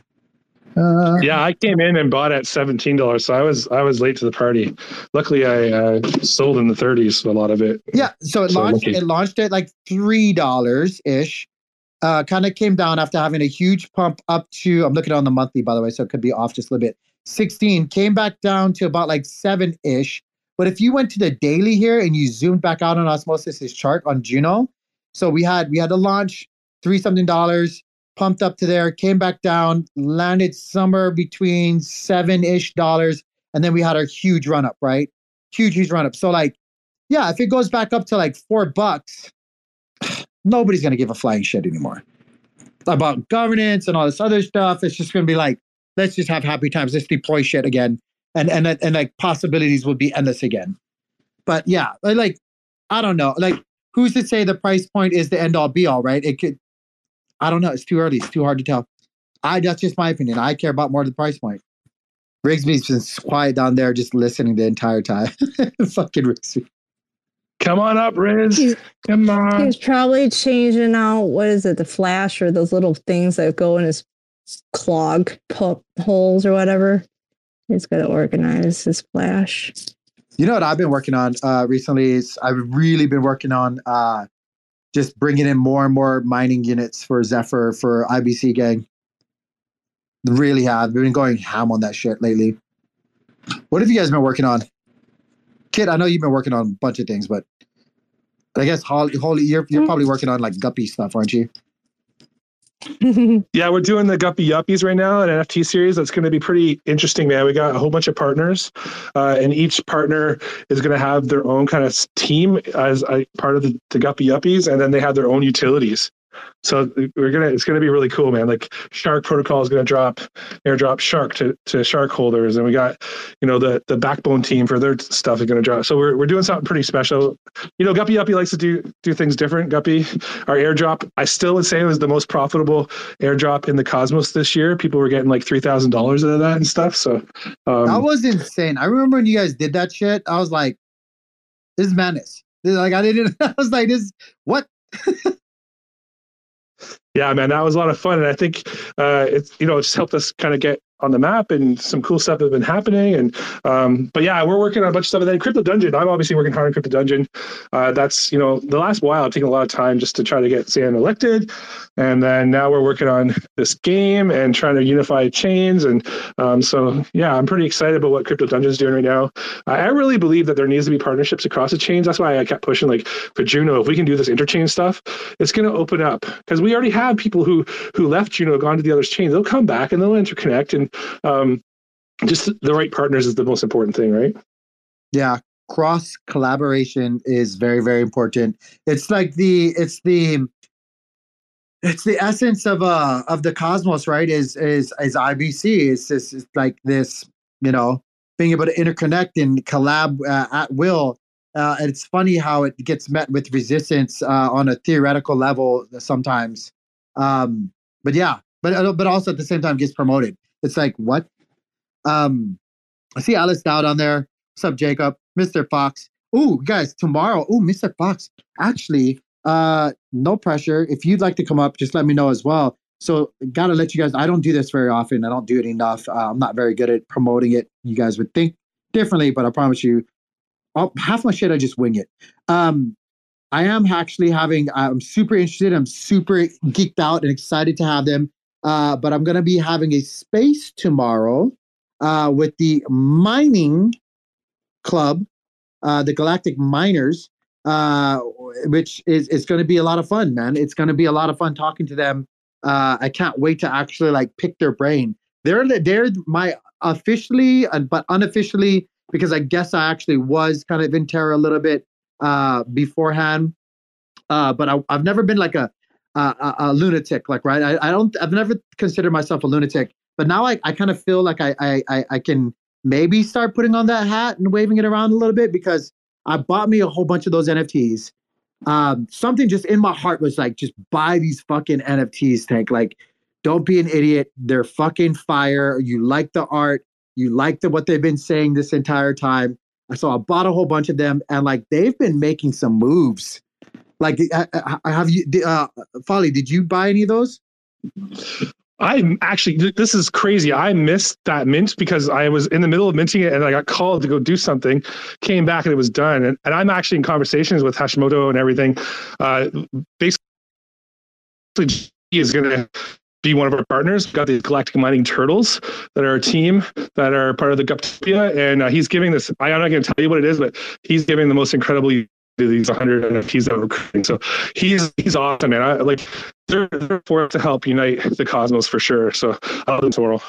Uh, Yeah, I came in and bought at seventeen dollars, so I was I was late to the party. Luckily, I uh, sold in the thirties a lot of it. Yeah, so it So launched. lucky. It launched at like three dollars ish. Uh, kind of came down after having a huge pump up to. I'm looking on the monthly, by the way, so it could be off just a little bit. 16 came back down to about like seven ish. But if you went to the daily here and you zoomed back out on Osmosis's chart on Juno, so we had we had a launch three something dollars, pumped up to there, came back down, landed somewhere between seven ish dollars, and then we had our huge run up, right? Huge, huge run up. So like, yeah, if it goes back up to like four bucks, nobody's gonna give a flying shit anymore about governance and all this other stuff. It's just gonna be like, let's just have happy times. Let's deploy shit again, and and and like possibilities will be endless again. But yeah, like I don't know, like who's to say the price point is the end all be all, right? It could. I don't know. It's too early. It's too hard to tell. I that's just my opinion. I care about more the price point. Rigsby's been quiet down there, just listening the entire time. Fucking Rigsby. Come on up, Riz. He's- Come on. He's probably changing out what is it, the flash or those little things that go in his clog pu- holes or whatever. He's got to organize his flash. You know what I've been working on uh, recently is I've really been working on uh, just bringing in more and more mining units for Zephyr for IBC gang. Really have been going ham on that shit lately. What have you guys been working on? Kit, I know you've been working on a bunch of things, but I guess Holly, Holly you're, you're probably working on like guppy stuff, aren't you? Yeah, we're doing the Guppy Yuppies right now, an NFT series that's going to be pretty interesting, man. We got a whole bunch of partners, uh, and each partner is going to have their own kind of team as a part of the, the Guppy Yuppies, and then they have their own utilities. So we're gonna it's gonna be really cool, man. Like Shark Protocol is gonna drop airdrop Shark to, to Shark holders, and we got you know the the backbone team for their stuff is gonna drop. So we're we're doing something pretty special. You know, Guppy Uppy likes to do do things different. Guppy, our airdrop, I still would say it was the most profitable airdrop in the Cosmos this year. People were getting like three thousand dollars out of that and stuff. So um, that was insane. I remember when you guys did that shit. I was like, "This is madness." Like I didn't. I was like, "This what?" yeah, man, that was a lot of fun, and I think uh, it's you know it's helped us kind of get on the map and some cool stuff has been happening. And um, but yeah, we're working on a bunch of stuff. And then Crypto Dungeon, I'm obviously working hard on Crypto Dungeon. Uh, that's you know the last while I've taken a lot of time just to try to get Sam elected, and then now we're working on this game and trying to unify chains. And um, so yeah, I'm pretty excited about what Crypto Dungeon is doing right now. I really believe that there needs to be partnerships across the chains. That's why I kept pushing like for Juno. If we can do this interchain stuff, it's going to open up because we already have people who who left Juno, gone to the other chains. They'll come back and they'll interconnect and um, just the right partners is the most important thing, right? Yeah, cross collaboration is very very important. It's like the it's the it's the essence of uh of the cosmos, right? Is is is IBC? It's just it's like this, you know, being able to interconnect and collab uh, at will. Uh, and it's funny how it gets met with resistance uh, on a theoretical level sometimes. Um, but yeah, but but also at the same time gets promoted. It's like what? Um, I see Alice Dowd on there. What's up, Jacob? Mr. Fox. Ooh, guys, tomorrow. Ooh, Mr. Fox. Actually, uh, no pressure. If you'd like to come up, just let me know as well. So, gotta let you guys. I don't do this very often. I don't do it enough. Uh, I'm not very good at promoting it. You guys would think differently, but I promise you, I'll, half my shit I just wing it. Um, I am actually having. I'm super interested. I'm super geeked out and excited to have them uh, but I'm going to be having a space tomorrow uh, with the mining club, uh, the Galactic Miners, uh, which is, going to be a lot of fun, man. It's going to be a lot of fun talking to them. Uh, I can't wait to actually like pick their brain. They're they're my officially, uh, but unofficially, because I guess I actually was kind of in Terra a little bit beforehand. but I, I've never been like a a, a, lunatic, like right. I, I don't. I've never considered myself a lunatic, but now I, I kind of feel like I, I I can maybe start putting on that hat and waving it around a little bit because I bought me a whole bunch of those NFTs. Um, something just in my heart was like, just buy these fucking NFTs, Tank. Like, don't be an idiot. They're fucking fire. You like the art. You like the what they've been saying this entire time. So I bought a whole bunch of them, and like they've been making some moves like, have you, uh, Folly, did you buy any of those? I'm actually, this is crazy. I missed that mint because I was in the middle of minting it and I got called to go do something, came back and it was done. And, and I'm actually in conversations with Hashimoto and everything. Uh, basically, he is going to be one of our partners. We've got the Galactic Mining Turtles that are a team that are part of the Guptopia. And uh, he's giving this, I'm not going to tell you what it is, but he's giving the most incredible these 100 NFTs that we're creating. So he's he's awesome, man. I like they're, they're for to help unite the cosmos for sure. So I love them tomorrow.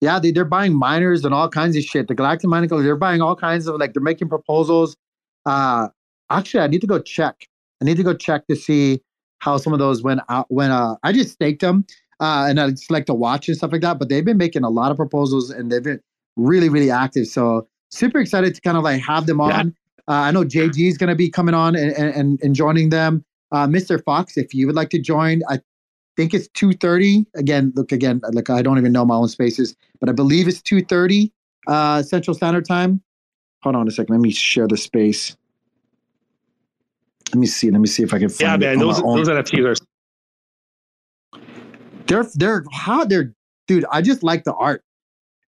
Yeah, they, they're buying miners and all kinds of shit. The Galactic Mining they're buying all kinds of like they're making proposals. Uh actually I need to go check. I need to go check to see how some of those went out when uh I just staked them uh and I just like to watch and stuff like that. But they've been making a lot of proposals and they've been really, really active. So super excited to kind of like have them on. Uh, I know JG is going to be coming on and, and, and joining them. Uh, Mr. Fox, if you would like to join, I think it's 2.30. Again, look, again, like I don't even know my own spaces, but I believe it's 2.30 uh, Central Standard Time. Hold on a second. Let me share the space. Let me see. Let me see if I can find Yeah, man, those, those NFTs are... They're, they're, how they're, dude, I just like the art.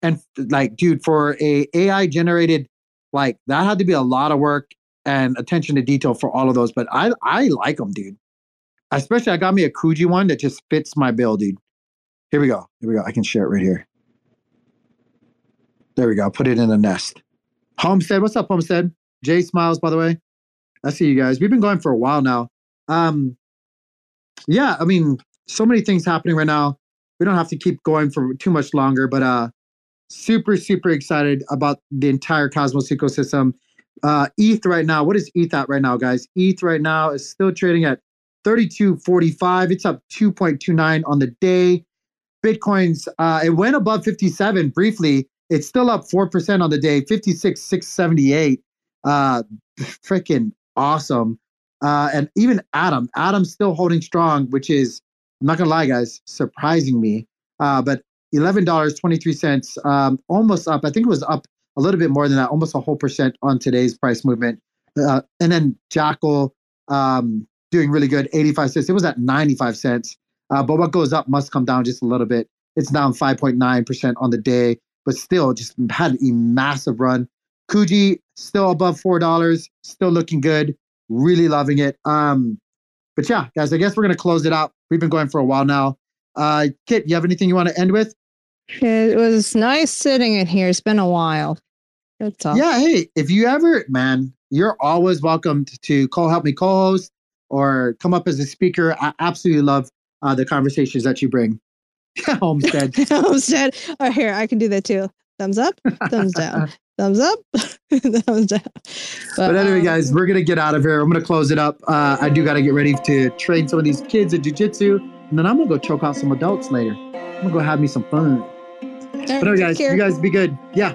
And like, dude, for a AI generated like that had to be a lot of work and attention to detail for all of those. But I I like them, dude. Especially I got me a Kuji one that just fits my bill, dude. Here we go. Here we go. I can share it right here. There we go. Put it in a nest. Homestead, what's up, Homestead? Jay smiles, by the way. I see you guys. We've been going for a while now. Um, yeah, I mean, so many things happening right now. We don't have to keep going for too much longer, but uh, super super excited about the entire cosmos ecosystem uh eth right now what is eth at right now guys eth right now is still trading at 32.45. It's up 2.29 on the day. Bitcoin's uh, it went above 57 briefly. It's still up 4% on the day, 56,678. Uh freaking awesome. Uh, and even Atom, Atom's still holding strong, which is I'm not gonna lie, guys, surprising me. Uh, but eleven dollars twenty three cents, um, almost up. I think it was up a little bit more than that, almost a whole percent on today's price movement. Uh, and then Jackal um, doing really good, eighty five cents. It was at ninety five cents. Uh, but what goes up must come down just a little bit. It's down five point nine percent on the day, but still just had a massive run. Kuji still above four dollars, still looking good. Really loving it. Um, but yeah, guys, I guess we're gonna close it out. We've been going for a while now. Uh, Kit, you have anything you want to end with? It was nice sitting in here. It's been a while. Good talk. Yeah, hey, if you ever, man, you're always welcome to call help me co-host or come up as a speaker. I absolutely love uh, the conversations that you bring. Homestead. Homestead. Oh, here, I can do that too. Thumbs up, thumbs down, thumbs up, thumbs down. But anyway, um, guys, we're gonna get out of here. I'm gonna close it up. Uh, I do gotta get ready to train some of these kids in jujitsu, and then I'm gonna go choke out some adults later. I'm gonna go have me some fun. But anyway, guys, you guys be good. Yeah,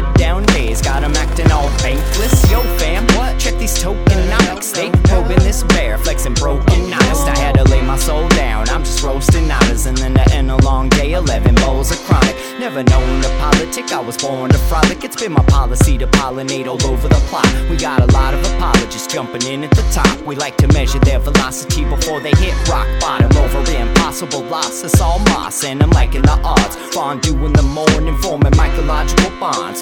down days got 'em acting all bankless. Yo, fam, what? Check these tokenomics. They probing this bear, flexing broken honest. I had to lay my soul down. I'm just roasting honors, and then to end a long day, 11 bowls of chronic. Never known to politic, I was born to frolic. It's been my policy to pollinate all over the plot. We got a lot of apologists jumping in at the top. We like to measure their velocity before they hit rock bottom over impossible loss. It's all moss, and I'm liking the odds. Fondue in the morning, forming mycological bonds.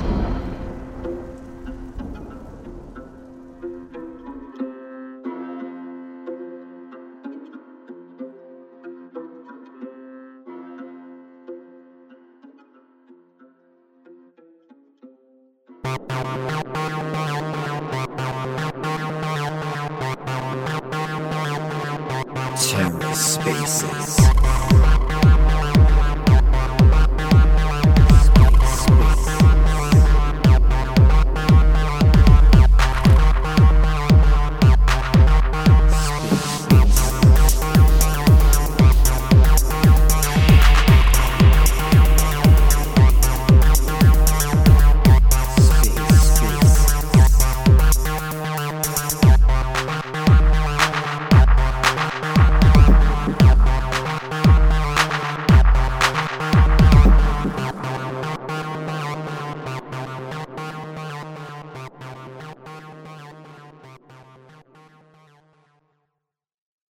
TerraSpaces.